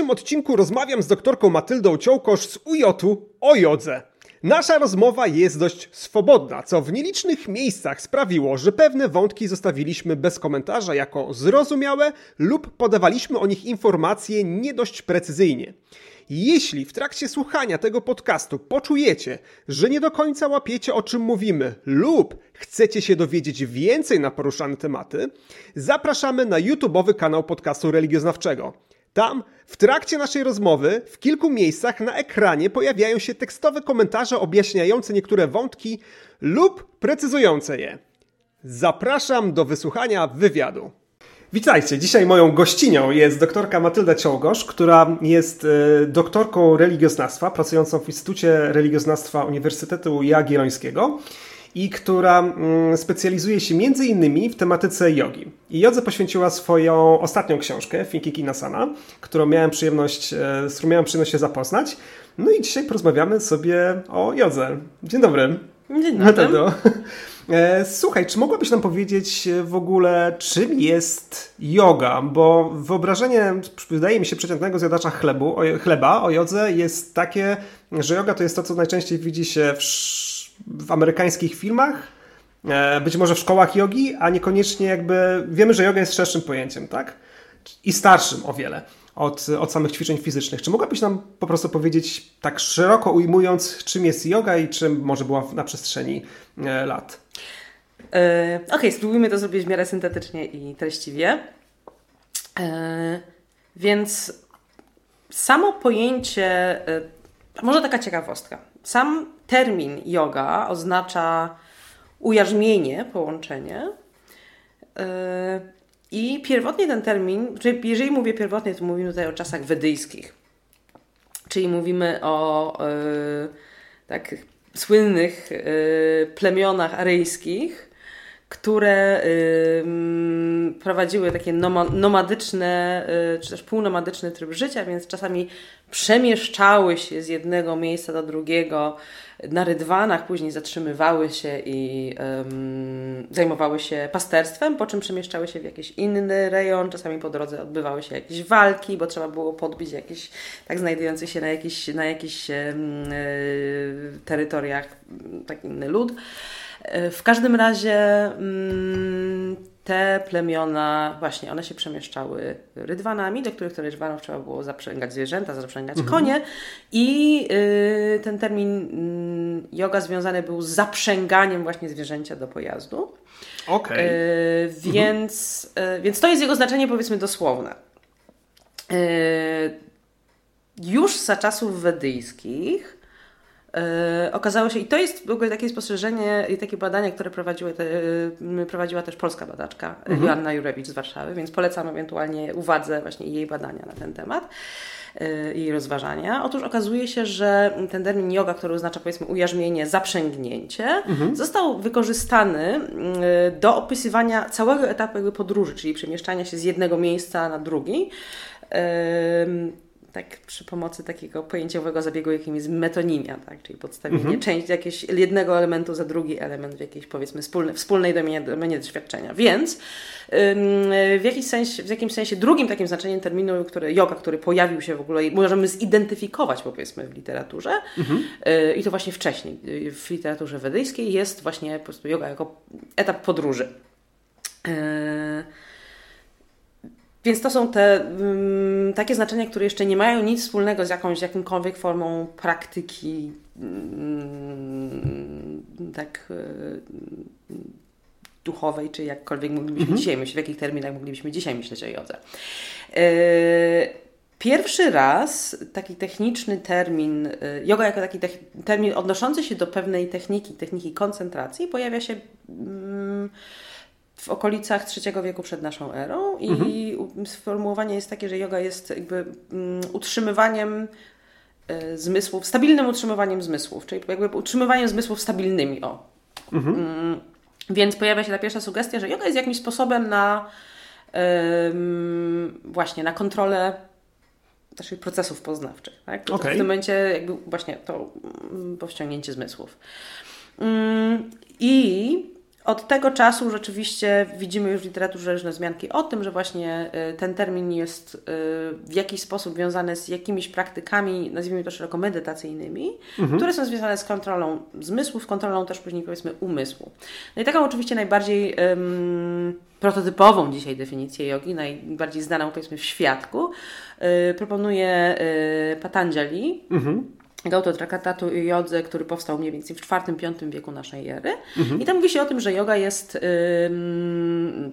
Dzisiejszym odcinku rozmawiam z doktorką Matyldą Ciołkosz z UJ-u o jodze. Nasza rozmowa jest dość swobodna, co w nielicznych miejscach sprawiło, że pewne wątki zostawiliśmy bez komentarza jako zrozumiałe lub podawaliśmy o nich informacje nie dość precyzyjnie. Jeśli w trakcie słuchania tego podcastu poczujecie, że nie do końca łapiecie o czym mówimy lub chcecie się dowiedzieć więcej na poruszane tematy, zapraszamy na YouTube'owy kanał podcastu religioznawczego. Tam, w trakcie naszej rozmowy, w kilku miejscach na ekranie pojawiają się tekstowe komentarze objaśniające niektóre wątki lub precyzujące je. Zapraszam do wysłuchania wywiadu. Witajcie. Dzisiaj moją gościnią jest doktorka Matylda Ciągosz, która jest e, doktorką religioznawstwa, pracującą w Instytucie Religioznawstwa Uniwersytetu Jagiellońskiego i która mm, specjalizuje się między innymi w tematyce jogi. I jodze poświęciła swoją ostatnią książkę, Finkiki Nasana, którą miałem przyjemność, e, z którą miałem przyjemność się zapoznać. No i dzisiaj porozmawiamy sobie o jodze. Dzień dobry. Dzień dobry. E, słuchaj, czy mogłabyś nam powiedzieć w ogóle, czym jest yoga? Bo wyobrażenie, wydaje mi się, przeciętnego zjadacza chlebu, chleba o jodze jest takie, że yoga to jest to, co najczęściej widzi się w w amerykańskich filmach, e, być może w szkołach jogi, a niekoniecznie jakby wiemy, że yoga jest szerszym pojęciem, tak? I starszym o wiele od, od samych ćwiczeń fizycznych. Czy mogłabyś nam po prostu powiedzieć, tak szeroko ujmując, czym jest yoga i czym może była na przestrzeni e, lat? E, Okej, okay, spróbujmy to zrobić w miarę syntetycznie i treściwie. E, więc samo pojęcie, e, może taka ciekawostka. Sam termin yoga oznacza ujarzmienie, połączenie. E, I pierwotnie ten termin, czyli jeżeli mówię pierwotnie, to mówimy tutaj o czasach wedyjskich. Czyli mówimy o e, tak słynnych e, plemionach aryjskich, które y, prowadziły takie nomadyczne, y, czy też półnomadyczny tryb życia, więc czasami przemieszczały się z jednego miejsca do drugiego na rydwanach, później zatrzymywały się i zajmowały się pasterstwem, po czym przemieszczały się w jakiś inny rejon, czasami po drodze odbywały się jakieś walki, bo trzeba było podbić jakiś, tak znajdujący się na jakichś na jakich, y, terytoriach tak inny lud. E, w każdym razie mm, te plemiona, właśnie one się przemieszczały rydwanami, do których to rydwanów trzeba było zaprzęgać zwierzęta, zaprzęgać mhm. konie i y, ten termin y, yoga związany był z zaprzęganiem właśnie zwierzęcia do pojazdu. Okej. Okay. Y, więc, mhm. więc to jest jego znaczenie powiedzmy dosłowne. Już za czasów wedyjskich okazało się, i to jest w ogóle takie spostrzeżenie i takie badania, które prowadziły te, yy, prowadziła też polska badaczka mhm. Joanna Jurewicz z Warszawy, więc polecam ewentualnie uwadze właśnie jej badania na ten temat yy, i rozważania. Otóż okazuje się, że ten termin yoga, który oznacza powiedzmy ujarzmienie, zaprzęgnięcie, mhm. został wykorzystany do opisywania całego etapu podróży, czyli przemieszczania się z jednego miejsca na drugi tak przy pomocy takiego pojęciowego zabiegu, jakim jest metonimia, tak? czyli podstawienie mhm. część jakiegoś jednego elementu za drugi element w jakiejś powiedzmy wspólnej, wspólnej domenie, domenie doświadczenia. Więc w, jakiś sensie, w jakimś sensie drugim takim znaczeniem terminu który, yoga, który pojawił się w ogóle i możemy zidentyfikować powiedzmy w literaturze mhm. Y, i to właśnie wcześniej y, w literaturze wedyjskiej jest właśnie po prostu yoga jako etap podróży. Yy, więc to są te um, takie znaczenia, które jeszcze nie mają nic wspólnego z jakąś jakimkolwiek formą praktyki um, tak y, duchowej, czy jakkolwiek moglibyśmy mhm. dzisiaj myśleć, w jakich terminach moglibyśmy dzisiaj myśleć o jodze. Y, pierwszy raz taki techniczny termin, y, yoga jako taki termin odnoszący się do pewnej techniki, techniki koncentracji, pojawia się mm, w okolicach III wieku przed naszą erą i mhm. sformułowanie jest takie, że yoga jest jakby um, utrzymywaniem y, zmysłów, stabilnym utrzymywaniem zmysłów, czyli jakby utrzymywaniem zmysłów stabilnymi, o. Mhm. Um, więc pojawia się ta pierwsza sugestia, że yoga jest jakimś sposobem na właśnie na kontrolę naszych procesów poznawczych. Tak? Okay. W tym momencie jakby właśnie to powściągnięcie zmysłów. I od tego czasu rzeczywiście widzimy już w literaturze różne wzmianki o tym, że właśnie y, ten termin jest y, w jakiś sposób wiązany z jakimiś praktykami, nazwijmy to szeroko medytacyjnymi, mhm. które są związane z kontrolą zmysłów, kontrolą też później powiedzmy umysłu. No i taką oczywiście najbardziej um, prototypową dzisiaj definicję jogi, najbardziej znaną powiedzmy w świadku, yy, proponuje yy, Patanjali. Mhm autor traktatatu o jodze, który powstał mniej więcej w IV-V wieku naszej ery. Mhm. I tam mówi się o tym, że yoga jest ym,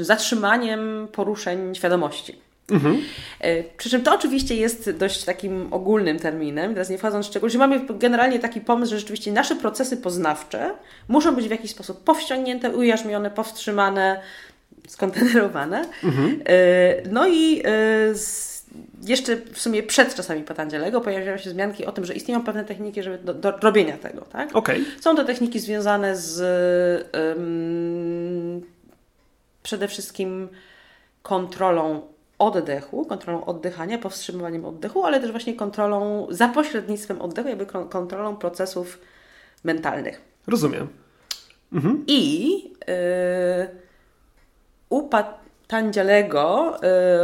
zatrzymaniem poruszeń świadomości. Mhm. E, przy czym to oczywiście jest dość takim ogólnym terminem, teraz nie wchodząc w szczegóły, że mamy generalnie taki pomysł, że rzeczywiście nasze procesy poznawcze muszą być w jakiś sposób powściągnięte, ujarzmione, powstrzymane, skontenerowane. Mhm. E, no i e, z jeszcze w sumie przed czasami Patanjalego pojawiały się wzmianki o tym, że istnieją pewne techniki żeby do, do robienia tego. Tak? Okay. Są to techniki związane z um, przede wszystkim kontrolą oddechu, kontrolą oddychania, powstrzymywaniem oddechu, ale też właśnie kontrolą, za pośrednictwem oddechu, jakby kontrolą procesów mentalnych. Rozumiem. Mhm. I yy, u Tandzielego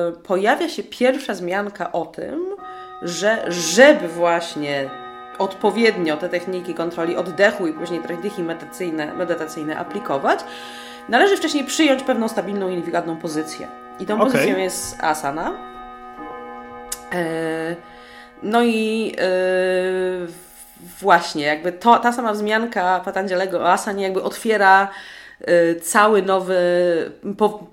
y, pojawia się pierwsza wzmianka o tym, że żeby właśnie odpowiednio te techniki kontroli oddechu i później techniki medytacyjne, medytacyjne aplikować, należy wcześniej przyjąć pewną stabilną i wygodną pozycję. I tą okay. pozycją jest asana. Y, no i y, właśnie, jakby to, ta sama wzmianka Patandzielego o asanie jakby otwiera cały nowy, po,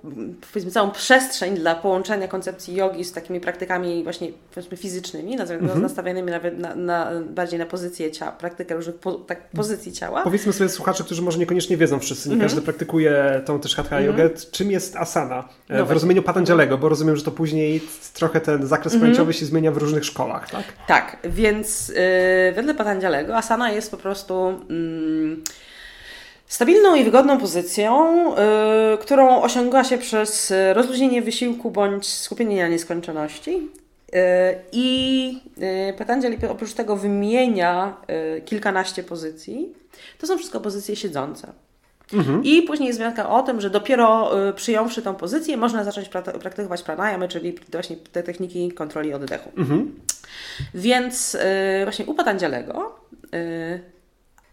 powiedzmy całą przestrzeń dla połączenia koncepcji jogi z takimi praktykami właśnie powiedzmy fizycznymi, mhm. nastawionymi nawet na, na, bardziej na pozycję ciała, praktykę różnych po, tak, pozycji ciała. Powiedzmy sobie słuchacze, którzy może niekoniecznie wiedzą wszyscy, nie mhm. każdy praktykuje tą też hatha mhm. jogę, czym jest asana e, no w rozumieniu Patanjalego, bo rozumiem, że to później trochę ten zakres mhm. pojęciowy się zmienia w różnych szkołach, tak? Tak, więc yy, wedle Patanjalego asana jest po prostu... Yy, Stabilną i wygodną pozycją, yy, którą osiąga się przez rozluźnienie wysiłku bądź skupienie na nieskończoności. Yy, I yy, Patanjali oprócz tego wymienia yy, kilkanaście pozycji. To są wszystko pozycje siedzące. Mhm. I później jest wzmianka o tym, że dopiero y, przyjąwszy tą pozycję, można zacząć praktykować pranayamy, czyli właśnie te techniki kontroli oddechu. Mhm. Więc y, właśnie u Patanjalego y,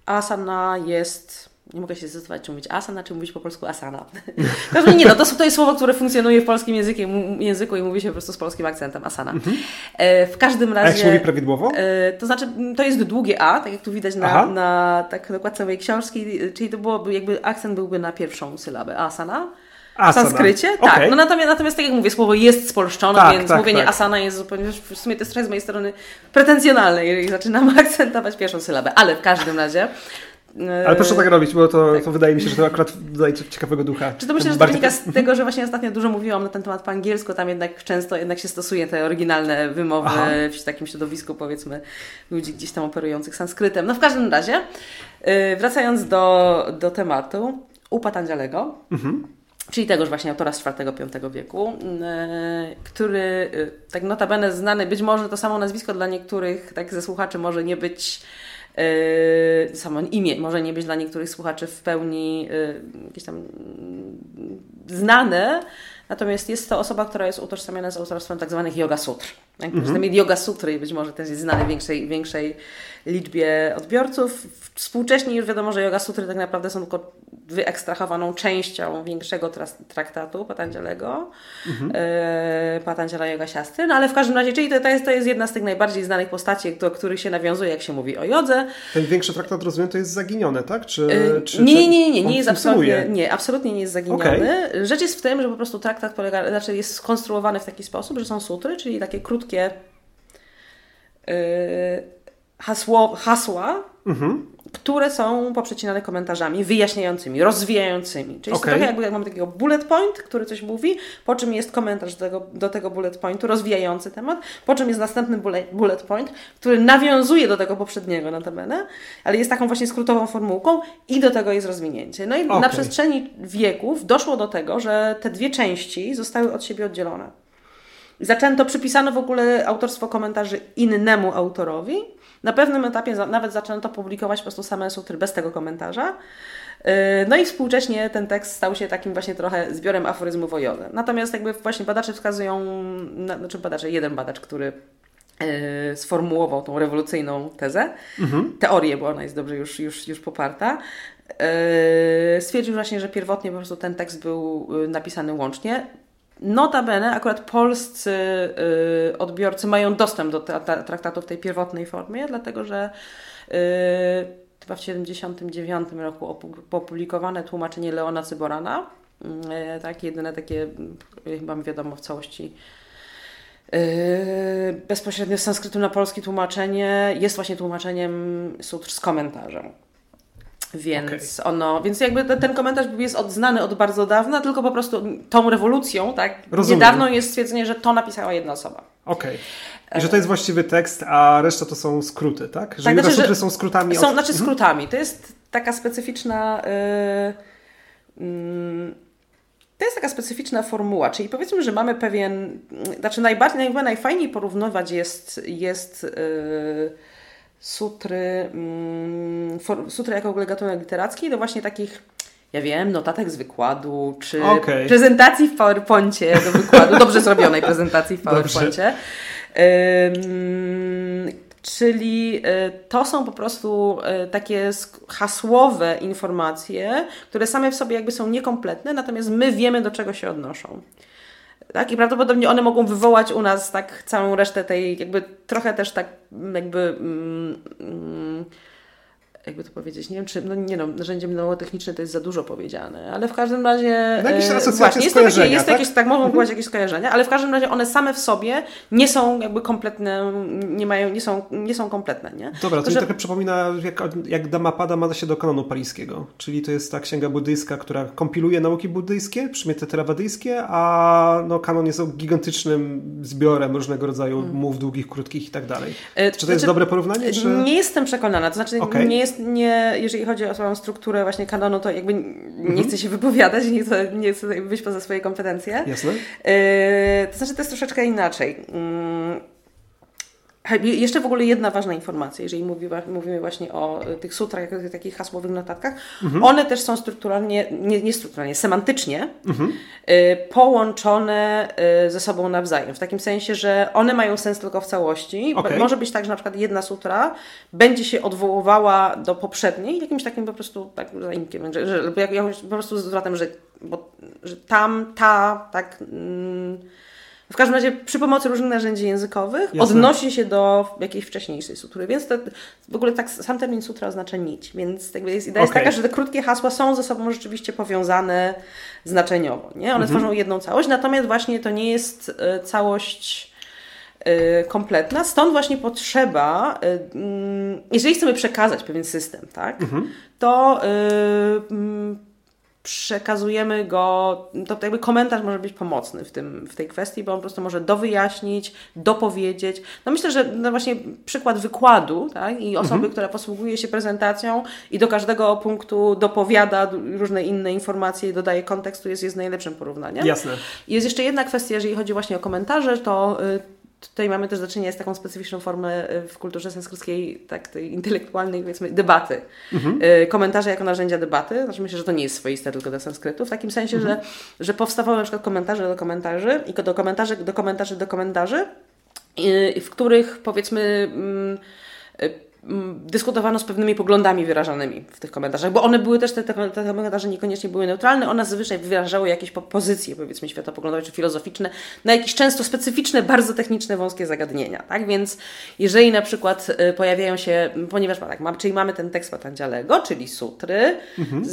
asana jest nie mogę się zdecydować, czy mówić asana, czy mówić po polsku asana. Każdy nie, no to, to jest słowo, które funkcjonuje w polskim języku, języku i mówi się po prostu z polskim akcentem, asana. Mhm. E, w każdym razie... A jak się mówi prawidłowo? E, to znaczy, to jest długie A, tak jak tu widać na, na tak dokładce mojej książki, czyli to byłoby jakby, akcent byłby na pierwszą sylabę, asana. W sanskrycie? Okay. Tak. No natomiast, natomiast tak jak mówię, słowo jest spolszczone, tak, więc tak, mówienie tak. asana jest zupełnie, w sumie to jest trochę z mojej strony pretensjonalne, jeżeli zaczynam akcentować pierwszą sylabę, ale w każdym razie ale proszę tak robić, bo to, tak. to wydaje mi się, że to akurat daje ciekawego ducha. Czy to myślę, że to wynika z tego, że właśnie ostatnio dużo mówiłam na ten temat po angielsku, tam jednak często jednak się stosuje te oryginalne wymowy Aha. w takim środowisku, powiedzmy, ludzi gdzieś tam operujących sanskrytem. No w każdym razie, y, wracając do, do tematu, u Patanjalego, mhm. czyli tegoż właśnie autora z IV-V wieku, y, który y, tak notabene znany, być może to samo nazwisko dla niektórych, tak ze słuchaczy może nie być samo imię może nie być dla niektórych słuchaczy w pełni yy, jakieś tam yy, znane, natomiast jest to osoba, która jest utożsamiana z autorstwem tak zwanych yoga sutr. Tak? Mhm. Yoga sutry być może też jest znany większej, większej liczbie odbiorców. Współcześnie już wiadomo, że yoga sutry tak naprawdę są tylko wyekstrahowaną częścią większego traktatu Patanjalego, mhm. e, Patanjala Yoga Siastry, no ale w każdym razie, czyli to, to, jest, to jest jedna z tych najbardziej znanych postaci, do których się nawiązuje, jak się mówi o jodze. Ten większy traktat, rozumiem, to jest zaginione, tak? Czy, e, czy, nie, nie, nie, nie, nie jest absolutnie, nie, absolutnie nie jest zaginiony. Okay. Rzecz jest w tym, że po prostu traktat polega, znaczy jest skonstruowany w taki sposób, że są sutry, czyli takie krótkie yy, hasło, hasła, mhm które są poprzecinane komentarzami wyjaśniającymi, rozwijającymi. Czyli okay. jest trochę jakby jak mamy takiego bullet point, który coś mówi, po czym jest komentarz do tego, do tego bullet pointu rozwijający temat, po czym jest następny bullet, bullet point, który nawiązuje do tego poprzedniego notabene, ale jest taką właśnie skrótową formułką i do tego jest rozwinięcie. No i okay. na przestrzeni wieków doszło do tego, że te dwie części zostały od siebie oddzielone. Zaczęto, przypisano w ogóle autorstwo komentarzy innemu autorowi, na pewnym etapie nawet zaczęto publikować po prostu same sutry bez tego komentarza. No i współcześnie ten tekst stał się takim właśnie trochę zbiorem aforyzmu wojowy. Natomiast jakby właśnie badacze wskazują, znaczy badacze, jeden badacz, który sformułował tą rewolucyjną tezę, mhm. teorię, bo ona jest dobrze już, już, już poparta, stwierdził właśnie, że pierwotnie po prostu ten tekst był napisany łącznie. Notabene akurat polscy y, odbiorcy mają dostęp do traktatu w tej pierwotnej formie, dlatego że y, chyba w 1979 roku opublikowane tłumaczenie Leona Cyborana, y, tak, jedyne takie, chyba mi wiadomo w całości, bezpośrednio z sanskrytu na polski tłumaczenie jest właśnie tłumaczeniem sutr z komentarzem. Więc okay. ono, więc jakby ten komentarz jest odznany od bardzo dawna, tylko po prostu tą rewolucją, tak? Rozumiem. Niedawno jest stwierdzenie, że to napisała jedna osoba. Okej. Okay. I że to jest właściwy tekst, a reszta to są skróty, tak? Że tak, znaczy, są skrótami. Są, od... Znaczy mhm. skrótami. To jest taka specyficzna. Yy, yy, to jest taka specyficzna formuła, czyli powiedzmy, że mamy pewien, znaczy najbardziej, najfajniej porównywać jest, jest yy, sutry, mm, for, sutry jako gatunek literacki do właśnie takich ja wiem, notatek z wykładu, czy okay. prezentacji w PowerPoincie do wykładu, dobrze zrobionej prezentacji w PowerPoincie. Ym, czyli y, to są po prostu y, takie hasłowe informacje, które same w sobie jakby są niekompletne, natomiast my wiemy, do czego się odnoszą. Tak? I prawdopodobnie one mogą wywołać u nas tak całą resztę tej, jakby trochę też tak jakby mm, mm, jakby to powiedzieć, nie wiem, czy, no nie no, narzędzie mnemotechniczne to jest za dużo powiedziane, ale w każdym razie... No jakieś e, właśnie, jest, takie, jest tak? Jakieś, tak, mogą mhm. być jakieś skojarzenia, ale w każdym razie one same w sobie nie są jakby kompletne, nie mają, nie są, nie są kompletne, nie? Dobra, to, to że... trochę przypomina, jak, jak Dhammapada ma się do kanonu paryskiego, czyli to jest ta księga buddyjska, która kompiluje nauki buddyjskie, przymioty terawadyjskie, a no, kanon jest gigantycznym zbiorem różnego rodzaju hmm. mów długich, krótkich i tak dalej. E, czy to znaczy, jest dobre porównanie? Czy... Nie jestem przekonana, to znaczy okay. nie jest jest nie, jeżeli chodzi o swoją strukturę właśnie kanonu, to jakby nie mhm. chcę się wypowiadać, nie chcę, nie chcę wyjść poza swoje kompetencje. Jasne. Yy, to znaczy, to jest troszeczkę inaczej. Yy, jeszcze w ogóle jedna ważna informacja, jeżeli mówimy, mówimy właśnie o e, tych sutrach, takich hasłowych notatkach, mhm. one też są strukturalnie, nie, nie strukturalnie, semantycznie mhm. y, połączone y, ze sobą nawzajem. W takim sensie, że one mają sens tylko w całości. Okay. Może być tak, że na przykład jedna sutra będzie się odwoływała do poprzedniej jakimś takim po prostu tak zaimkiem, że, że jakimś po prostu zwrotem, że, bo, że tam, ta, tak... Mm, w każdym razie przy pomocy różnych narzędzi językowych Jasne. odnosi się do jakiejś wcześniejszej sutry, więc to, w ogóle tak sam termin sutra oznacza nić, więc jakby jest, idea okay. jest taka, że te krótkie hasła są ze sobą rzeczywiście powiązane znaczeniowo, nie? One mhm. tworzą jedną całość, natomiast właśnie to nie jest e, całość e, kompletna, stąd właśnie potrzeba, e, mm, jeżeli chcemy przekazać pewien system, tak, mhm. to przekazujemy go, to jakby komentarz może być pomocny w, tym, w tej kwestii, bo on po prostu może dowyjaśnić, dopowiedzieć. No myślę, że no właśnie przykład wykładu tak? i osoby, mhm. która posługuje się prezentacją i do każdego punktu dopowiada różne inne informacje i dodaje kontekstu, jest, jest najlepszym porównaniem. Jasne. Jest jeszcze jedna kwestia, jeżeli chodzi właśnie o komentarze, to y, Tutaj mamy też do czynienia z taką specyficzną formę y, w kulturze sanskryckiej, tak, tej intelektualnej, powiedzmy, debaty. Mhm. Y, komentarze jako narzędzia debaty. Znaczy myślę, że to nie jest swoiste tylko do sanskrytu, w takim sensie, mhm. że, że powstawały na przykład komentarze do komentarzy i do komentarzy do komentarzy do komentarzy, y, w których powiedzmy mm, dyskutowano z pewnymi poglądami wyrażanymi w tych komentarzach, bo one były też, te, te, te komentarze niekoniecznie były neutralne, one zazwyczaj wyrażały jakieś pozycje, powiedzmy, światopoglądowe czy filozoficzne, na jakieś często specyficzne, bardzo techniczne, wąskie zagadnienia, tak? Więc jeżeli na przykład y, pojawiają się, ponieważ tak, mam, czyli mamy ten tekst Patanjalego, czyli sutry, mhm. z,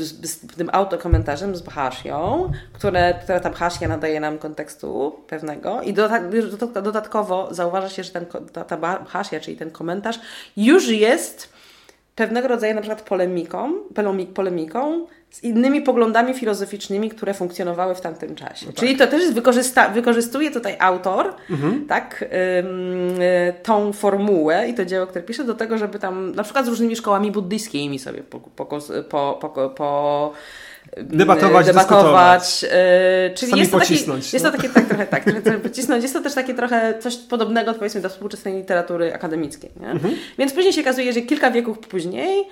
z, z, tym autokomentarzem, z Bhashią, które, która ta Bhashia nadaje nam kontekstu pewnego i dodatkowo zauważa się, że ten, ta, ta Bhashia, czyli ten komentarz już jest pewnego rodzaju na przykład polemiką, polemiką z innymi poglądami filozoficznymi, które funkcjonowały w tamtym czasie. No tak. Czyli to też wykorzystuje tutaj autor mhm. tak, ym, tą formułę i to dzieło, które pisze, do tego, żeby tam na przykład z różnymi szkołami buddyjskimi sobie po, po, po, po debatować, debatować. Yy, czyli jest to, taki, jest to no. takie tak, trochę tak, trochę pocisnąć. Jest to też takie trochę coś podobnego powiedzmy do współczesnej literatury akademickiej. Nie? Mhm. Więc później się okazuje, że kilka wieków później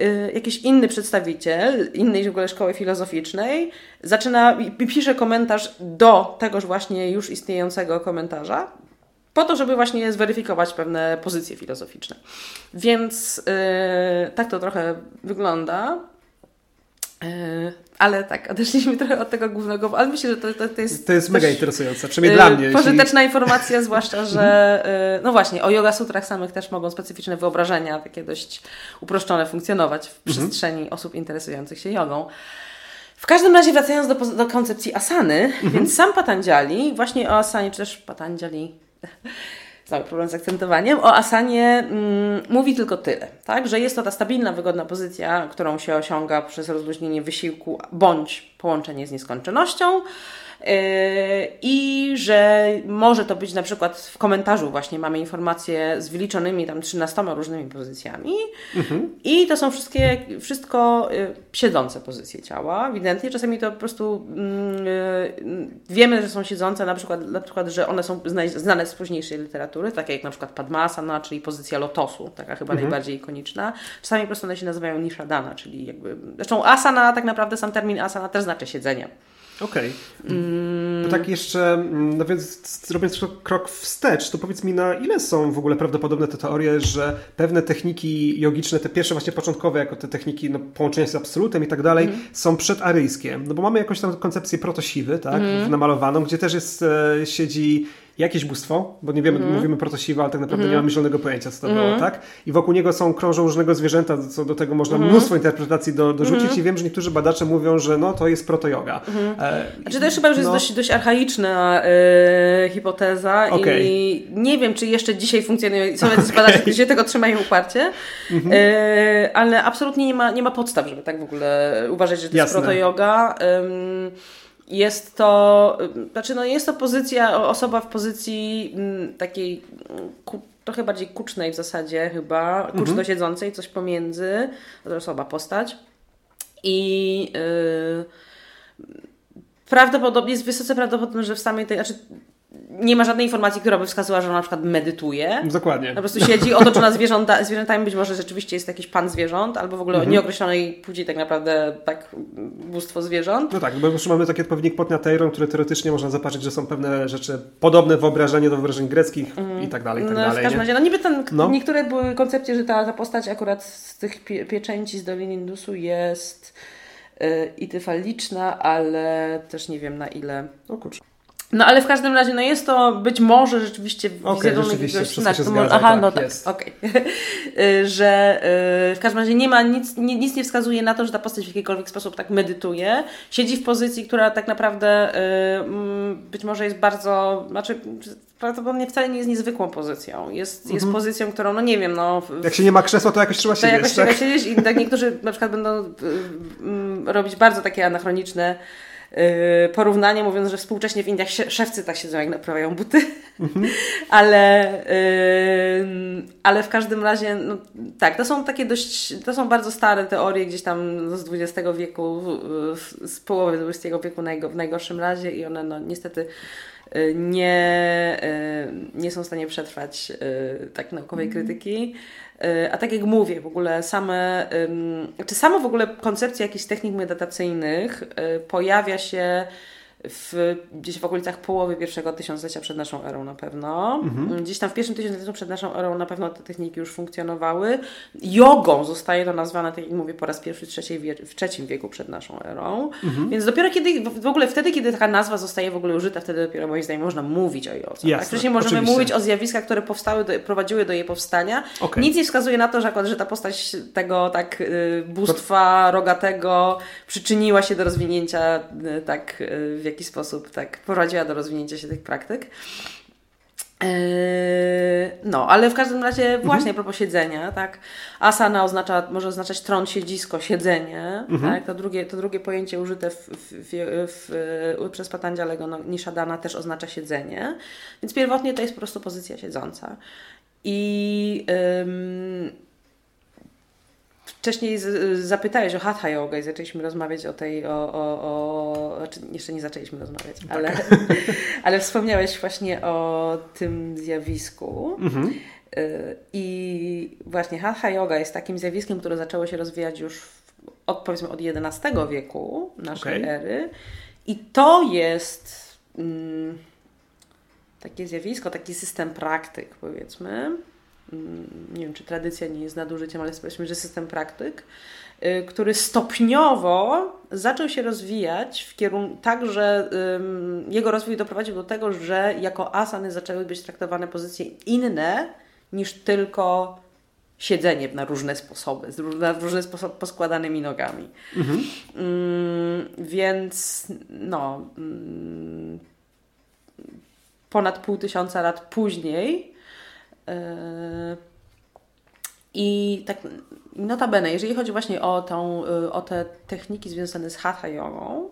y, jakiś inny przedstawiciel innej w ogóle szkoły filozoficznej zaczyna i pisze komentarz do tegoż właśnie już istniejącego komentarza, po to, żeby właśnie zweryfikować pewne pozycje filozoficzne. Więc yy, tak to trochę wygląda. Yy, ale tak, odeszliśmy trochę od tego głównego, ale myślę, że to, to, to jest. To jest mega interesujące, przynajmniej yy, dla mnie. Pożyteczna jeśli... informacja, zwłaszcza, że yy, no właśnie, o yoga sutrach samych też mogą specyficzne wyobrażenia, takie dość uproszczone, funkcjonować w mhm. przestrzeni osób interesujących się jogą. W każdym razie wracając do, do koncepcji asany, mhm. więc sam Patanjali, właśnie o asanie, czy też Patanjali cały problem z akcentowaniem. O asanie mm, mówi tylko tyle, tak? że jest to ta stabilna, wygodna pozycja, którą się osiąga przez rozluźnienie wysiłku bądź połączenie z nieskończonością. I że może to być na przykład w komentarzu właśnie mamy informacje z wyliczonymi tam 13 różnymi pozycjami mhm. i to są wszystkie, wszystko y, siedzące pozycje ciała. Ewidentnie czasami to po prostu yy, wiemy, że są siedzące, na przykład, na przykład, że one są znane z późniejszej literatury, takie jak na przykład Padmasana, czyli pozycja lotosu, taka chyba mhm. najbardziej ikoniczna. Czasami po prostu one się nazywają Nishadana, czyli jakby, zresztą asana, tak naprawdę sam termin asana też znaczy siedzenie. Okej. Okay. Mm. tak jeszcze, mm, no więc robiąc krok wstecz, to powiedz mi na ile są w ogóle prawdopodobne te teorie, że pewne techniki jogiczne, te pierwsze właśnie początkowe, jako te techniki no, połączenia z absolutem i tak dalej, mm. są przedaryjskie. No bo mamy jakąś tam koncepcję protosiwy, tak, mm. namalowaną, gdzie też jest, e, siedzi jakieś bóstwo, bo nie wiemy, mm. mówimy protosiwa, ale tak naprawdę mm. nie mamy zielonego pojęcia, co to mm. było, tak? I wokół niego są, krążą różnego zwierzęta, co do tego można mm. mnóstwo interpretacji do, dorzucić i wiem, że niektórzy badacze mówią, że no to jest proto-yoga. Mm. E, znaczy to chyba już no. jest dość, dość archaiczna e, hipoteza okay. i nie wiem, czy jeszcze dzisiaj funkcjonuje, są jacyś badacze, którzy się tego trzymają uparcie, mm -hmm. ale absolutnie nie ma, nie ma podstaw, żeby tak w ogóle uważać, że to Jasne. jest proto-yoga. Jest to, znaczy no jest to pozycja, osoba w pozycji mm, takiej mm, ku, trochę bardziej kucznej w zasadzie chyba, kuczno mhm. siedzącej, coś pomiędzy, osoba, postać. I yy, prawdopodobnie jest wysoce prawdopodobne, że w samej tej, znaczy nie ma żadnej informacji, która by wskazywała, że ona na przykład medytuje. Dokładnie. Po prostu siedzi otoczona zwierzęta, zwierzętami, być może rzeczywiście jest jakiś pan zwierząt, albo w ogóle mhm. nieokreślonej płci tak naprawdę tak bóstwo zwierząt. No tak, bo już mamy taki odpowiednik Potniateiron, który teoretycznie można zapatrzeć, że są pewne rzeczy podobne wyobrażenie do wyobrażeń greckich mhm. i tak dalej, i tak no, dalej. W każdym razie, no niby ten, no. niektóre były koncepcje, że ta, ta postać akurat z tych pie, pieczęci z Doliny Indusu jest yy, i tyfaliczna, ale też nie wiem na ile. O kurczę. No ale w każdym razie, no jest to być może rzeczywiście okay, wizerunek jakiegoś... Tak, zgadza, aha, tak, no tak, okej. Okay. że y, w każdym razie nie ma, nic, nic nie wskazuje na to, że ta postać w jakikolwiek sposób tak medytuje. Siedzi w pozycji, która tak naprawdę y, mm, być może jest bardzo, znaczy prawdopodobnie wcale nie jest niezwykłą pozycją. Jest, mhm. jest pozycją, którą, no nie wiem, no... Jak się nie ma krzesła, to jakoś trzeba to siedzieć, jakoś tak? trzeba siedzieć i tak niektórzy na przykład będą y, robić bardzo takie anachroniczne porównanie, mówiąc, że współcześnie w Indiach szewcy tak siedzą, jak naprawiają buty. Mhm. ale, y, ale w każdym razie, no, tak, to są takie dość, to są bardzo stare teorie gdzieś tam z XX wieku, z połowy XX wieku w najgorszym razie i one no, niestety y, nie, nie są w stanie przetrwać tak naukowej mhm. krytyki. Y, a tak jak mówię, w ogóle same, czy samo w ogóle koncepcja jakichś technik medytacyjnych y, pojawia się w, gdzieś w okolicach połowy pierwszego tysiąclecia przed naszą erą na pewno. Mhm. Gdzieś tam w pierwszym tysiącleciu przed naszą erą na pewno te techniki już funkcjonowały. Jogą zostaje to nazwane, tak jak mówię, po raz pierwszy w, trzeciej wie, w trzecim wieku przed naszą erą. Mhm. Więc dopiero kiedy, w ogóle wtedy, kiedy taka nazwa zostaje w ogóle użyta, wtedy dopiero moim zdaniem można mówić o jodze. Tak? Wcześniej możemy oczywiście. mówić o zjawiskach, które powstały, do, prowadziły do jej powstania. Okay. Nic nie wskazuje na to, że, że ta postać tego tak y, bóstwa rogatego przyczyniła się do rozwinięcia y, tak y, w jakiś sposób tak prowadziła do rozwinięcia się tych praktyk. Yy, no, ale w każdym razie mhm. właśnie mhm. propos siedzenia, tak, asana oznacza, może oznaczać tron, siedzisko, siedzenie, mhm. tak, to drugie, to drugie pojęcie użyte w, w, w, przez Patanjalego no, Nishadana też oznacza siedzenie, więc pierwotnie to jest po prostu pozycja siedząca. I wcześniej z, zapytałeś o Hatha Yoga i zaczęliśmy rozmawiać o tej, o, o, o znaczy jeszcze nie zaczęliśmy rozmawiać, tak. ale, ale wspomniałeś właśnie o tym zjawisku. Mhm. I właśnie Hatha Yoga jest takim zjawiskiem, które zaczęło się rozwijać już od, powiedzmy od XI wieku naszej okay. ery. I to jest mm, takie zjawisko, taki system praktyk, powiedzmy. Mm, nie wiem, czy tradycja nie jest nadużyciem, ale powiedzmy, że system praktyk, y, który stopniowo zaczął się rozwijać w kierunku tak, że jego rozwój doprowadził do tego, że jako asany zaczęły być traktowane pozycje inne niż tylko siedzenie na różne sposoby, na różne sposoby poskładanymi nogami. Mhm. Mm, więc no, mm, ponad pół tysiąca lat później i tak notabene, jeżeli chodzi właśnie o, tą, y, o te techniki związane z hatha jogą,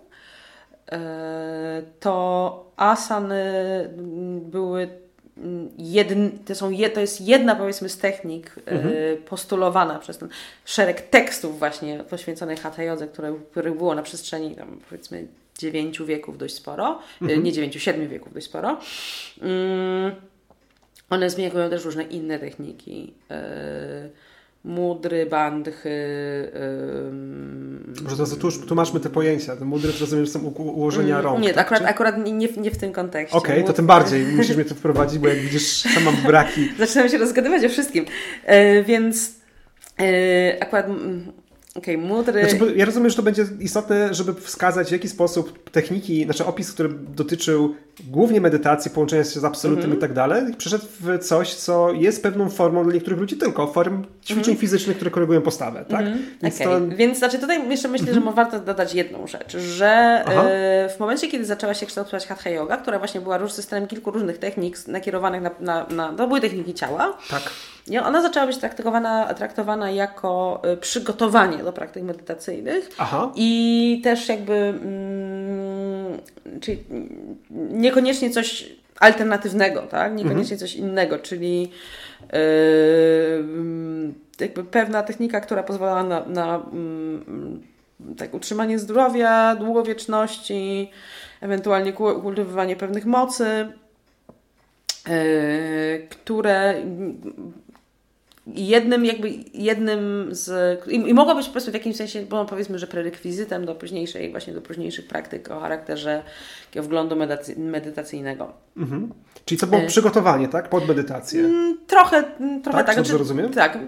yy, to asany były jedn, to, są to jest jedna powiedzmy z technik mhm. postulowana przez ten szereg tekstów właśnie poświęconych Hatha Jodze, które, których było na przestrzeni tam powiedzmy dziewięciu wieków dość sporo, mhm. nie dziewięciu, siedmiu wieków dość sporo. Um, one zmieniają też różne inne techniki. E, mudry, bandchy. Yy... Może to tłumaczmy te pojęcia. Te mudry to rozumiem, że są ułożenia rąk. Nie, tak, akurat, akurat nie, nie w tym kontekście. Okej, okay, to tym bardziej musisz mnie to wprowadzić, bo jak widzisz, sama mam braki. Zaczynam się rozgadywać o wszystkim. Yy, więc yy, akurat Okej, okay, mudry. Znaczy, ja rozumiem, że to będzie istotne, żeby wskazać w jaki sposób techniki, znaczy opis, który dotyczył głównie medytacji, połączenia się z absolutem mm -hmm. i tak dalej, przeszedł w coś, co jest pewną formą dla niektórych ludzi tylko, form ćwiczeń mm -hmm. fizycznych, które korygują postawę, tak? Mm -hmm. Więc, okay. to... Więc znaczy tutaj jeszcze myślę, że mhm. warto dodać jedną rzecz, że y, w momencie, kiedy zaczęła się kształtować Hatha Yoga, która właśnie była systemem kilku różnych technik nakierowanych na, na, na to były techniki ciała. Tak. I ona zaczęła być traktowana, traktowana jako y, przygotowanie do praktyk medytacyjnych Aha. i też jakby mm, czyli niekoniecznie coś alternatywnego, tak? Niekoniecznie mhm. coś innego, czyli yy, jakby pewna technika, która pozwalała na, na yy, tak, utrzymanie zdrowia, długowieczności, ewentualnie kultywowanie pewnych mocy, yy, które jednym jakby jednym z i, i mogła być po prostu w jakimś sensie, bo powiedzmy, że prerekwizytem do późniejszej, właśnie do późniejszych praktyk o charakterze wglądu medytacyjnego. Mhm. Czyli to było e... przygotowanie, tak? Pod medytację. Mm, trochę, mm, trochę tak. tak. Dobrze znaczy, rozumiem? Tak,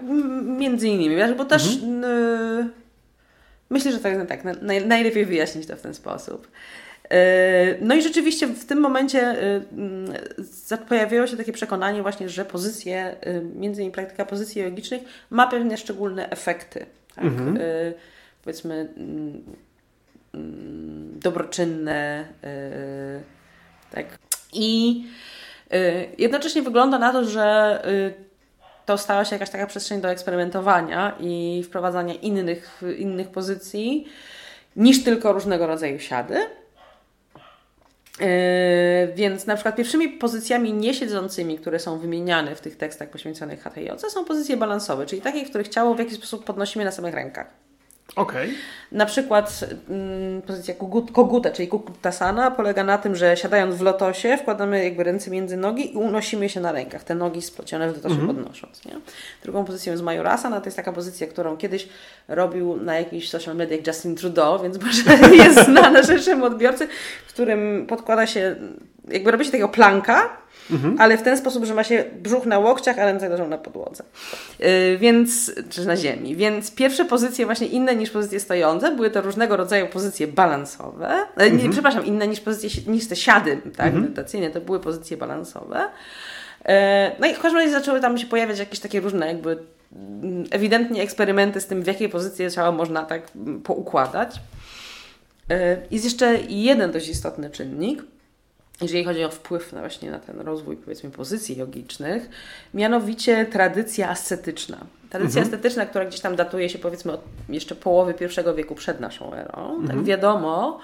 między innymi, bo też mhm. y... myślę, że tak, tak naj, najlepiej wyjaśnić to w ten sposób. E, no i rzeczywiście w tym momencie e, mm, pojawiło się takie przekonanie właśnie, że pozycje, e, między innymi praktyka pozycji jogicznych ma pewne szczególne efekty. Tak? Mhm. Powiedzmy mm, mm, dobroczynne. Tak. I jednocześnie wygląda na to, że to stała się jakaś taka przestrzeń do eksperymentowania i wprowadzania innych, innych pozycji niż tylko różnego rodzaju siady. Yy, więc na przykład pierwszymi pozycjami niesiedzącymi, które są wymieniane w tych tekstach poświęconych HTJ, są pozycje balansowe, czyli takie, w których ciało w jakiś sposób podnosimy na samych rękach. Okay. Na przykład mm, pozycja koguta, czyli kukutasana, polega na tym, że siadając w lotosie wkładamy jakby ręce między nogi i unosimy się na rękach, te nogi splecione w lotosie mm -hmm. podnosząc. Nie? Drugą pozycją jest Majorasana, to jest taka pozycja, którą kiedyś robił na jakichś social mediach Justin Trudeau, więc może jest znana szerszemu odbiorcy, w którym podkłada się, jakby robi się takiego planka, mhm. ale w ten sposób, że ma się brzuch na łokciach, a ręce leżą na podłodze. Yy, więc, czy na ziemi. Więc pierwsze pozycje właśnie inne niż pozycje stojące, były to różnego rodzaju pozycje balansowe. Yy, mhm. Nie, przepraszam, inne niż pozycje, niż te siady tak, mhm. medytacyjne, to były pozycje balansowe. Yy, no i w każdym razie zaczęły tam się pojawiać jakieś takie różne jakby mm, ewidentnie eksperymenty z tym, w jakiej pozycji ciała można tak mm, poukładać. Jest jeszcze jeden dość istotny czynnik, jeżeli chodzi o wpływ na właśnie na ten rozwój, powiedzmy, pozycji jogicznych, mianowicie tradycja ascetyczna. Tradycja mhm. ascetyczna, która gdzieś tam datuje się, powiedzmy, od jeszcze połowy pierwszego wieku przed naszą erą. Tak mhm. Tak wiadomo,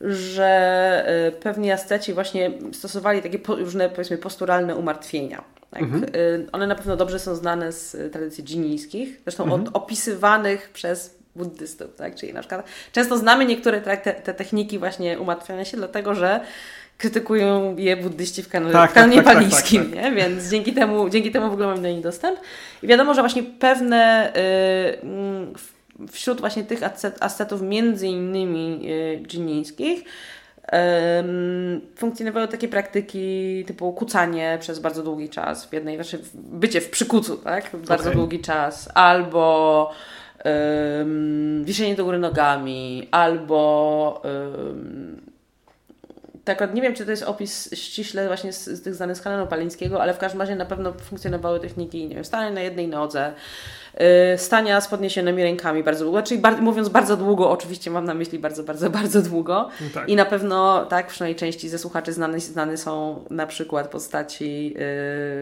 że y, pewni asceci właśnie stosowali takie różne, powiedzmy, posturalne umartwienia. Tak? Mhm. Y, one na pewno dobrze są znane z tradycji dżinijskich, zresztą mhm. od, opisywanych przez buddystów, tak? Czyli na przykład często znamy niektóre te, te techniki właśnie umartwiania się, dlatego że krytykują je buddyści w, kan- Tak, w kanonie tak, tak, tak, palijskim, tak, tak. nie? Więc dzięki temu, dzięki temu w ogóle mamy do nich dostęp. I wiadomo, że właśnie pewne y, wśród właśnie tych ascet- ascetów między innymi y, dżinińskich Em, funkcjonowały takie praktyki typu kucanie przez bardzo długi czas w jednej, znaczy bycie w przykucu, tak? Bardzo Okej. długi czas, albo em, wiszenie do góry nogami, albo em, tak, nie wiem, czy to jest opis ściśle właśnie z, z tych znanych z palińskiego, ale w każdym razie na pewno funkcjonowały techniki, nie wiem, stania na jednej nodze, stania z podniesionymi rękami bardzo długo, czyli bar- mówiąc bardzo długo, oczywiście mam na myśli bardzo, bardzo, bardzo długo. No tak. I na pewno, tak, przynajmniej części ze słuchaczy znane, znane są na przykład postaci,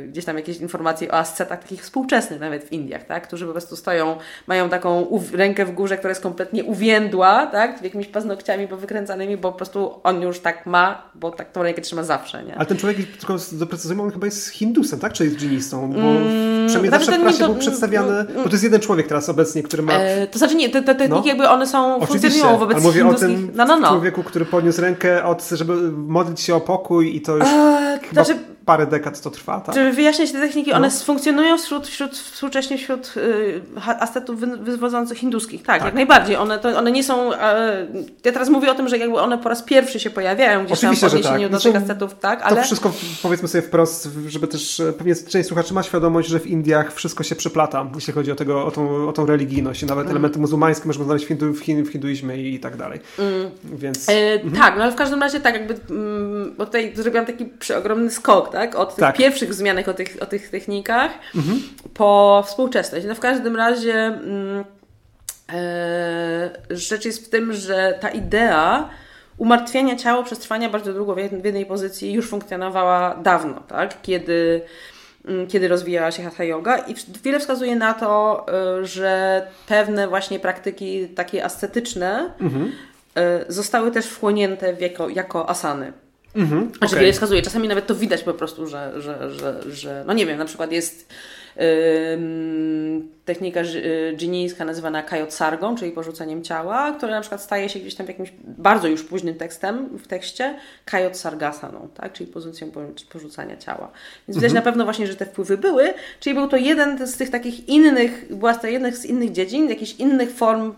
yy, gdzieś tam jakieś informacje o ascetach takich współczesnych nawet w Indiach, tak, którzy po prostu stoją, mają taką rękę w górze, która jest kompletnie uwiędła, tak, jakimiś paznokciami powykręcanymi, bo po prostu on już tak ma, bo tak tą rękę trzyma zawsze, nie? Ale ten człowiek, tylko doprecyzujmy, on chyba jest hindusem, tak? Czy jest dżinistą? Bo Mm, przynajmniej znaczy zawsze w prasie był przedstawiany, mm, bo to jest jeden człowiek teraz obecnie, który ma... E, to znaczy nie, te, te techniki No. jakby one są, Oczywiście, funkcjonują wobec ale mówię o hinduskich... tym no, no, no. człowieku, który podniósł rękę, od, żeby modlić się o pokój i to już E, chyba znaczy, parę dekad to trwa, tak? Żeby wyjaśnić te techniki, one No. funkcjonują wśród, wśród, współcześnie wśród y, ascetów wy, wywodzących hinduskich. Tak, Tak. jak najbardziej. One, to, one nie są. E, ja teraz mówię o tym, że jakby one po raz pierwszy się pojawiają gdzieś tam w Oczywiście, odniesieniu tak. do tych ascetów, tak, To ale. wszystko powiedzmy sobie wprost, żeby też e, pewnie część słuchaczy ma świadomość, że w Indiach wszystko się przeplata, jeśli chodzi o, tego, o, tą, o tą religijność. I Mm. nawet elementy muzułmańskie możemy znaleźć w, hindu, w, hin, w hinduizmie i tak dalej. Więc E, Tak, no ale w każdym razie tak, jakby, mm, bo tutaj zrobiłam taki przeogromny skok, tak, od tych Tak. pierwszych wzmianek o tych, o tych technikach po współczesność. No w każdym razie mm, e, rzecz jest w tym, że ta idea umartwiania ciała przez trwania bardzo długo w jed- w jednej pozycji już funkcjonowała dawno, tak, kiedy mm, kiedy rozwijała się hatha yoga i wiele wskazuje na to, e, że pewne właśnie praktyki takie ascetyczne e, zostały też wchłonięte jako, jako asany. Mhm, Znaczy okej. wiele wskazuje, czasami nawet to widać po prostu, że, że, że, że no nie wiem, na przykład jest ym, technika y, dżinijska nazywana kajotsargą, czyli porzuceniem ciała, która na przykład staje się gdzieś tam jakimś bardzo już późnym tekstem w tekście kajotsargasaną, tak? czyli pozycją po- porzucania ciała. Więc widać na pewno właśnie, że te wpływy były, czyli był to jeden z tych takich innych, była to jeden z innych dziedzin, jakichś innych form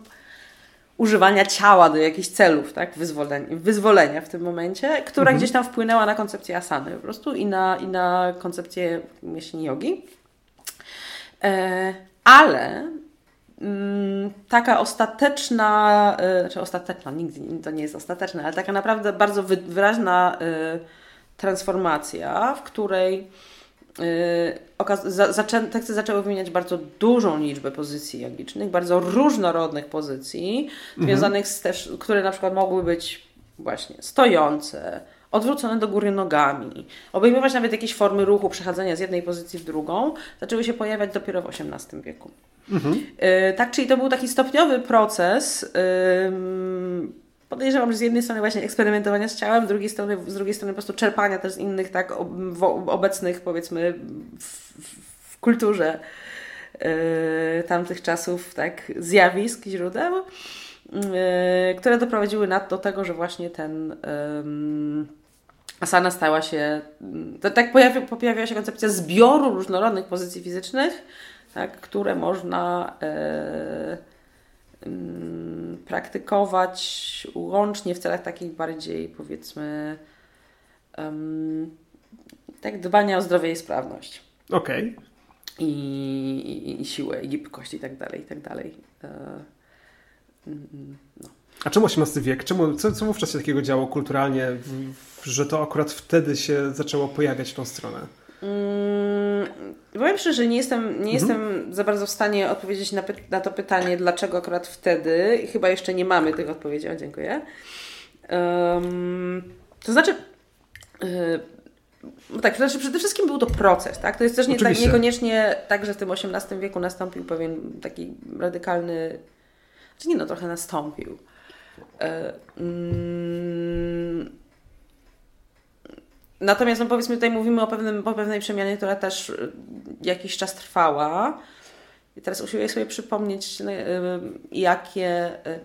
używania ciała do jakichś celów, tak? Wyzwolenia, wyzwolenia w tym momencie, która gdzieś tam wpłynęła na koncepcję asany po prostu i na, i na koncepcję mięśni jogi. E, ale mm, taka ostateczna, e, znaczy ostateczna, nigdy to nie jest ostateczna, ale taka naprawdę bardzo wy, wyraźna e, transformacja, w której okaz- za, zaczę, teksty zaczęły wymieniać bardzo dużą liczbę pozycji jogicznych, bardzo różnorodnych pozycji, związanych z też, które na przykład mogły być właśnie stojące, odwrócone do góry nogami, obejmować nawet jakieś formy ruchu, przechodzenia z jednej pozycji w drugą, zaczęły się pojawiać dopiero w XVIII wieku. Yy, tak, czyli to był taki stopniowy proces. ym, Podejrzewam, że z jednej strony właśnie eksperymentowania z ciałem, z drugiej strony, z drugiej strony po prostu czerpania też z innych tak obecnych powiedzmy w, w, kulturze yy, tamtych czasów tak zjawisk, źródeł, yy, które doprowadziły na, do tego, że właśnie ten ym, asana stała się, to, tak pojawi, pojawiła się koncepcja zbioru różnorodnych pozycji fizycznych, tak, które można yy, praktykować łącznie w celach takich bardziej powiedzmy ym, tak dbania o zdrowie i sprawność Okej. i, i, i siłę, i gibkość i tak dalej, i tak dalej. E, mm, no. A czemu XVIII wiek? Czemu, co, co wówczas się takiego działo kulturalnie, w, w, że to akurat wtedy się zaczęło pojawiać w tą stronę? Mm, powiem szczerze, nie jestem, nie jestem za bardzo w stanie odpowiedzieć na, na to pytanie, dlaczego akurat wtedy. Chyba jeszcze nie mamy tych odpowiedzi, o dziękuję. Em, to znaczy, y, no tak, to znaczy przede wszystkim był to proces, tak? To jest też nie, tak, niekoniecznie tak, że w tym XVIII wieku nastąpił pewien taki radykalny, czy nie no, trochę nastąpił. Natomiast no powiedzmy tutaj mówimy o, pewnym, o pewnej przemianie, która też jakiś czas trwała. I teraz usiłuję sobie przypomnieć, no, y, jakie. y,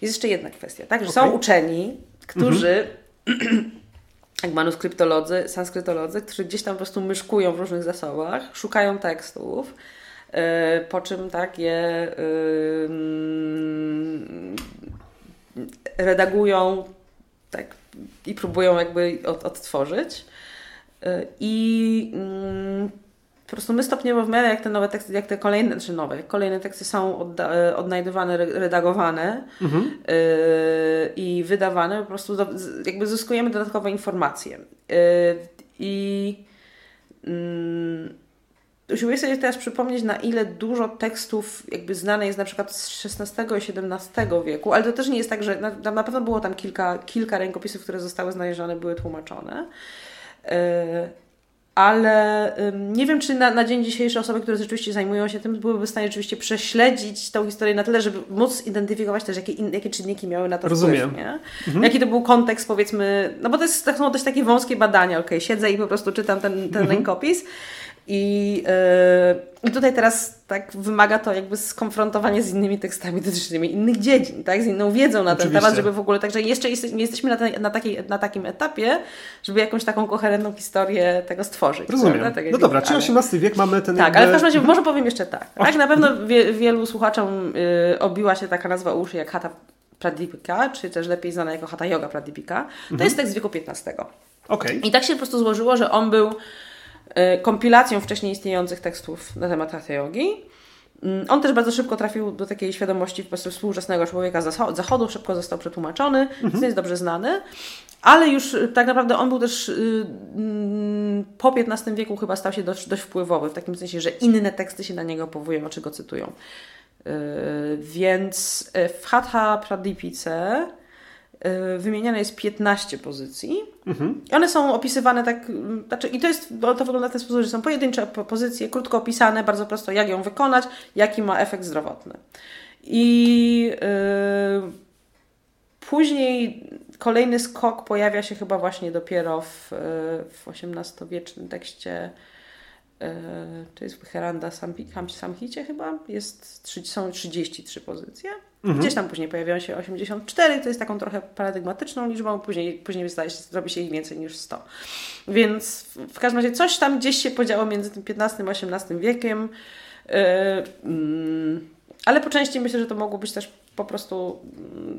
Jest jeszcze jedna kwestia, tak? Że są Okej. uczeni, którzy jak manuskryptolodzy, sanskrytolodzy, którzy gdzieś tam po prostu myszkują w różnych zasobach, szukają tekstów, yy, po czym tak je yy, redagują tak, i próbują jakby od, odtworzyć. Yy, I mm, prostu my stopniowo w miarę jak te nowe teksty, jak te kolejne, czy nowe, kolejne teksty są odda, odnajdywane, redagowane mhm. yy, i wydawane, po prostu do, jakby zyskujemy dodatkowe informacje. Yy, I yy, usiłuję sobie teraz przypomnieć, na ile dużo tekstów jakby znane jest na przykład z XVI i XVII wieku, ale to też nie jest tak, że na, na pewno było tam kilka, kilka rękopisów, które zostały znalezione, były tłumaczone. Yy, ale nie wiem, czy na, na, dzień dzisiejszy osoby, które rzeczywiście zajmują się tym, byłyby w stanie rzeczywiście prześledzić tą historię na tyle, żeby móc identyfikować też, jakie, in, jakie czynniki miały na to Rozumiem. wpływ? Mhm. Jaki to był kontekst, powiedzmy, no bo to, jest, to są dość takie wąskie badania, ok, siedzę i po prostu czytam ten, ten mhm. rękopis i, yy, I tutaj teraz tak wymaga to jakby skonfrontowanie z innymi tekstami dotyczącymi innych dziedzin, tak? z inną wiedzą na Oczywiście. ten temat, żeby w ogóle, także jeszcze nie jesteśmy na, na, takiej, na takim etapie, żeby jakąś taką koherentną historię tego stworzyć. Rozumiem. Tak, no dobra, czyli XVIII wiek mamy ten Tak, jakby... ale w każdym razie może powiem jeszcze tak. tak? Na pewno wie, wielu słuchaczom yy, obiła się taka nazwa uszy jak Hatha Pradipika, czy też lepiej znana jako Hatha Yoga Pradipika. To mhm. jest tekst z wieku XV. Okay. I tak się po prostu złożyło, że on był kompilacją wcześniej istniejących tekstów na temat hatha. Mm, on też bardzo szybko trafił do takiej świadomości po prostu współczesnego człowieka z zachodu, szybko został przetłumaczony, mhm. jest dobrze znany, ale już y, tak naprawdę on był też yy, po XV wieku chyba stał się dość, dość wpływowy, w takim sensie, że inne teksty się na niego powołują, czy go cytują. Więc w Hatha Pradipice Y, wymieniane jest 15 pozycji. Mhm. I one są opisywane tak, znaczy, i to jest, to wygląda w ten sposób, że są pojedyncze pozycje, krótko opisane, bardzo prosto, jak ją wykonać, jaki ma efekt zdrowotny. I yy, później kolejny skok pojawia się chyba właśnie dopiero w, y, w XVIII-wiecznym tekście to jest Heranda Samhicie chyba, jest, są 33 pozycje. Mhm. Gdzieś tam później pojawiają się 84, to jest taką trochę paradygmatyczną liczbą, później, później się, zrobi się ich więcej niż 100. Więc w każdym razie coś tam gdzieś się podziało między tym XV a XVIII wiekiem, yy, yy, ale po części myślę, że to mogło być też po prostu,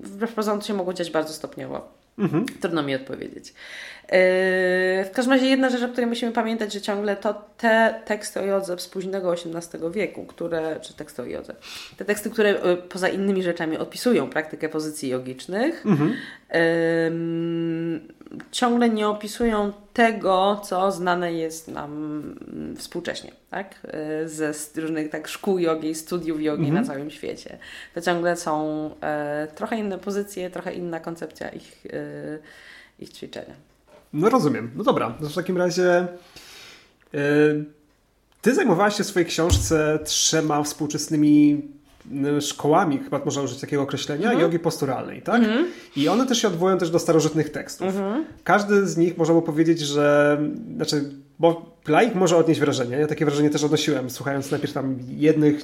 wbrew pozorom, się mogło dziać bardzo stopniowo. Mhm. Trudno mi odpowiedzieć. Yy, w każdym razie jedna rzecz, o której musimy pamiętać, że ciągle to te teksty o jodze z późnego XVIII wieku, które, czy teksty o jodze, te teksty, które yy, poza innymi rzeczami opisują praktykę pozycji jogicznych, mhm. Ciągle nie opisują tego, co znane jest nam współcześnie, tak? Yy, ze różnych tak, szkół jogi, studiów jogi mhm. na całym świecie. To ciągle są e, trochę inne pozycje, trochę inna koncepcja ich, e, ich ćwiczenia. No rozumiem. No dobra, to w takim razie yy, ty zajmowałaś się w swojej książce trzema współczesnymi szkołami, chyba można użyć takiego określenia, mhm. jogi posturalnej, tak? Mhm. I one też się odwołują też do starożytnych tekstów. Mhm. Każdy z nich można by powiedzieć, że znaczy bo laik może odnieść wrażenie, ja takie wrażenie też odnosiłem, słuchając najpierw tam jednych,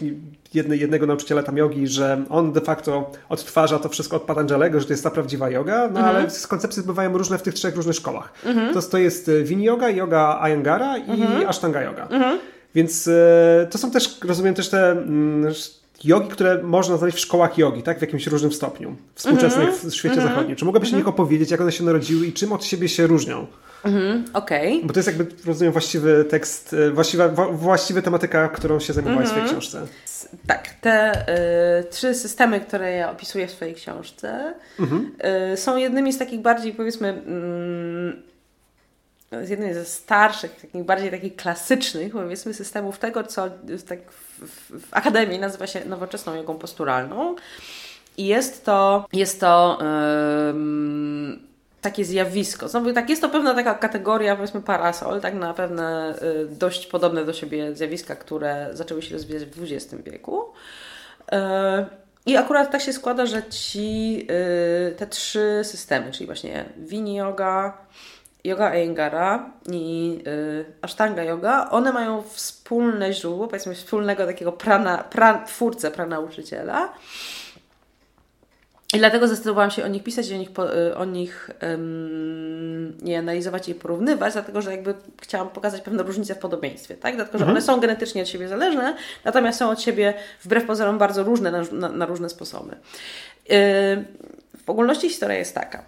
jedny, jednego nauczyciela tam jogi, że on de facto odtwarza to wszystko od Patanjalego, że to jest ta prawdziwa yoga, no mhm. ale koncepcje bywają różne w tych trzech różnych szkołach. To, to jest e, Vini Yoga, yoga Ayangara i. Ashtanga Yoga. Więc e, to są też, rozumiem też te mm, jogi, które można znaleźć w szkołach jogi, tak? W jakimś różnym stopniu, współczesnych mm -hmm. w świecie mm -hmm. zachodnim. Czy mogłabyś mm -hmm. opowiedzieć, jak one się narodziły i czym od siebie się różnią? Mhm, okej. Okay. Bo to jest jakby, rozumiem, właściwy tekst, e, właściwa, właściwa tematyka, którą się zajmowałaś w swojej mhm. książce. Tak, te y, trzy systemy, które ja opisuję w swojej książce, y, są jednymi z takich bardziej, powiedzmy, y, z jednej ze starszych, takich bardziej takich klasycznych, powiedzmy, systemów tego, co tak w, w, w akademii nazywa się nowoczesną jogą posturalną. I jest to, jest to takie zjawisko. Znowu, tak, jest to pewna taka kategoria, powiedzmy parasol, tak na pewne y, dość podobne do siebie zjawiska, które zaczęły się rozwijać w XX wieku. Y, I akurat tak się składa, że ci, y, te trzy systemy, czyli właśnie Vini Yoga, Yoga Iyengar i Ashtanga Yoga, one mają wspólne źródło, powiedzmy wspólnego takiego prana, pra, twórcę, pranauczyciela. I dlatego zdecydowałam się o nich pisać i o nich, o nich um, nie analizować i porównywać, dlatego że jakby chciałam pokazać pewne różnice w podobieństwie, tak? Dlatego, że mhm. one są genetycznie od siebie zależne, natomiast są od siebie wbrew pozorom bardzo różne na, na, na różne sposoby. Yy, w ogólności historia jest taka,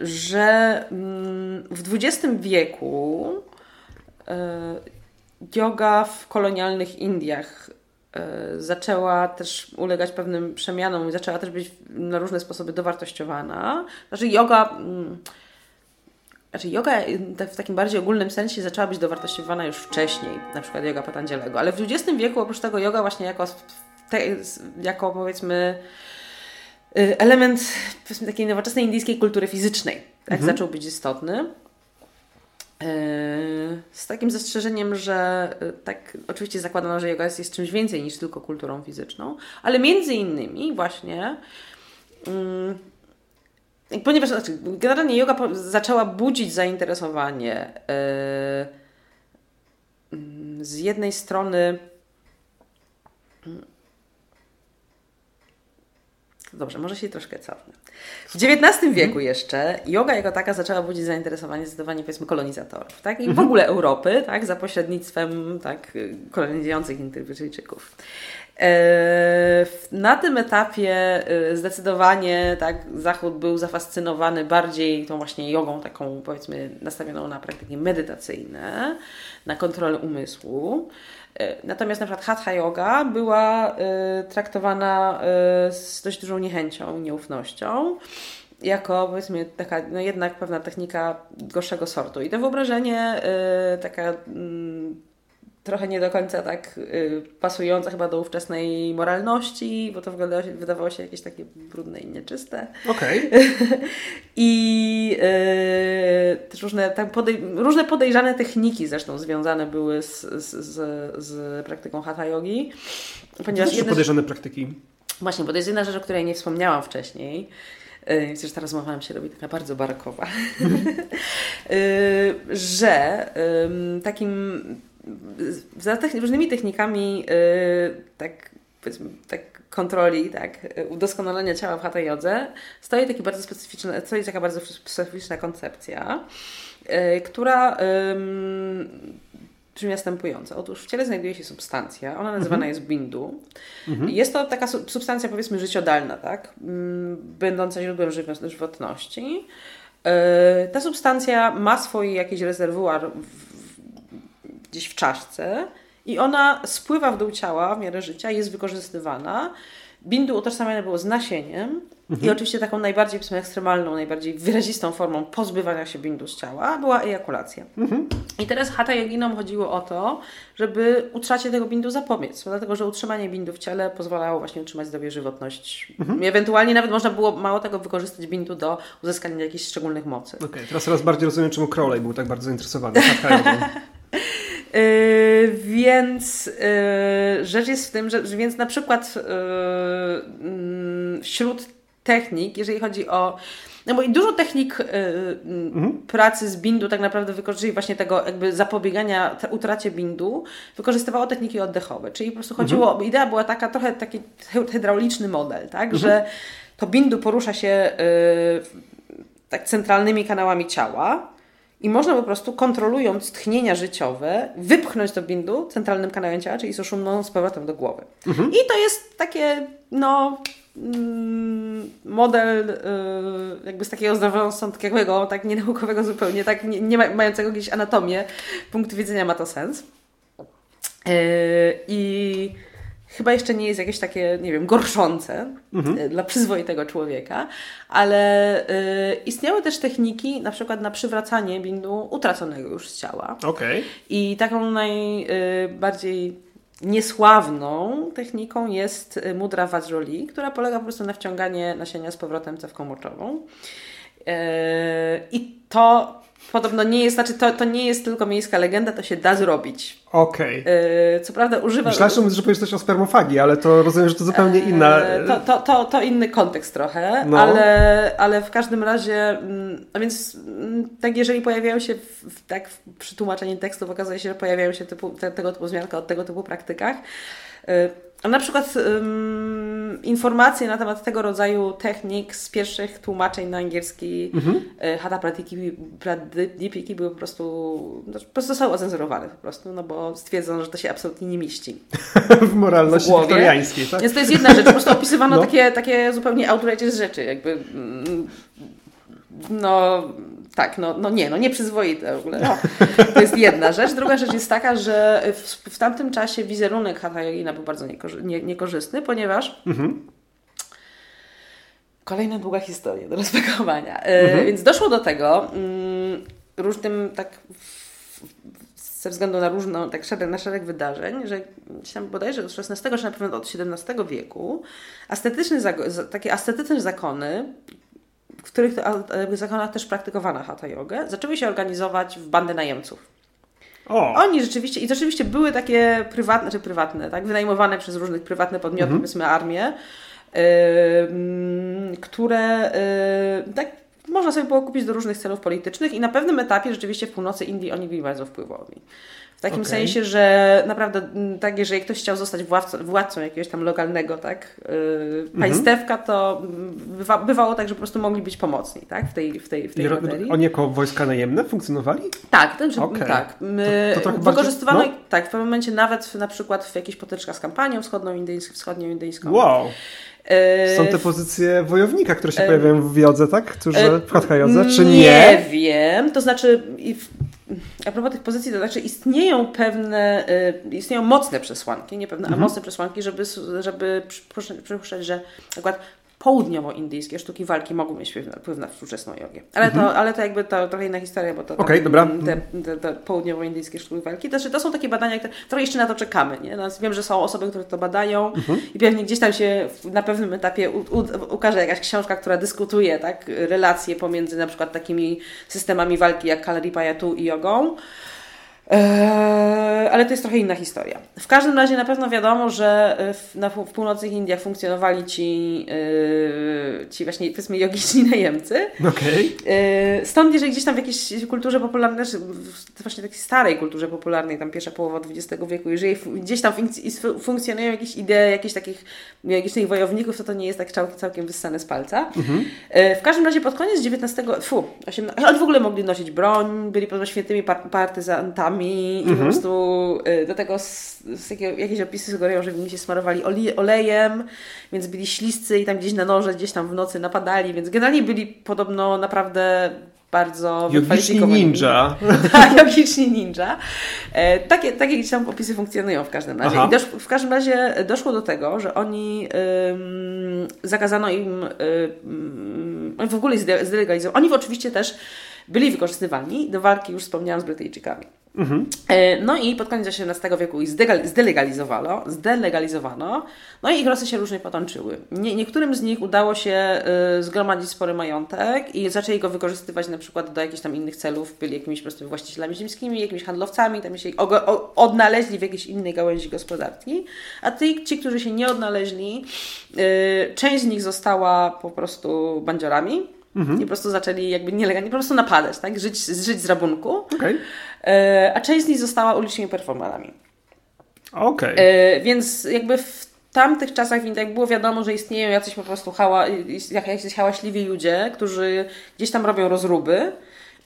że mm, w XX wieku yy, yoga w kolonialnych Indiach E, zaczęła też ulegać pewnym przemianom i zaczęła też być na różne sposoby dowartościowana. Znaczy yoga... Mm, znaczy yoga w takim bardziej ogólnym sensie zaczęła być dowartościowana już wcześniej, na przykład yoga Patandzielego, ale w XX wieku oprócz tego yoga właśnie jako, jako powiedzmy y, element powiedzmy takiej nowoczesnej indyjskiej kultury fizycznej tak, mhm. zaczął być istotny. Z takim zastrzeżeniem, że y, tak oczywiście zakładano, że yoga jest, jest czymś więcej niż tylko kulturą fizyczną, ale między innymi właśnie mm, ponieważ znaczy, generalnie yoga zaczęła budzić zainteresowanie yy, z jednej strony Dobrze, może się troszkę cofnę. W XIX wieku jeszcze yoga jako taka zaczęła budzić zainteresowanie zdecydowanie powiedzmy kolonizatorów, tak? I w mhm. ogóle Europy, tak? Za pośrednictwem tak, kolonizujących Brytyjczyków. E, na tym etapie e, zdecydowanie tak, Zachód był zafascynowany bardziej tą właśnie jogą, taką powiedzmy nastawioną na praktyki medytacyjne, na kontrolę umysłu. E, natomiast na przykład hatha yoga była y, traktowana y, z dość dużą niechęcią, nieufnością jako powiedzmy taka no jednak pewna technika gorszego sortu. I to wyobrażenie y, taka mm, trochę nie do końca tak y, pasujące chyba do ówczesnej moralności, bo to wyglądało się, wydawało się jakieś takie brudne i nieczyste. Okej. Okay. I y, też różne, tak podej różne podejrzane techniki zresztą związane były z, z, z, z praktyką hatha yogi. Ponieważ podejrzane praktyki? Właśnie, bo to jest jedna rzecz, o której nie wspomniałam wcześniej. Przecież y, ta rozmowa nam się robi taka bardzo barakowa, y, że takim za techni różnymi technikami yy, tak, powiedzmy, tak kontroli, tak, udoskonalenia ciała w hatha jodze stoi, taki bardzo specyficzna, stoi taka bardzo specyficzna koncepcja, yy, która yy, brzmi następująco. Otóż w ciele znajduje się substancja, ona nazywana mhm. jest bindu. Mhm. Jest to taka substancja powiedzmy życiodalna, tak, będąca źródłem żywotności. Yy, ta substancja ma swój jakiś rezerwuar w, gdzieś w czaszce i ona spływa w dół ciała w miarę życia, jest wykorzystywana. Bindu utożsamiane było z nasieniem mhm. i oczywiście taką najbardziej ekstremalną, najbardziej wyrazistą formą pozbywania się bindu z ciała była ejakulacja. Mhm. I teraz hatha yoginom chodziło o to, żeby utracie tego bindu zapobiec, dlatego że utrzymanie bindu w ciele pozwalało właśnie utrzymać zdrowie żywotność. Mhm. Ewentualnie nawet można było mało tego wykorzystać bindu do uzyskania jakichś szczególnych mocy. Okej, okay, teraz coraz bardziej rozumiem, czemu Crowley był tak bardzo zainteresowany Yy, więc yy, rzecz jest w tym, że, więc na przykład yy, wśród technik, jeżeli chodzi o no bo i dużo technik y, mhm. pracy z bindu tak naprawdę wykorzystuje właśnie tego jakby zapobiegania utracie bindu, wykorzystywało techniki oddechowe. Czyli po prostu chodziło, mhm. idea była taka trochę taki hydrauliczny model, tak, mhm. że to bindu porusza się y, tak centralnymi kanałami ciała, i można po prostu kontrolując tchnienia życiowe, wypchnąć to bindu centralnym kanałem ciała, czyli suszumną z powrotem do głowy. Mhm. I to jest takie, no, mm, model y, jakby z takiego zdroworozsądkowego, tak nienaukowego zupełnie, tak nie, nie mającego gdzieś anatomię, punktu widzenia ma to sens. Y, I chyba jeszcze nie jest jakieś takie, nie wiem, gorszące mhm. E, dla przyzwoitego człowieka, ale y, istniały też techniki, na przykład na przywracanie bindu utraconego już z ciała. Okay. I taką najbardziej y, niesławną techniką jest mudra Vajroli, która polega po prostu na wciąganie nasienia z powrotem cewką moczową. Yy, I to Podobno nie jest, znaczy to, to nie jest tylko miejska legenda, to się da zrobić. Okej. Okay. Co prawda używa... Myślałem, że powiesz coś o spermofagii, ale to rozumiem, że to zupełnie inna... Yy, to, to, to, to, inny kontekst trochę, no. ale, ale w każdym razie, mm, a więc mm, tak jeżeli pojawiają się, w, tak przy tłumaczeniu tekstów okazuje się, że pojawiają się typu, te, tego typu zmianka o tego typu praktykach, yy, a na przykład informacje na temat tego rodzaju technik z pierwszych tłumaczeń na angielski mhm. Hatha Pradipiki były po prostu, no, po prostu zostały ocenzurowane po prostu, no bo stwierdzono, że to się absolutnie nie mieści. w moralności w wiktoriańskiej, tak? Więc to jest jedna rzecz, po prostu opisywano no. takie, takie zupełnie outrageous rzeczy, jakby mm, no tak, no, no nie, no nieprzyzwoite w ogóle. No, to jest jedna rzecz. Druga rzecz jest taka, że w, w tamtym czasie wizerunek Hatha Yogina był bardzo niekorzy nie, niekorzystny, ponieważ mhm. kolejna długa historia do rozpakowania. E, mhm. Więc doszło do tego mm, różnym tak ze względu na różną, tak szereg, na szereg wydarzeń, że tam bodajże od XVI czy na pewno od XVII wieku astetyczne, takie astetyczne zakony w których zakonach też praktykowano hatha jogę, zaczęły się organizować w bandy najemców. O. Oni rzeczywiście, i rzeczywiście były takie prywatne, czy prywatne, tak, wynajmowane przez różnych prywatne podmioty, mhm. powiedzmy armie, yy, które yy, tak można sobie było kupić do różnych celów politycznych i na pewnym etapie rzeczywiście w północy Indii oni byli bardzo wpływowi. W takim okay. sensie, że naprawdę mm, tak, jeżeli ktoś chciał zostać władcą, władcą jakiegoś tam lokalnego tak, yy, państewka, to bywa, bywało tak, że po prostu mogli być pomocni tak, w tej, w tej, w tej I materii. Oni jako wojska najemne funkcjonowali? Tak, to, znaczy, okay. tak. My, to, to wykorzystywano bardziej, no? tak, w pewnym momencie nawet na przykład w jakichś potyczkach z kampanią wschodnioindyjską. Wschodnioindyjską. Wow. Yy, Są te pozycje wojownika, które się yy, pojawiają w jodze, tak? Którzy yy, w Hatha jodze, czy nie? Nie wiem. To znaczy, a propos tych pozycji, to znaczy istnieją pewne, istnieją mocne przesłanki, nie pewne, mhm. a mocne przesłanki, żeby, żeby przypuszczać, że na przykład południowoindyjskie sztuki walki mogą mieć wpływ na współczesną jogę. Ale, mhm. to, ale to jakby to trochę inna historia, bo to okay, dobra. te, te, te południowoindyjskie sztuki walki. To, znaczy, to są takie badania, które trochę jeszcze na to czekamy. Nie? No, wiem, że są osoby, które to badają mhm. i pewnie gdzieś tam się na pewnym etapie u, u, ukaże jakaś książka, która dyskutuje tak, relacje pomiędzy na przykład takimi systemami walki jak Kalaripayattu i jogą. Eee, ale to jest trochę inna historia. W każdym razie na pewno wiadomo, że w, na, w północnych Indiach funkcjonowali ci, yy, ci właśnie powiedzmy jogiczni najemcy. Okay. Yy, stąd, jeżeli gdzieś tam w jakiejś kulturze popularnej, w właśnie takiej starej kulturze popularnej, tam pierwsza połowa XX wieku, jeżeli gdzieś tam funkcjonują jakieś idee jakichś takich jogicznych wojowników, to to nie jest tak całkiem wyssane z palca. Mhm. Yy, w każdym razie pod koniec XIX, fu, 18, oni w ogóle mogli nosić broń, byli poza świętymi partyzantami, i, mhm. i po mhm. prostu y, do tego z, z jakiego, jakieś opisy sugerują, że mi się smarowali olejem, więc byli śliscy i tam gdzieś na noże, gdzieś tam w nocy napadali, więc generalnie byli podobno naprawdę bardzo Jogiczni ninja. tak, jogiczni ninja. E, takie, takie gdzieś tam opisy funkcjonują w każdym razie. I dosz, w każdym razie doszło do tego, że oni ym, zakazano im ym, w ogóle zdelegalizowano. Oni oczywiście też byli wykorzystywani do walki, już wspomniałam, z Brytyjczykami. Mhm. E, no i pod koniec XVIII wieku zdelegalizowano, zdelegalizowano, no i ich losy się różnie potoczyły. Nie, niektórym z nich udało się y, zgromadzić spory majątek i zaczęli go wykorzystywać na przykład do jakichś tam innych celów, byli jakimiś prostu właścicielami ziemskimi, jakimiś handlowcami, tam się odnaleźli w jakiejś innej gałęzi gospodarki, a ty, ci, którzy się nie odnaleźli, y, część z nich została po prostu bandziorami, Mhm. I po prostu zaczęli jakby nielegalnie po prostu napadać, tak? Żyć, żyć z rabunku. Okay. E, a część z nich została ulicznymi performerami. Okay. E, więc jakby w tamtych czasach jak było wiadomo, że istnieją jacyś po prostu hała, jacyś hałaśliwi ludzie, którzy gdzieś tam robią rozruby,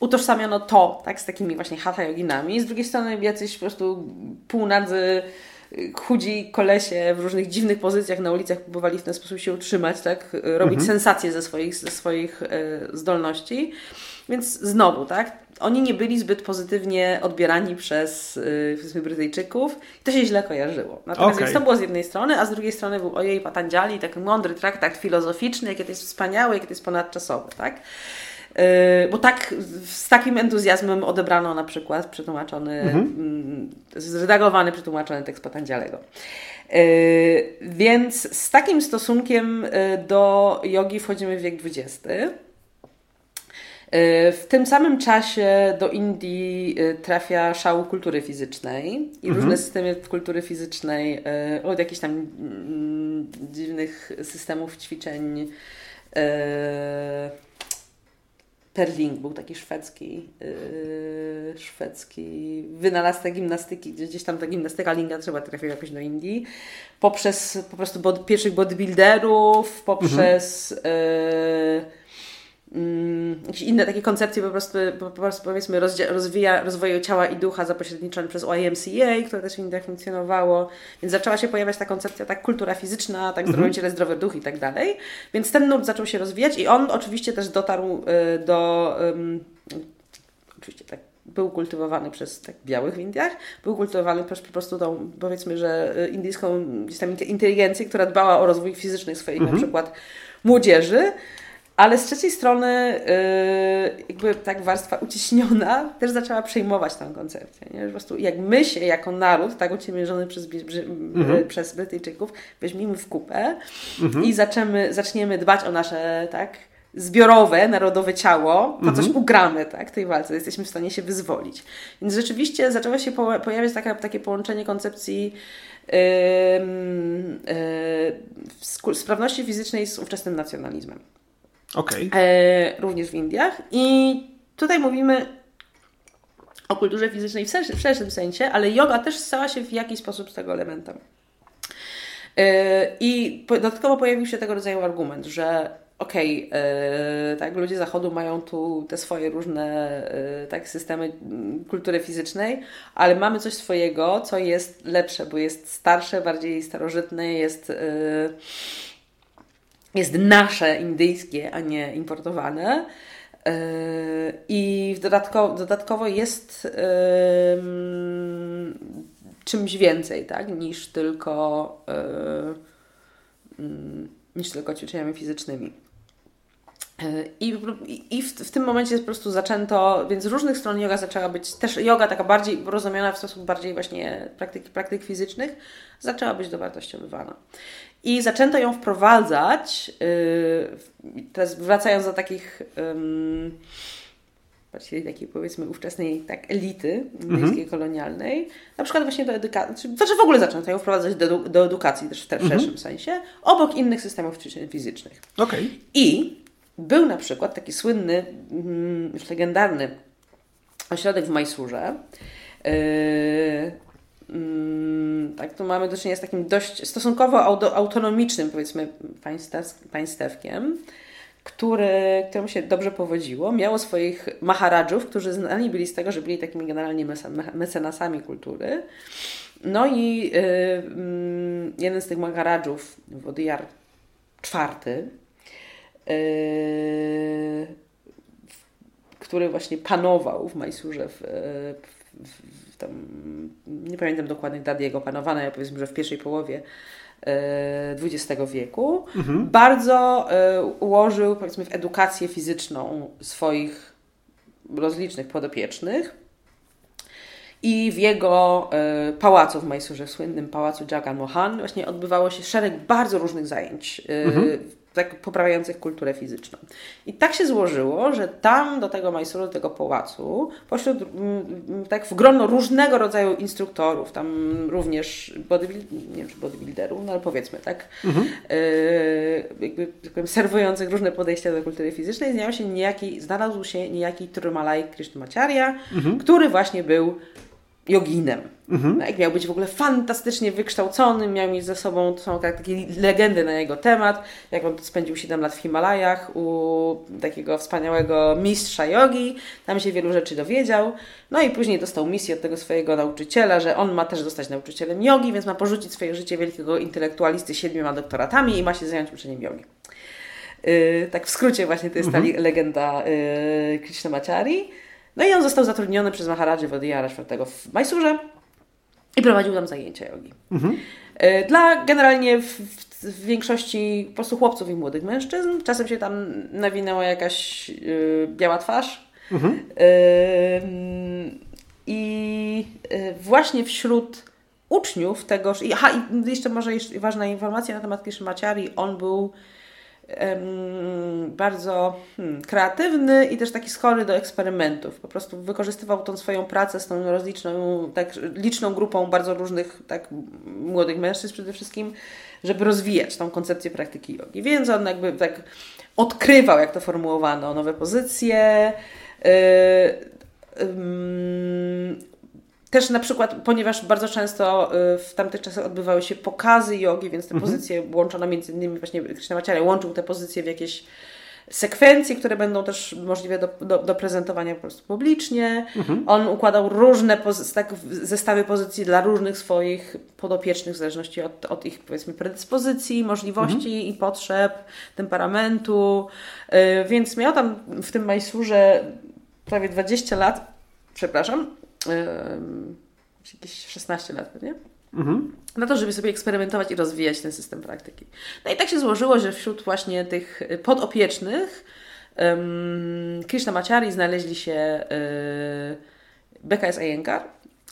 utożsamiano to tak z takimi właśnie hatha joginami. Z drugiej strony jacyś po prostu półnadzy chudzi kolesie w różnych dziwnych pozycjach na ulicach próbowali w ten sposób się utrzymać, tak? Robić mhm. sensacje ze swoich, ze swoich e, zdolności. Więc znowu, tak? Oni nie byli zbyt pozytywnie odbierani przez yy, Brytyjczyków i to się źle kojarzyło. Natomiast okay. to było z jednej strony, a z drugiej strony był ojej Patanjali, taki mądry traktat filozoficzny, jakie to jest wspaniałe, jakie to jest ponadczasowe, tak? Yy, bo tak z takim entuzjazmem odebrano na przykład przetłumaczony, mhm. Mm, zredagowany, przetłumaczony tekst Patandzialego. Yy, więc z takim stosunkiem yy, do jogi wchodzimy w wiek XX. W tym samym czasie do Indii trafia szał kultury fizycznej i mhm. różne systemy kultury fizycznej, od jakichś tam mm, dziwnych systemów ćwiczeń Perling był taki szwedzki, yy, szwedzki wynalazca gimnastyki, gdzieś tam ta gimnastyka linga trzeba trafiła jakoś do Indii, poprzez po prostu bod, pierwszych bodybuilderów, poprzez yy, Mm, jakieś inne takie koncepcje po prostu, po prostu powiedzmy rozwija, rozwoju ciała i ducha zapośredniczone przez YMCA, które też w Indiach funkcjonowało, więc zaczęła się pojawiać ta koncepcja tak kultura fizyczna, tak zdrowe ciele, zdrowy duch i tak dalej, więc ten nurt zaczął się rozwijać i on oczywiście też dotarł y, do um, oczywiście tak był kultywowany przez tak białych w Indiach, był kultywowany przez po prostu tą, powiedzmy, że y, indyjską gdzieś tam inteligencję, która dbała o rozwój fizyczny swoich mhm. na przykład młodzieży, ale z trzeciej strony, yy, jakby tak warstwa uciśniona też zaczęła przejmować tę koncepcję. Nie? Po prostu jak my się jako naród, tak uciemiężony przez, mhm. przez Brytyjczyków, weźmiemy w kupę mhm. i zaczniemy, zaczniemy dbać o nasze tak, zbiorowe, narodowe ciało, to coś mhm. ugramy tak, tej walce, jesteśmy w stanie się wyzwolić. Więc rzeczywiście zaczęło się po, pojawiać taka, takie połączenie koncepcji yy, yy, sprawności fizycznej z ówczesnym nacjonalizmem. Okay. E, również w Indiach. I tutaj mówimy o kulturze fizycznej w szerszym, w szerszym sensie, ale yoga też stała się w jakiś sposób z tego elementem. E, I dodatkowo pojawił się tego rodzaju argument, że okej, okay, e, tak, ludzie zachodu mają tu te swoje różne e, tak, systemy kultury fizycznej, ale mamy coś swojego, co jest lepsze, bo jest starsze, bardziej starożytne, jest jest nasze indyjskie, a nie importowane. Yy, I dodatkowo, dodatkowo jest czymś więcej, tak, niż tylko, yy, niż tylko ćwiczeniami fizycznymi. I, i w, w, tym momencie po prostu zaczęto, więc z różnych stron yoga zaczęła być, też yoga taka bardziej rozumiana w sposób bardziej właśnie praktyk, praktyk fizycznych, zaczęła być dowartościowywana. I zaczęto ją wprowadzać, yy, teraz wracając do takich yy, takiej powiedzmy ówczesnej tak, elity mhm. kolonialnej, na przykład właśnie do edukacji, znaczy w ogóle zaczęto ją wprowadzać do, do edukacji też w, mhm. szerszym sensie, obok innych systemów ćwiczeń fizycznych. Okay. I był na przykład taki słynny, mm, już legendarny ośrodek w Majsurze, yy, Mm, tak, tu mamy do czynienia z takim dość stosunkowo autonomicznym, powiedzmy, państewkiem, który, któremu się dobrze powodziło. Miało swoich maharadżów, którzy znani byli z tego, że byli takimi generalnie mecenasami kultury. No i yy, jeden z tych maharadżów, Wodiyar IV, yy, który właśnie panował w Majsurze w, w, w tam, nie pamiętam dokładnych dat jego panowania, ale powiedzmy, że w pierwszej połowie XX e, wieku, mhm. bardzo e, ułożył powiedzmy w edukację fizyczną swoich rozlicznych podopiecznych. I w jego y, pałacu w Majsurze, w słynnym pałacu Jagan Mohan, właśnie odbywało się szereg bardzo różnych zajęć y, mhm tak poprawiających kulturę fizyczną. I tak się złożyło, że tam do tego Majsuru, do tego pałacu, pośród tak w grono różnego rodzaju instruktorów, tam również bodybuild, nie wiem czy bodybuilderów, no ale powiedzmy tak, mhm. yy, jakby tak powiem, serwujących różne podejścia do kultury fizycznej, znalazł się niejaki, znalazł się niejaki Trumalai Krishnamacharya, mhm. który właśnie był joginem. Mhm. Jak miał być w ogóle fantastycznie wykształcony, miał mieć ze sobą, to są takie legendy na jego temat, jak on spędził 7 lat w Himalajach u takiego wspaniałego mistrza jogi, tam się wielu rzeczy dowiedział, no i później dostał misję od tego swojego nauczyciela, że on ma też zostać nauczycielem jogi, więc ma porzucić swoje życie wielkiego intelektualisty siedmioma doktoratami i ma się zająć uczeniem jogi. Yy, tak w skrócie właśnie to jest mhm. ta legenda yy, Krishnamacharya. No i on został zatrudniony przez Maharadży Wadiyara IV w Majsurze i prowadził tam zajęcia jogi. Mhm. E, dla generalnie w, w, większości po prostu chłopców i młodych mężczyzn. Czasem się tam nawinęła jakaś y, biała twarz. Mhm. Y, I y, właśnie wśród uczniów tegoż... I, aha, i jeszcze może jeszcze ważna informacja na temat Kishimaciari. On był bardzo hmm, kreatywny i też taki skory do eksperymentów. Po prostu wykorzystywał tą swoją pracę z tą rozliczną, tak liczną grupą bardzo różnych tak, młodych mężczyzn przede wszystkim, żeby rozwijać tą koncepcję praktyki jogi. Więc on jakby tak odkrywał, jak to formułowano, nowe pozycje. Też na przykład, ponieważ bardzo często w tamtych czasach odbywały się pokazy jogi, więc te mhm. pozycje łączono między innymi właśnie Krishnamacharya łączył te pozycje w jakieś sekwencji, które będą też możliwe do, do, do prezentowania po prostu publicznie. Mhm. On układał różne tak, zestawy pozycji dla różnych swoich podopiecznych, w zależności od, od ich powiedzmy predyspozycji, możliwości mhm. i potrzeb, temperamentu. Yy, więc miał tam w tym Majsurze prawie 20 lat, przepraszam, jakieś 16 lat pewnie. Mhm. Na to, żeby sobie eksperymentować i rozwijać ten system praktyki. No i tak się złożyło, że wśród właśnie tych podopiecznych um, Krishnamacharyi znaleźli się y, BKS Iyengar,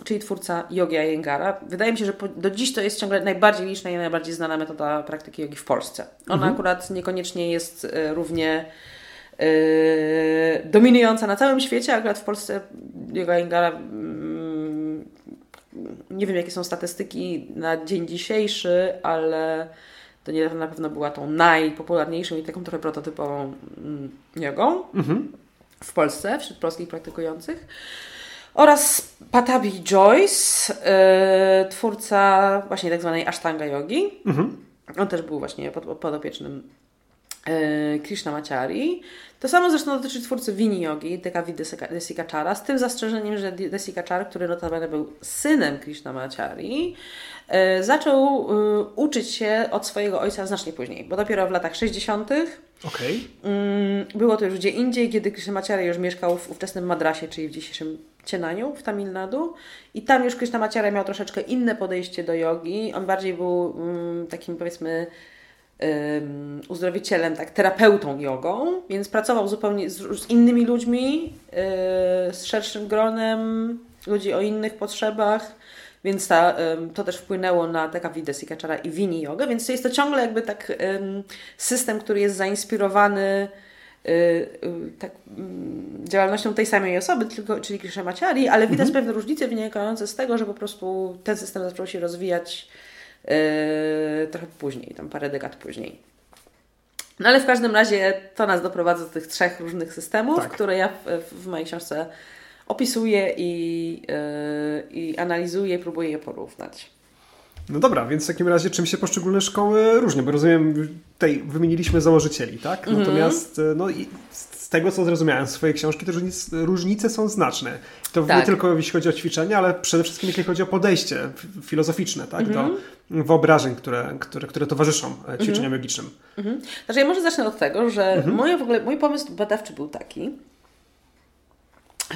czyli twórca yogi Iyengara. Wydaje mi się, że po, do dziś to jest ciągle najbardziej liczna i najbardziej znana metoda praktyki jogi w Polsce. Ona mhm. akurat niekoniecznie jest y, równie dominująca na całym świecie, akurat w Polsce yoga Iyengara mm, nie wiem jakie są statystyki na dzień dzisiejszy, ale to nie na pewno była tą najpopularniejszą i taką trochę prototypową mm, jogą mhm. w Polsce, wśród polskich praktykujących. Oraz Patabi Joyce, yy, twórca właśnie tak zwanej Ashtanga Yogi. Mhm. On też był właśnie pod, podopiecznym yy, Krishnamacharyi. To samo zresztą dotyczy twórcy Vini Yogi, Dekavi Desikachara, z tym zastrzeżeniem, że Desikachar, który notabene był synem Krishnamacharyi, e, zaczął e, uczyć się od swojego ojca znacznie później, bo dopiero w latach 60. Okay. Mm, było to już gdzie indziej, kiedy Krishnamacharya już mieszkał w ówczesnym Madrasie, czyli w dzisiejszym Cienaniu w Tamil Nadu i tam już Krishnamacharya miał troszeczkę inne podejście do jogi. On bardziej był mm, takim powiedzmy um, uzdrowicielem, tak, terapeutą jogą, więc pracował zupełnie z, z innymi ludźmi, yy, z szerszym gronem ludzi o innych potrzebach, więc ta, to też wpłynęło na taka Sikachara i Vini Yoga, więc jest to ciągle jakby tak system, który jest zainspirowany y, y, tak, mm, działalnością tej samej osoby, tylko, czyli Krishnamacharyi, ale widać mhm. pewne różnice wynikające z tego, że po prostu ten system zaczął się rozwijać trochę później, tam parę dekad później. No ale w każdym razie to nas doprowadza do tych trzech różnych systemów, tak. które ja w, w, mojej książce opisuję i, yy, i analizuję i próbuję je porównać. No dobra, więc w takim razie czym się poszczególne szkoły różnią? Bo rozumiem, tutaj wymieniliśmy założycieli, tak? Natomiast mm -hmm. no i tego, co zrozumiałem z swojej książki, to różnice są znaczne. To tak. nie tylko jeśli chodzi o ćwiczenia, ale przede wszystkim jeśli chodzi o podejście filozoficzne tak, mm -hmm. do mhm. Wyobrażeń, które, które, które towarzyszą ćwiczeniom jogicznym. Mm -hmm. Znaczy ja może zacznę od tego, że mhm. moje, w ogóle, mój pomysł badawczy był taki,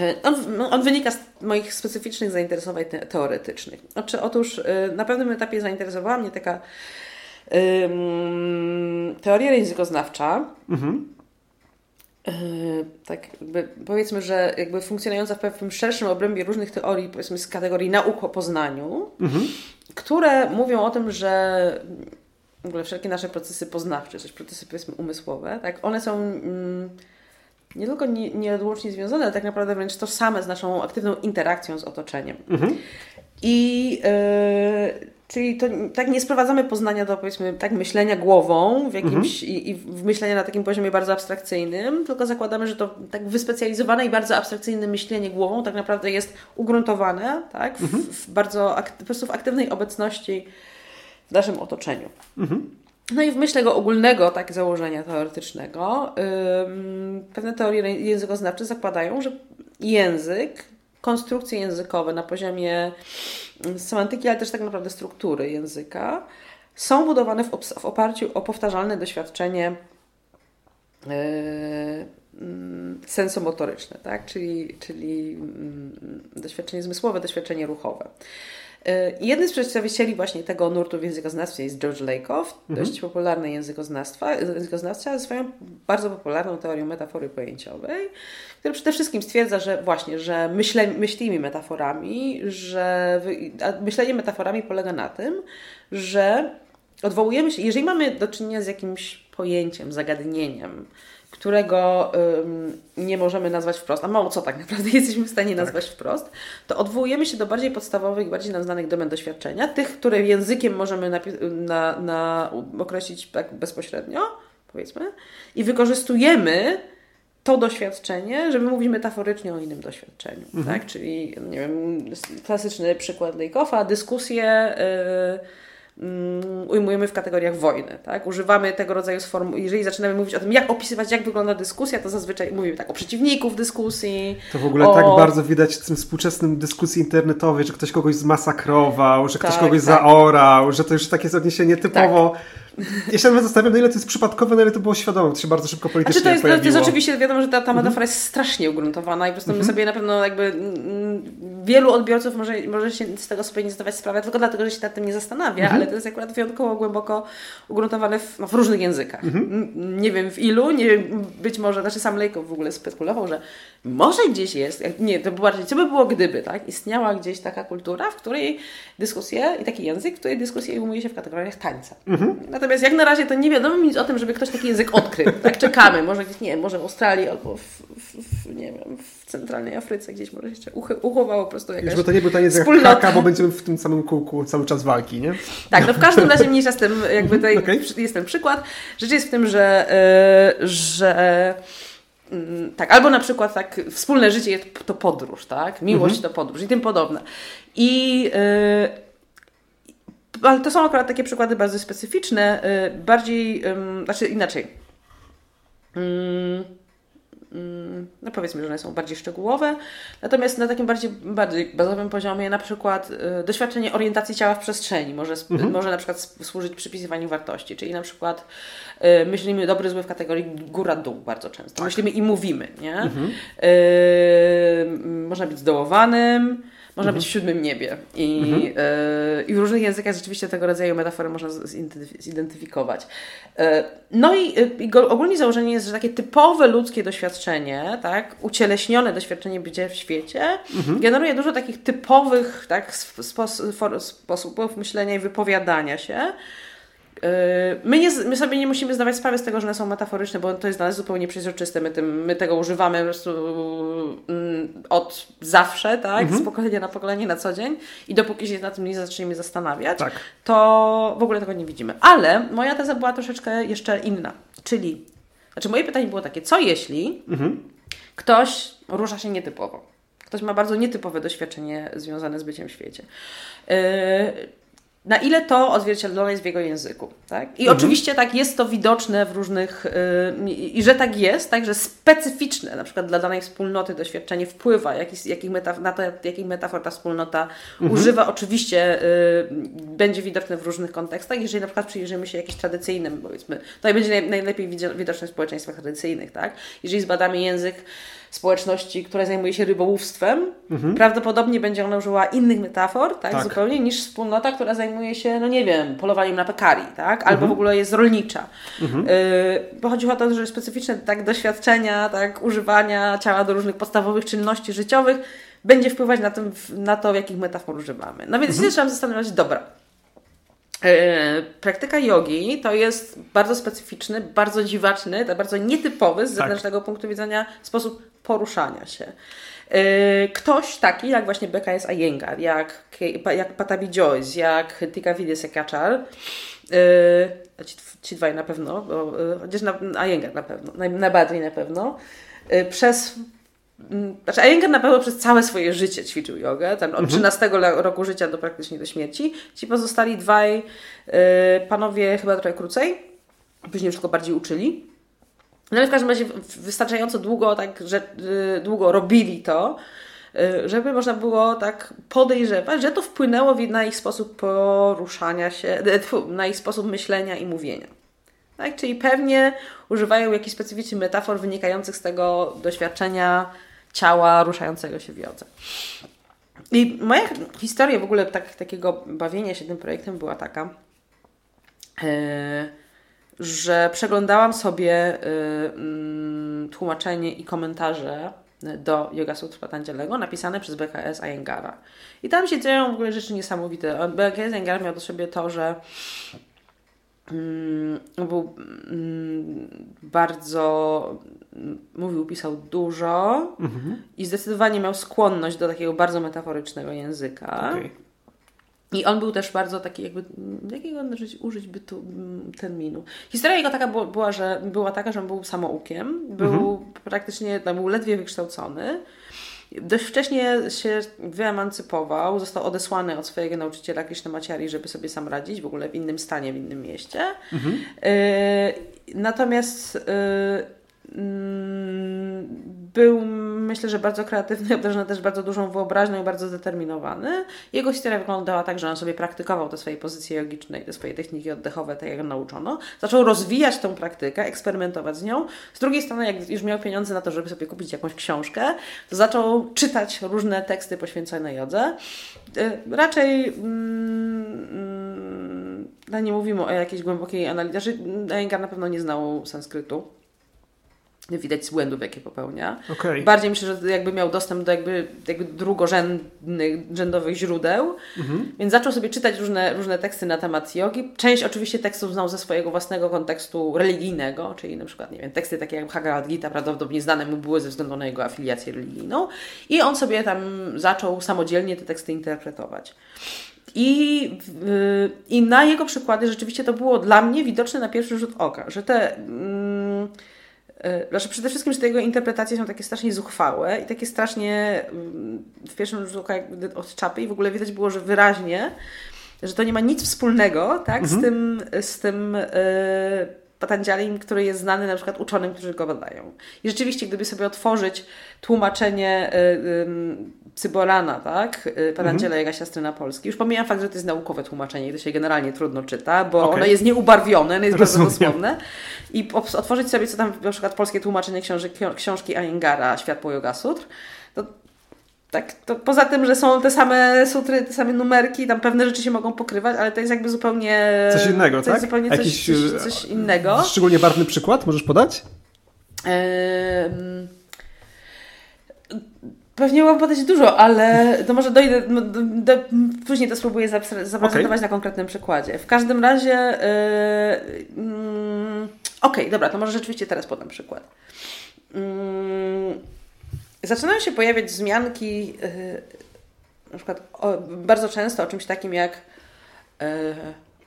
e, on, on, wynika z moich specyficznych zainteresowań teoretycznych. Znaczy, otóż e, na pewnym etapie zainteresowała mnie taka um, teoria językoznawcza, mhm. Yy, tak powiedzmy, że jakby funkcjonująca w pewnym szerszym obrębie różnych teorii, powiedzmy z kategorii nauk o poznaniu, mhm. które mówią o tym, że w ogóle wszelkie nasze procesy poznawcze, czy procesy powiedzmy umysłowe, tak, one są mm, nie tylko nie, nieodłącznie związane, ale tak naprawdę wręcz tożsame z naszą aktywną interakcją z otoczeniem. Mhm. I yy, Czyli to tak nie sprowadzamy poznania do powiedzmy tak myślenia głową w jakimś mhm. i, i w myślenia na takim poziomie bardzo abstrakcyjnym, tylko zakładamy, że to tak wyspecjalizowane i bardzo abstrakcyjne myślenie głową tak naprawdę jest ugruntowane tak, w, mhm. w bardzo ak- po prostu w aktywnej obecności w naszym otoczeniu. Mhm. No i w myśl tego ogólnego tak założenia teoretycznego ym, pewne teorie językoznawcze zakładają, że język, konstrukcje językowe na poziomie semantyki, ale też tak naprawdę struktury języka, są budowane w, w oparciu o powtarzalne doświadczenie yy, sensomotoryczne, tak? czyli, czyli yy, doświadczenie zmysłowe, doświadczenie ruchowe. Y, jednym z przedstawicieli właśnie tego nurtu w językoznawstwie jest George Lakoff, mhm. dość popularny językoznawstwa, językoznawca, swoją bardzo popularną teorią metafory pojęciowej, który przede wszystkim stwierdza, że właśnie, że myśle, myślimy metaforami, że myślenie metaforami polega na tym, że odwołujemy się, jeżeli mamy do czynienia z jakimś pojęciem, zagadnieniem, którego nie możemy nazwać wprost, a mało co tak naprawdę jesteśmy w stanie tak. nazwać wprost, to odwołujemy się do bardziej podstawowych, bardziej nam znanych domen doświadczenia, tych, które językiem możemy na, na, na określić tak bezpośrednio, powiedzmy, i wykorzystujemy to doświadczenie, żeby mówić metaforycznie o innym doświadczeniu. Mhm. Tak? Czyli, nie wiem, klasyczny przykład Lejkowa, dyskusje. Yy, um, ujmujemy w kategoriach wojny. Tak? Używamy tego rodzaju sform. Jeżeli zaczynamy mówić o tym, jak opisywać, jak wygląda dyskusja, to zazwyczaj mówimy tak o przeciwników dyskusji. To w ogóle o... tak bardzo widać w tym współczesnym dyskusji internetowej, że ktoś kogoś zmasakrował, że ktoś tak, kogoś tak. zaorał, że to już takie jest odniesienie typowo. Tak ja się nawet zastanawiam, na ile to jest przypadkowe, na ile to było świadome. To się bardzo szybko politycznie znaczy to jest, pojawiło. To jest oczywiście wiadomo, że ta, ta metafora jest strasznie ugruntowana i po prostu my sobie na pewno jakby mm, wielu odbiorców może, może się z tego sobie nie zdawać sprawy, tylko dlatego, że się nad tym nie zastanawia, ale to jest akurat wyjątkowo głęboko ugruntowane w, no, w różnych językach. Nie wiem w ilu, nie wiem, być może, znaczy sam Lejko w ogóle spekulował, że może gdzieś jest, nie, to bardziej, co by było gdyby, tak? Istniała gdzieś taka kultura, w której dyskusje i taki język, w której dyskusje ujmuje się w kategoriach tańca. Natomiast jak na razie to nie wiadomo nic o tym, żeby ktoś taki język odkrył. Tak czekamy. Może gdzieś, nie wiem, może w Australii albo w, w, w nie wiem, w centralnej Afryce gdzieś może jeszcze uchowało po prostu jakaś Żeby to nie był ten język kaka, bo będziemy w tym samym kółku cały czas walki, nie? Tak, no w każdym razie mniejsza z tym, jakby tutaj okay. jest ten przykład. Rzecz jest w tym, że, yy, że tak, albo na przykład tak, wspólne życie to podróż, tak? Miłość mhm. to podróż i tym podobne. I yy, ale to są akurat takie przykłady bardzo specyficzne, y, bardziej, znaczy inaczej. Mm, no powiedzmy, że one są bardziej szczegółowe, natomiast na takim bardziej, bardziej bazowym poziomie na przykład y, doświadczenie orientacji ciała w przestrzeni może, mhm. może na przykład służyć przypisywaniu wartości, czyli na przykład y, myślimy dobry, zły w kategorii góra-dół bardzo często. Tak. Myślimy i mówimy, nie? Mhm. można być zdołowanym, można mhm. być w siódmym niebie. I, mhm. y, I w różnych językach rzeczywiście tego rodzaju metafory można zidentyfikować. Y, no i, i ogólnie założenie jest, że takie typowe ludzkie doświadczenie, tak, ucieleśnione doświadczenie bycia w świecie, mhm. generuje dużo takich typowych tak, spos sposobów myślenia i wypowiadania się, my, nie, my sobie nie musimy zdawać sprawy z tego, że one są metaforyczne, bo to jest dla nas zupełnie przezroczyste. My, tym, my tego używamy po prostu mm, od zawsze, tak? Mhm. Z pokolenia na pokolenie na co dzień. I dopóki się nad tym nie zaczniemy zastanawiać, tak. to w ogóle tego nie widzimy. Ale moja teza była troszeczkę jeszcze inna. Czyli, znaczy moje pytanie było takie, co jeśli mhm. ktoś rusza się nietypowo? Ktoś ma bardzo nietypowe doświadczenie związane z byciem w świecie. Yy, na ile to odzwierciedlone jest w jego języku. Tak? I mhm. oczywiście tak jest to widoczne w różnych, yy, i że tak jest, tak, że specyficzne na przykład dla danej wspólnoty doświadczenie wpływa jakich, jakich metaf- na to, jakich metafor ta wspólnota mhm. używa, oczywiście yy, będzie widoczne w różnych kontekstach. Jeżeli na przykład przyjrzymy się jakimś tradycyjnym, powiedzmy, to będzie naj, najlepiej widoczne w społeczeństwach tradycyjnych, tak? Jeżeli zbadamy język społeczności, która zajmuje się rybołówstwem, mhm. prawdopodobnie będzie ona użyła innych metafor, tak, tak, zupełnie, niż wspólnota, która zajmuje się, no nie wiem, polowaniem na pekari, tak, albo mhm. w ogóle jest rolnicza. Mhm. Y, bo chodzi o to, że specyficzne tak, doświadczenia, tak, używania ciała do różnych podstawowych czynności życiowych będzie wpływać na, tym, na to, w jakich metafor używamy. No więc mhm. trzeba zastanawiać, dobra, praktyka jogi to jest bardzo specyficzny, bardzo dziwaczny, bardzo nietypowy z tak. zewnętrznego tak. punktu widzenia sposób poruszania się. E, ktoś taki, jak właśnie BKS Iyengar, jak, jak Patabi Joyce, jak Tika Vidyasekachar, e, ci, ci dwaj na pewno, bo, chociaż na, Iyengar na pewno, najbardziej na pewno, przez znaczy, Iyengar na pewno przez całe swoje życie ćwiczył jogę, tam od 13 mhm. roku życia do praktycznie do śmierci. Ci pozostali dwaj y, panowie chyba trochę krócej, później już tylko bardziej uczyli. No ale w każdym razie wystarczająco długo, tak, że y, długo robili to, y, żeby można było tak podejrzewać, że to wpłynęło na ich sposób poruszania się, na ich sposób myślenia i mówienia. Tak? Czyli pewnie używają jakichś specyficznych metafor wynikających z tego doświadczenia ciała ruszającego się w jodze. I moja historia w ogóle tak, takiego bawienia się tym projektem była taka, yy, że przeglądałam sobie yy, tłumaczenie i komentarze do Yoga Sutra Patanjalego napisane przez BKS Ayengara. I tam się dzieją w ogóle rzeczy niesamowite. BKS Iyengar miał do siebie to, że Mm, był mm, bardzo mówił, pisał dużo mhm. i zdecydowanie miał skłonność do takiego bardzo metaforycznego języka. Okay. I on był też bardzo taki jakby, jakiego użyć by tu terminu. Historia jego taka była, była, że, była taka, że on był samoukiem, był mhm. praktycznie, no, był ledwie wykształcony. Dość wcześnie się wyemancypował, został odesłany od swojego nauczyciela Maciari, żeby sobie sam radzić, w ogóle w innym stanie, w innym mieście. Mhm. Y natomiast y był, myślę, że bardzo kreatywny, obdarzony też bardzo dużą wyobraźnią i bardzo zdeterminowany. Jego historia wyglądała tak, że on sobie praktykował te swoje pozycje jogiczne i te swoje techniki oddechowe, tak jak nauczono. Zaczął rozwijać tą praktykę, eksperymentować z nią. Z drugiej strony, jak już miał pieniądze na to, żeby sobie kupić jakąś książkę, to zaczął czytać różne teksty poświęcone jodze. Y, raczej mm, mm, no nie mówimy o jakiejś głębokiej analizie. Znaczy, na pewno nie znał sanskrytu widać z błędów, jakie popełnia. Okay. Bardziej myślę, że jakby miał dostęp do jakby, jakby drugorzędnych, rzędowych źródeł, mhm. więc zaczął sobie czytać różne, różne teksty na temat jogi. Część oczywiście tekstów znał ze swojego własnego kontekstu religijnego, czyli na przykład, nie wiem, teksty takie jak Bhagavad Gita prawdopodobnie znane mu były ze względu na jego afiliację religijną i on sobie tam zaczął samodzielnie te teksty interpretować. I, I na jego przykłady rzeczywiście to było dla mnie widoczne na pierwszy rzut oka, że te... Mm, znaczy przede wszystkim, że te jego interpretacje są takie strasznie zuchwałe i takie strasznie mm, w pierwszym rzutu jakby od czapy i w ogóle widać było, że wyraźnie, że to nie ma nic wspólnego tak, mhm. z tym, z tym yy, Patanjalim, który jest znany na przykład uczonym, którzy go badają. I rzeczywiście, gdyby sobie otworzyć tłumaczenie y, y, Cyborana, tak, y, Patanjala, mhm. siostry na polski, już pomijam fakt, że to jest naukowe tłumaczenie i to się generalnie trudno czyta, bo okay. ono jest nieubarwione, ono jest bardzo dosłowne. I otworzyć sobie, co tam na przykład polskie tłumaczenie książek, książki Ayengara, Światło Yoga Sutr, to tak, to poza tym, że są te same sutry, te same numerki, tam pewne rzeczy się mogą pokrywać, ale to jest jakby zupełnie... Coś innego, coś tak? Zupełnie Jakiś, coś, coś, coś, innego. Szczególnie barwny przykład możesz podać? Pewnie mogę podać dużo, ale to może dojdę, do, do, później to spróbuję zaprezentować okay. na konkretnym przykładzie. W każdym razie, yy, yy, okej, okay, dobra, to może rzeczywiście teraz podam przykład. Yy, zaczynają się pojawiać wzmianki yy, na przykład o, bardzo często o czymś takim jak yy,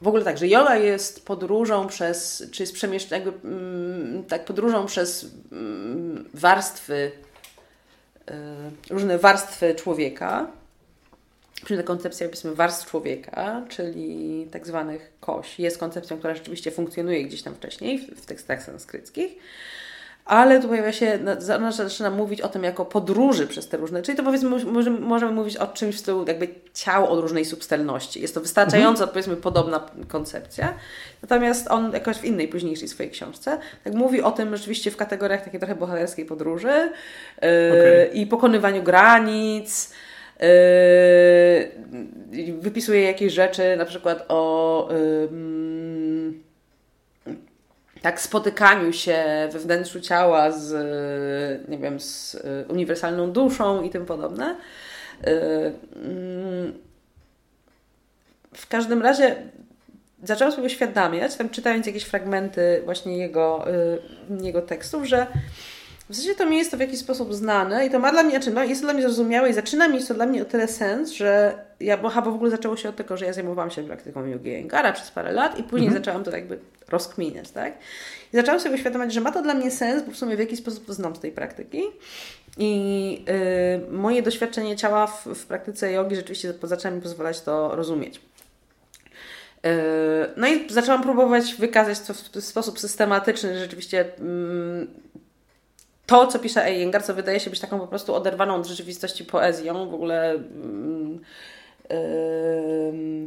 w ogóle tak, że yoga jest podróżą przez, czy jest przemieszczeniem, jakby mm, tak podróżą przez mm, warstwy, yy, różne warstwy człowieka. Czyli ta koncepcja, powiedzmy, warstw człowieka, czyli tak zwanych koś, jest koncepcją, która rzeczywiście funkcjonuje gdzieś tam wcześniej w, w tekstach sanskryckich ale tu pojawia się, ona zaczyna mówić o tym jako podróży przez te różne, czyli to powiedzmy możemy, możemy mówić o czymś w stylu jakby ciał o różnej substelności. Jest to wystarczająco mhm. powiedzmy podobna koncepcja, natomiast on jakoś w innej późniejszej swojej książce tak mówi o tym rzeczywiście w kategoriach takiej trochę bohaterskiej podróży yy, okay. i pokonywaniu granic, Yy, wypisuje jakieś rzeczy, na przykład o yy, tak spotykaniu się we wnętrzu ciała z, nie wiem, z y, uniwersalną duszą i tym podobne. Y, mm, w każdym razie zaczęłam sobie uświadamiać, tam czytając jakieś fragmenty właśnie jego, y, jego tekstów, że w zasadzie to mi jest to w jakiś sposób znane i to ma dla mnie, znaczy no, jest to dla mnie zrozumiałe i zaczyna mieć to dla mnie o tyle sens, że ja, bo chyba w ogóle zaczęło się od tego, że ja zajmowałam się praktyką yogi Engara przez parę lat i później mhm. zaczęłam to jakby rozkminiać, tak? I zaczęłam sobie uświadamiać, że ma to dla mnie sens, bo w sumie w jakiś sposób znam z tej praktyki i yy, moje doświadczenie ciała w, w praktyce jogi rzeczywiście zaczęło mi pozwalać to rozumieć. Yy, no i zaczęłam próbować wykazać to w sposób systematyczny, rzeczywiście mm, to, co pisze Iyengar, co wydaje się być taką po prostu oderwaną od rzeczywistości poezją, w ogóle mm,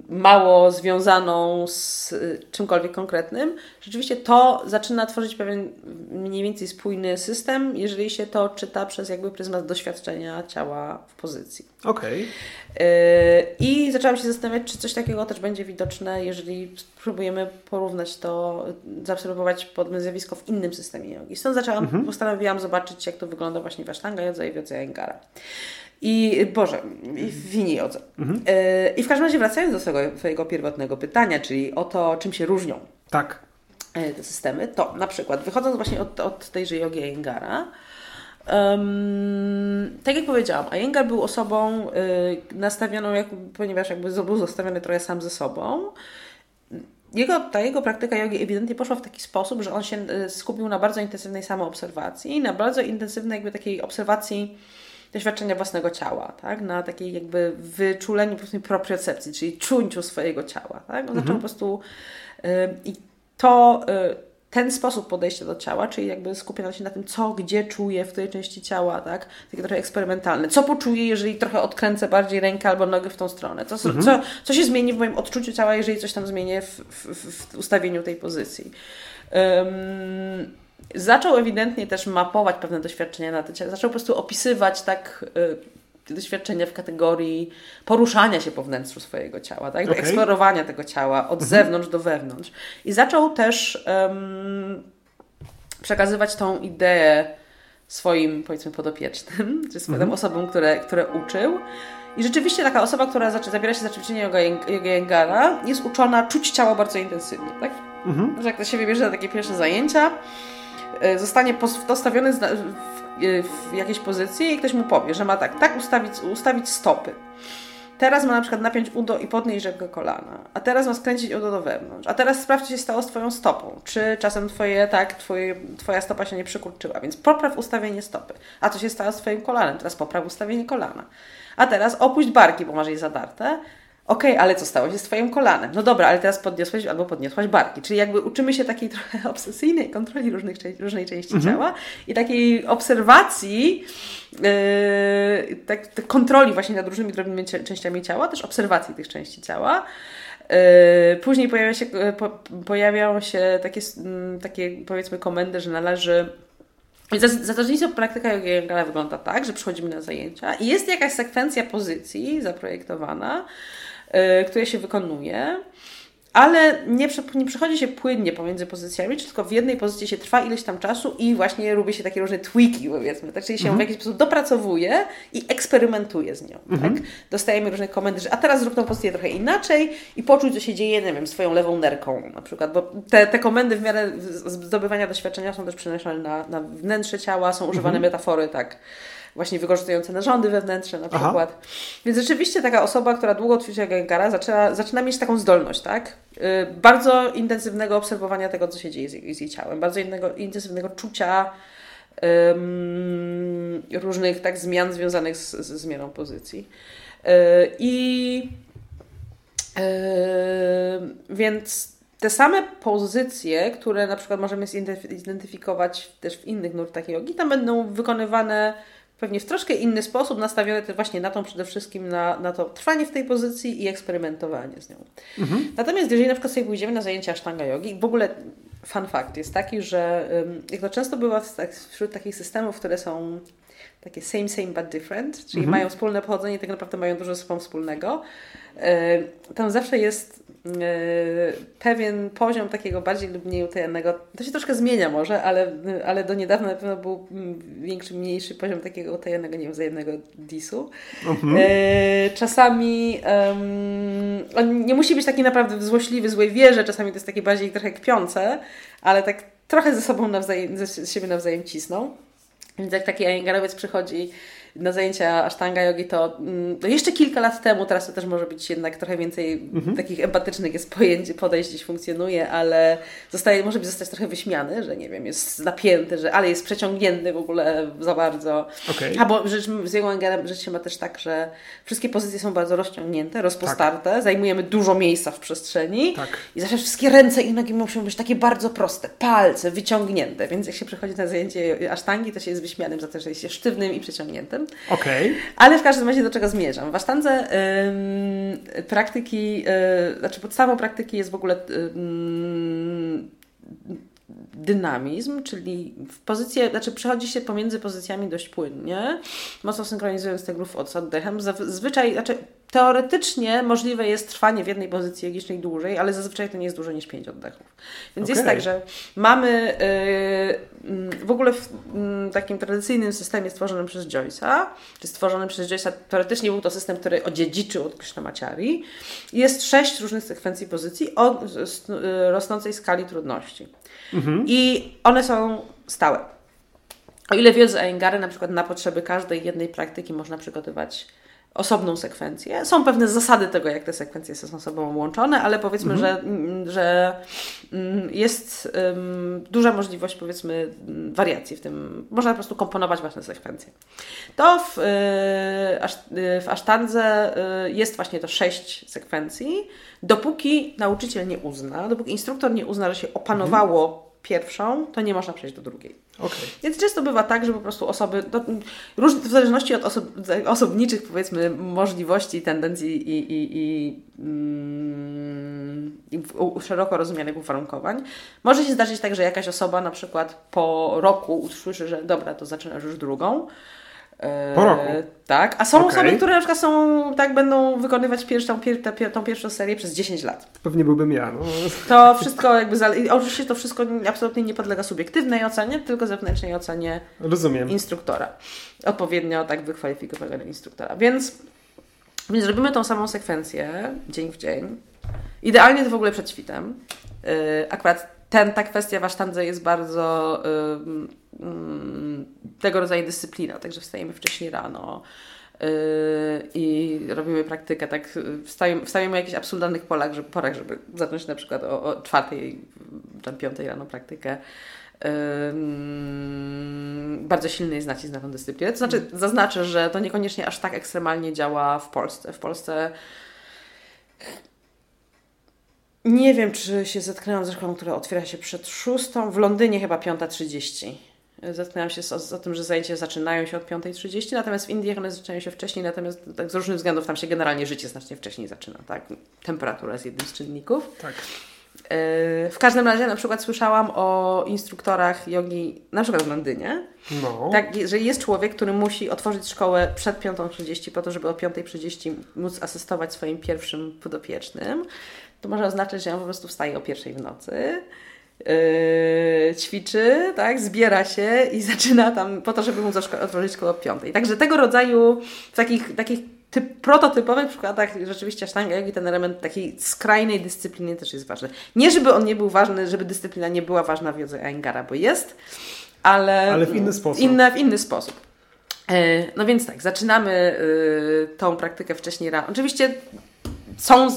mało związaną z czymkolwiek konkretnym, rzeczywiście to zaczyna tworzyć pewien mniej więcej spójny system, jeżeli się to czyta przez jakby pryzmat doświadczenia ciała w pozycji. Okej. Okay. I zaczęłam się zastanawiać, czy coś takiego też będzie widoczne, jeżeli spróbujemy porównać to, zaobserwować podobne zjawisko w innym systemie jogi. Stąd zaczęłam, mhm. postanowiłam zobaczyć, jak to wygląda właśnie w Ashtanga Jodze i w Jodze. I Boże, i w Wini Jodze. Mhm. Yy, I w każdym razie wracając do swojego, swojego pierwotnego pytania, czyli o to, czym się różnią tak. Yy, te systemy, to na przykład wychodząc właśnie od, od tejże jogi Engara, Um, tak jak powiedziałam, Iyengar był osobą y, nastawioną, jak, ponieważ jakby był zostawiony trochę sam ze sobą. Jego, ta jego praktyka jogi ewidentnie poszła w taki sposób, że on się skupił na bardzo intensywnej samoobserwacji, na bardzo intensywnej jakby takiej obserwacji doświadczenia własnego ciała, tak? na takiej jakby wyczuleniu powiedzmy propriocepcji, czyli czuńciu swojego ciała. Tak? On zaczął mhm. po prostu y, i to y, ten sposób podejścia do ciała, czyli jakby skupiając się na tym, co, gdzie czuję w tej części ciała, tak? Takie trochę eksperymentalne. Co poczuję, jeżeli trochę odkręcę bardziej rękę albo nogę w tą stronę? Co, mhm. co, co się zmieni w moim odczuciu ciała, jeżeli coś tam zmienię w, w, w ustawieniu tej pozycji? Um, zaczął ewidentnie też mapować pewne doświadczenia na te ciele. Zaczął po prostu opisywać tak y, doświadczenia w kategorii poruszania się po wnętrzu swojego ciała, tak? Okay. eksplorowania tego ciała od mhm. zewnątrz do wewnątrz. I zaczął też um, przekazywać tą ideę swoim, powiedzmy, podopiecznym, czy swoim mhm. osobom, które, które uczył. I rzeczywiście taka osoba, która zabiera się za ćwiczenie yoga, Jengara, jest uczona czuć ciało bardzo intensywnie, tak? Mhm. Że jak to się wybierze na takie pierwsze zajęcia, zostanie postawiony w jakiejś pozycji i ktoś mu powie, że ma tak, tak ustawić, ustawić stopy. Teraz ma na przykład napiąć udo i podnieść rzepkę kolana, a teraz ma skręcić udo do wewnątrz, a teraz sprawdź, co się stało z Twoją stopą. Czy czasem twoje, tak, twoje, Twoja stopa się nie przykurczyła, więc popraw ustawienie stopy. A co się stało z Twoim kolanem? Teraz popraw ustawienie kolana. A teraz opuść barki, bo masz je zadarte, Okej, okay, ale co stało się z Twoim kolanem? No dobra, ale teraz podniosłeś albo podniosłaś barki. Czyli jakby uczymy się takiej trochę obsesyjnej kontroli różnych, różnej części mhm. ciała i takiej obserwacji, yy, tak, tak, kontroli właśnie nad różnymi drobnymi częściami ciała, też obserwacji tych części ciała. Yy, później pojawia się, po, pojawiają się takie, mm, takie, powiedzmy, komendy, że należy Zasadniczo praktyka jogi wygląda tak, że przychodzimy na zajęcia i jest jakaś sekwencja pozycji zaprojektowana, które się wykonuje, ale nie, nie przechodzi się płynnie pomiędzy pozycjami, tylko w jednej pozycji się trwa ileś tam czasu i właśnie robi się takie różne tweaki, powiedzmy, tak? czyli się mhm. w jakiś sposób dopracowuje i eksperymentuje z nią. Mhm. Tak? Dostajemy różne komendy, że a teraz zrób tą pozycję trochę inaczej i poczuć, co się dzieje, nie wiem, swoją lewą nerką na przykład, bo te, te komendy w miarę zdobywania doświadczenia są też przenoszone na, na wnętrze ciała, są używane mhm. metafory, tak, właśnie wykorzystujące narządy wewnętrzne na przykład. Aha. Więc rzeczywiście taka osoba, która długo ćwiczy Gengara, zaczyna, zaczyna mieć taką zdolność, tak? Yy, bardzo intensywnego obserwowania tego, co się dzieje z, z jej ciałem, bardzo innego, intensywnego czucia yy, różnych tak zmian związanych z, z zmianą pozycji. Yy, I yy, więc te same pozycje, które na przykład możemy zidentyfikować też w innych nurtach jogi, tam będą wykonywane pewnie w troszkę inny sposób, nastawione też właśnie na tą przede wszystkim, na, na to trwanie w tej pozycji i eksperymentowanie z nią. Mhm. Natomiast jeżeli na przykład sobie pójdziemy na zajęcia Ashtanga Yogi, w ogóle fun fact jest taki, że jak to często bywa wśród takich systemów, które są takie same, same but different, czyli mhm. mają wspólne pochodzenie i tak naprawdę mają dużo ze sobą wspólnego, tam zawsze jest pewien poziom takiego bardziej lub mniej utajonego, to się troszkę zmienia może, ale, ale do niedawna na pewno był większy, mniejszy poziom takiego utajonego, niewzajemnego disu. Mhm. E, czasami um, on nie musi być taki naprawdę złośliwy, złej wierze, czasami to jest takie bardziej trochę kpiące, ale tak trochę ze sobą nawzajem, ze siebie nawzajem cisną. Więc jak taki Ajengarowiec przychodzi na zajęcia Ashtanga Yogi, to, mm, to jeszcze kilka lat temu, teraz to też może być jednak trochę więcej mhm. takich empatycznych jest pojęć, podejść gdzieś funkcjonuje, ale zostaje, może być zostać trochę wyśmiany, że nie wiem, jest napięty, że ale jest przeciągnięty w ogóle za bardzo. Okay. A bo rzecz, z jego angelem rzeczywiście ma też tak, że wszystkie pozycje są bardzo rozciągnięte, rozpostarte, tak. zajmujemy dużo miejsca w przestrzeni tak. i zawsze wszystkie ręce i nogi muszą być takie bardzo proste, palce wyciągnięte, więc jak się przychodzi na zajęcie asztangi, to się jest wyśmianym za to, że jest się sztywnym i przeciągniętym. Okej. Okay. Ale w każdym razie do czego zmierzam? W asztandze ym, praktyki, yy, znaczy podstawą praktyki jest w ogóle dynamizm, czyli w pozycję, znaczy przechodzi się pomiędzy pozycjami dość płynnie, mocno synchronizując te grów z oddechem. Zazwyczaj, znaczy teoretycznie możliwe jest trwanie w jednej pozycji jogicznej dłużej, ale zazwyczaj to nie jest dłużej niż 5 oddechów. Więc okay. jest tak, że mamy yy, w ogóle w yy, takim tradycyjnym systemie stworzonym przez Joyce'a, czy stworzonym przez Joyce'a, teoretycznie był to system, który odziedziczył od Krishnamacharyi. Jest sześć różnych sekwencji pozycji o yy, rosnącej skali trudności. Mhm. I one są stałe. O ile wiedzy Engary na przykład na potrzeby każdej jednej praktyki można przygotować osobną sekwencję. Są pewne zasady tego, jak te sekwencje są ze sobą łączone, ale powiedzmy, mhm. że, mm, że mm, jest um, duża możliwość powiedzmy mm, wariacji w tym. Można po prostu komponować własne sekwencje. To w, y, y w Asztandze y, jest właśnie to sześć sekwencji, dopóki nauczyciel nie uzna, dopóki instruktor nie uzna, że się opanowało mhm. Pierwszą, to nie można przejść do drugiej. Okay. Więc często bywa tak, że po prostu osoby, no, róż, w zależności od osob, osobniczych powiedzmy możliwości, tendencji i, i, i, mm, i szeroko rozumianych uwarunkowań, może się zdarzyć tak, że jakaś osoba na przykład po roku usłyszy, że dobra, to zaczynasz już drugą, po roku. Tak, a są okay. osoby, które na przykład są, tak będą wykonywać pierwszą, pier, tą pierwszą serię przez 10 lat. Pewnie byłbym ja. No. To wszystko jakby, oczywiście to wszystko absolutnie nie podlega subiektywnej ocenie, tylko zewnętrznej ocenie Rozumiem. instruktora. Odpowiednio tak wykwalifikowanego instruktora. Więc, więc robimy tą samą sekwencję dzień w dzień. Idealnie to w ogóle przed świtem. Yy, akurat ten, ta kwestia w asztandze jest bardzo yy, yy, tego rodzaju dyscyplina, także wstajemy wcześniej rano yy, i robimy praktykę, tak wstajemy, wstajemy o jakichś absurdalnych polach, żeby, porach, żeby zacząć na przykład o, o czwartej, tam piątej rano praktykę. bardzo silny jest nacisk na tę dyscyplinę. To znaczy, zaznaczę, że to niekoniecznie aż tak ekstremalnie działa w Polsce. W Polsce nie wiem, czy się zetknęłam ze szkołą, która otwiera się przed szóstą. W Londynie chyba 5.30. Zetknęłam się z, z, tym, że zajęcia zaczynają się od 5.30, natomiast w Indiach one zaczynają się wcześniej, natomiast tak, z różnych względów tam się generalnie życie znacznie wcześniej zaczyna. Tak? Temperatura jest jednym z czynników. Tak. E, w każdym razie na przykład słyszałam o instruktorach jogi, na przykład w Londynie, no. tak, że jest człowiek, który musi otworzyć szkołę przed 5.30 po to, żeby o 5.30 móc asystować swoim pierwszym podopiecznym to może oznaczać, że on po prostu wstaje o pierwszej w nocy, Yy, ćwiczy, tak, zbiera się i zaczyna tam po to, żeby móc otworzyć koło piątej. Także tego rodzaju w takich, takich typ, prototypowych przykładach rzeczywiście sztanga jogi ten element takiej skrajnej dyscypliny też jest ważny. Nie, żeby on nie był ważny, żeby dyscyplina nie była ważna w jodze Aingara, bo jest, ale, ale w inny sposób. Inne, w inny sposób. Yy, no więc tak, zaczynamy yy, tą praktykę wcześniej rano. Oczywiście są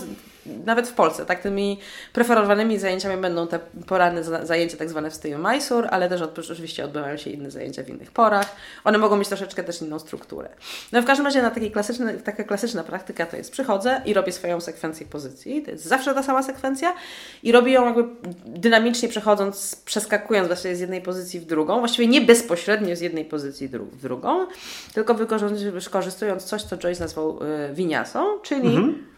nawet w Polsce, tak, tymi preferowanymi zajęciami będą te poranne zajęcia tak zwane w stylu Mysore, ale też oczywiście odbywają się inne zajęcia w innych porach. One mogą mieć troszeczkę też inną strukturę. No w każdym razie na takiej klasycznej, taka klasyczna praktyka to jest przychodzę i robię swoją sekwencję pozycji, to jest zawsze ta sama sekwencja i robię ją jakby dynamicznie przechodząc, przeskakując właściwie z jednej pozycji w drugą, właściwie nie bezpośrednio z jednej pozycji w drugą, tylko wykorzystując coś, co Joyce nazwał y, winiasą, czyli mhm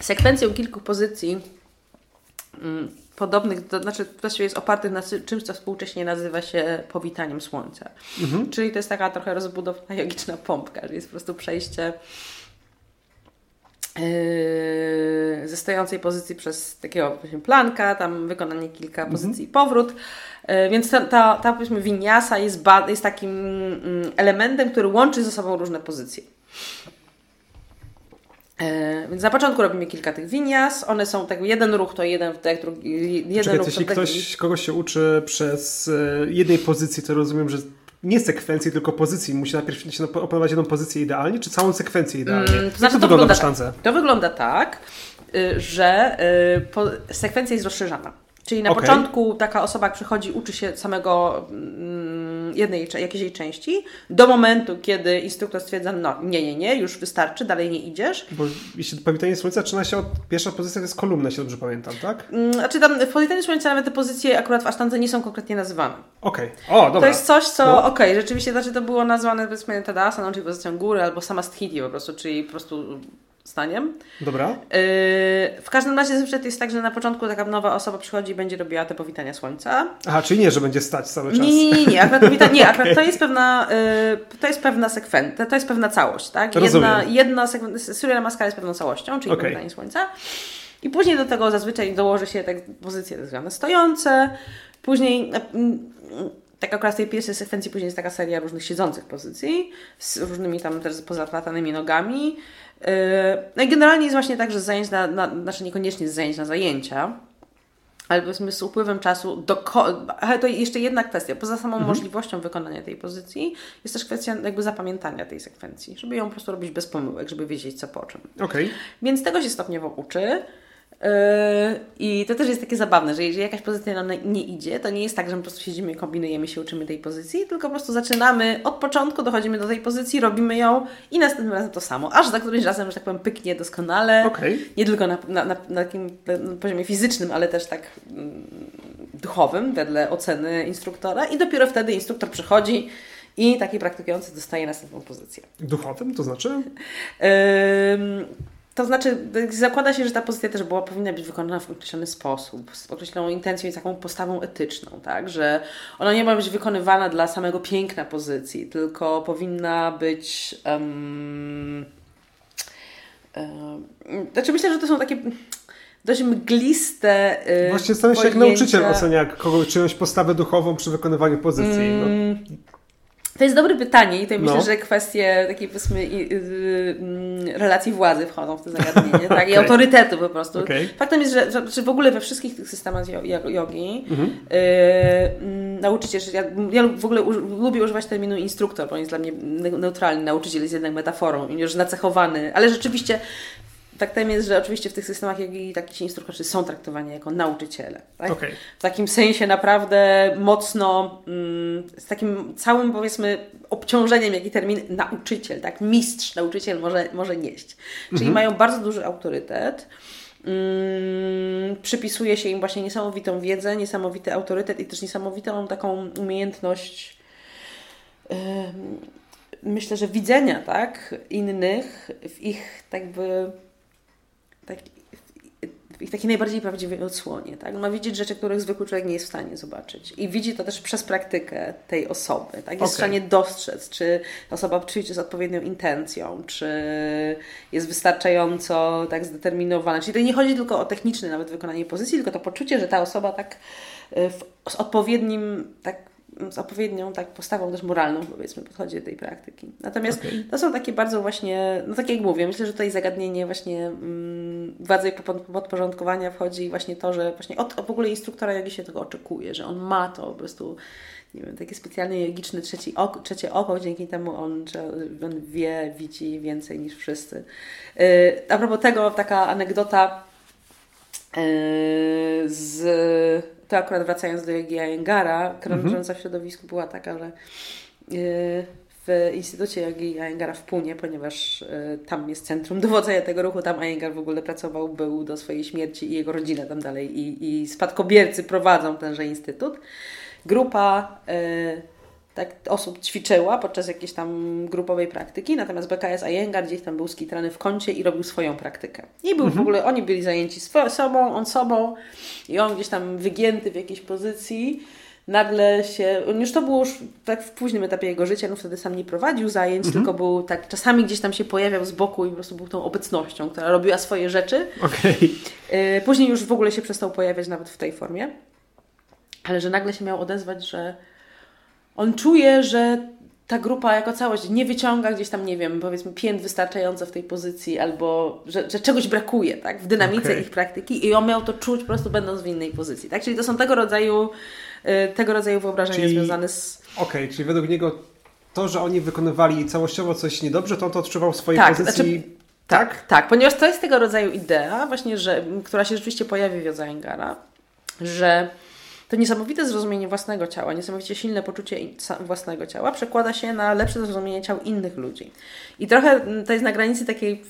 sekwencją kilku pozycji mm, podobnych, to znaczy właściwie jest opartych na czymś, co współcześnie nazywa się powitaniem słońca. Mhm. Czyli to jest taka trochę rozbudowana jogiczna pompka, że jest po prostu przejście yy, ze stojącej pozycji przez takiego właśnie planka, tam wykonanie kilka mhm. pozycji i powrót. Yy, więc ta, ta, ta powiedzmy winiasa jest, jest takim mm, elementem, który łączy ze sobą różne pozycje. E, więc na początku robimy kilka tych winias. One są tak, jeden ruch to jeden wdech, drugi, jeden Czekaj, ruch jeśli to ktoś, kogoś się uczy przez e, jednej pozycji, to rozumiem, że nie sekwencji, tylko pozycji. Musi najpierw się opanować jedną pozycję idealnie, czy całą sekwencję idealnie? Mm, to znaczy, to, to, wygląda, wygląda tak. to wygląda tak, y, że y, sekwencja jest rozszerzana. Czyli na okay. początku taka osoba, przychodzi, uczy się samego mm, jednej, jakiejś jej części, do momentu, kiedy instruktor stwierdza, no nie, nie, nie, już wystarczy, dalej nie idziesz. Bo jeśli powitanie słońca zaczyna się od, pierwsza pozycja to jest kolumna, jeśli dobrze pamiętam, tak? Mm, znaczy tam w powitaniu słońca nawet te pozycje akurat w asztandze nie są konkretnie nazywane. Okej, okay. o, dobra. To jest coś, co, no. okej, okay, rzeczywiście, znaczy to było nazwane powiedzmy Tadasana, czyli pozycją góry, albo sama Sthiti po prostu, czyli po prostu staniem. Dobra. Yy, w każdym razie zawsze jest tak, że na początku taka nowa osoba przychodzi i będzie robiła te powitania słońca. Aha, czyli nie, że będzie stać cały czas. Nie, nie, nie. Akurat, powita- nie, akurat to jest pewna, yy, to jest pewna sekwencja, to jest pewna całość, tak? Jedna, jedna sekwencja, Surya Namaskar jest pewną całością, czyli okay. powitanie słońca. I później do tego zazwyczaj dołoży się tak pozycje tak zwane stojące, później tak akurat w tej pierwszej sekwencji później jest taka seria różnych siedzących pozycji z różnymi tam też pozaplatanymi nogami. Yy, no i generalnie jest właśnie tak, że zajęć na, na znaczy niekoniecznie zajęć na zajęcia, ale powiedzmy z upływem czasu, do ale to jeszcze jedna kwestia, poza samą mhm. możliwością wykonania tej pozycji, jest też kwestia jakby zapamiętania tej sekwencji, żeby ją po prostu robić bez pomyłek, żeby wiedzieć co po czym. Okay. Więc tego się stopniowo uczy. Yy, I to też jest takie zabawne, że jeżeli jakaś pozycja nam nie idzie, to nie jest tak, że my po prostu siedzimy, kombinujemy się, uczymy tej pozycji, tylko po prostu zaczynamy od początku, dochodzimy do tej pozycji, robimy ją i następnym razem to samo. Aż za którymś razem, że tak powiem, pyknie doskonale. Okay. Nie tylko na, na, na, na takim poziomie fizycznym, ale też tak mm, duchowym, wedle oceny instruktora. I dopiero wtedy instruktor przychodzi i taki praktykujący dostaje następną pozycję. Duchowym to znaczy? To znaczy, zakłada się, że ta pozycja też była, powinna być wykonana w określony sposób, z określoną intencją i taką postawą etyczną, tak? Że ona nie ma być wykonywana dla samego piękna pozycji, tylko powinna być. Um, um, znaczy, myślę, że to są takie dość mgliste. Yy, Właśnie stanie się jak nauczyciel ocenia kogoś czyjąś postawę duchową przy wykonywaniu pozycji. No. Mm, no. To jest dobre pytanie i myślę, no. że kwestie takiej powiedzmy mm, relacji władzy wchodzą w to zagadnienie, tak? okay. I autorytetu po prostu. Okay. Faktem jest, że, że w ogóle we wszystkich tych systemach jogi mhm. y, nauczyciel, ja, ja w ogóle lubię używać terminu instruktor, bo on jest dla mnie neutralny. Nauczyciel jest jednak metaforą, już nacechowany, ale rzeczywiście Faktem jest, że oczywiście w tych systemach jogi taki ci instruktorzy są traktowani jako nauczyciele. Tak? Okay. W takim sensie naprawdę mocno, mm, z takim całym powiedzmy obciążeniem, jaki termin nauczyciel, tak? Mistrz, nauczyciel może, może nieść. Czyli mhm. mają bardzo duży autorytet. Mm, przypisuje się im właśnie niesamowitą wiedzę, niesamowity autorytet i też niesamowitą taką umiejętność yy, myślę, że widzenia tak, innych w ich tak by w ich takiej najbardziej prawdziwej odsłonie. Tak? Ma widzieć rzeczy, których zwykły człowiek nie jest w stanie zobaczyć. I widzi to też przez praktykę tej osoby. Tak? Jest okay. w stanie dostrzec, czy osoba przyjdzie z odpowiednią intencją, czy jest wystarczająco tak zdeterminowana. Czyli to nie chodzi tylko o techniczne nawet wykonanie pozycji, tylko to poczucie, że ta osoba tak y, w, z odpowiednim tak z odpowiednią tak postawą też moralną, powiedzmy, podchodzi do tej praktyki. Natomiast okay. to są takie bardzo właśnie, no tak jak mówię, myślę, że tutaj zagadnienie właśnie mm, władzy podporządkowania wchodzi właśnie to, że właśnie od, od w ogóle instruktora jogi się tego oczekuje, że on ma to po prostu nie wiem, takie specjalnie jogiczne trzeci oko, trzecie oko, dzięki temu on, on wie, widzi więcej niż wszyscy. Yy, a propos tego, taka anegdota yy, z to akurat wracając do Jogi Ayengara, krążąca w środowisku była taka, że y, w Instytucie Jogi Ayengara w Punie, ponieważ y, tam jest centrum dowodzenia tego ruchu, tam Ayengar w ogóle pracował, był do swojej śmierci i jego rodzina tam dalej i, i spadkobiercy prowadzą tenże instytut. Grupa y, tak, osób ćwiczyła podczas jakiejś tam grupowej praktyki, natomiast BKS Iyengar gdzieś tam był skitrany w kącie i robił swoją praktykę. I był mhm. w ogóle, oni byli zajęci sobą, on sobą i on gdzieś tam wygięty w jakiejś pozycji nagle się, już to było już tak w późnym etapie jego życia, no wtedy sam nie prowadził zajęć, mhm. tylko był tak, czasami gdzieś tam się pojawiał z boku i po prostu był tą obecnością, która robiła swoje rzeczy. Okay. Później już w ogóle się przestał pojawiać nawet w tej formie, ale że nagle się miał odezwać, że on czuje, że ta grupa jako całość nie wyciąga gdzieś tam, nie wiem, powiedzmy pięt wystarczająco w tej pozycji, albo że, że czegoś brakuje, tak, w dynamice okay. ich praktyki i on miał to czuć po prostu będąc w innej pozycji, tak, czyli to są tego rodzaju, y, tego rodzaju wyobrażenia czyli, związane z... Okej, okay, czyli według niego to, że oni wykonywali całościowo coś niedobrze, to on to odczuwał w swojej tak, pozycji... Znaczy, tak? tak, tak, ponieważ to jest tego rodzaju idea właśnie, że, która się rzeczywiście pojawi w Jodza że to niesamowite zrozumienie własnego ciała, niesamowicie silne poczucie własnego ciała przekłada się na lepsze zrozumienie ciał innych ludzi. I trochę mm, to jest na granicy takiej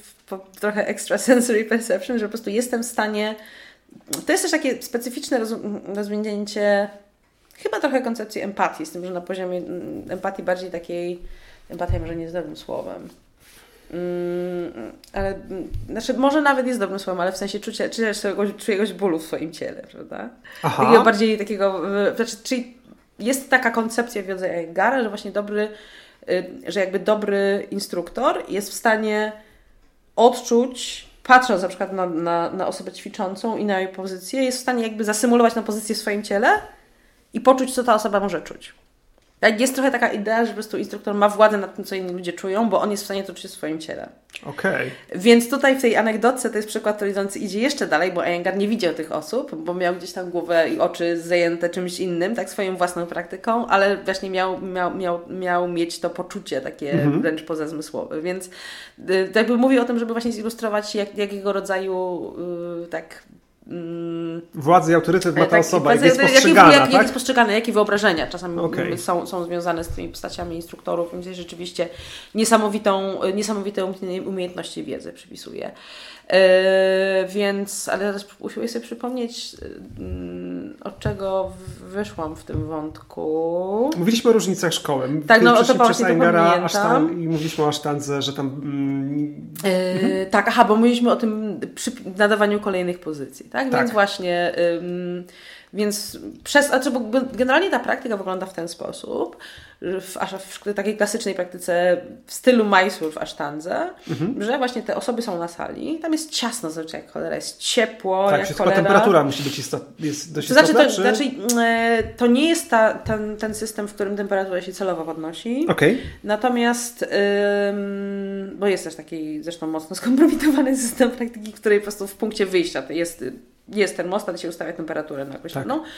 trochę extrasensory perception, że po prostu jestem w stanie. To jest też takie specyficzne rozwinięcie chyba trochę koncepcji empatii, z tym, że na poziomie mm, empatii bardziej takiej, empatia może nie jest dobrym słowem, Mm, ale mm, znaczy, może nawet jest dobrym słowem, ale w sensie czucia, czucia czyjegoś bólu w swoim ciele, prawda? Aha. Takiego bardziej takiego, znaczy, czyli jest taka koncepcja wiedzy Engara, że właśnie dobry, y, że jakby dobry instruktor jest w stanie odczuć, patrząc na przykład na, na, na osobę ćwiczącą i na jej pozycję, jest w stanie jakby zasymulować na pozycję w swoim ciele i poczuć, co ta osoba może czuć. Tak, jest trochę taka idea, że po prostu instruktor ma władzę nad tym, co inni ludzie czują, bo on jest w stanie to czuć w swoim ciele. Okej. Okay. Więc tutaj w tej anegdotce to jest przykład, który idący idzie jeszcze dalej, bo Iyengar nie widział tych osób, bo miał gdzieś tam głowę i oczy zajęte czymś innym, tak swoją własną praktyką, ale właśnie miał, miał, miał, miał mieć to poczucie takie mhm. wręcz pozazmysłowe. Więc y, jakby mówię o tym, żeby właśnie zilustrować jak, jakiego rodzaju y, tak Mm. Władzy i autorytet ma ta tak, osoba, jak jest postrzegana, jak, tak? jak jest postrzegane, jakie wyobrażenia czasami okay. są, są związane z tymi postaciami instruktorów, więc rzeczywiście niesamowitą, niesamowite umiejętności wiedzy przypisuje. Yy, więc, ale teraz usiłuję sobie przypomnieć, yy, od czego wyszłam w tym wątku. Mówiliśmy o różnicach szkoły. Tak, no to właśnie to pamiętam. I mówiliśmy o Asztandze, że tam... Yy, mhm. Tak, aha, bo mówiliśmy o tym przy nadawaniu kolejnych pozycji, tak? tak. Więc właśnie... Więc przez, znaczy, bo generalnie ta praktyka wygląda w ten sposób, w, w takiej klasycznej praktyce w stylu Mysore w Asztandze, mhm. że właśnie te osoby są na sali, tam jest ciasno zazwyczaj jak cholera, jest ciepło, tak, jak cholera. temperatura musi być jest dość to znaczy, to, czy... znaczy, e, to nie jest ta, ten, ten system, w którym temperatura się celowo podnosi. Okay. Natomiast, ym, bo jest też taki zresztą mocno skompromitowany system praktyki, w której po prostu w punkcie wyjścia jest jest termostat się ustawia temperaturę na określoną. Tak.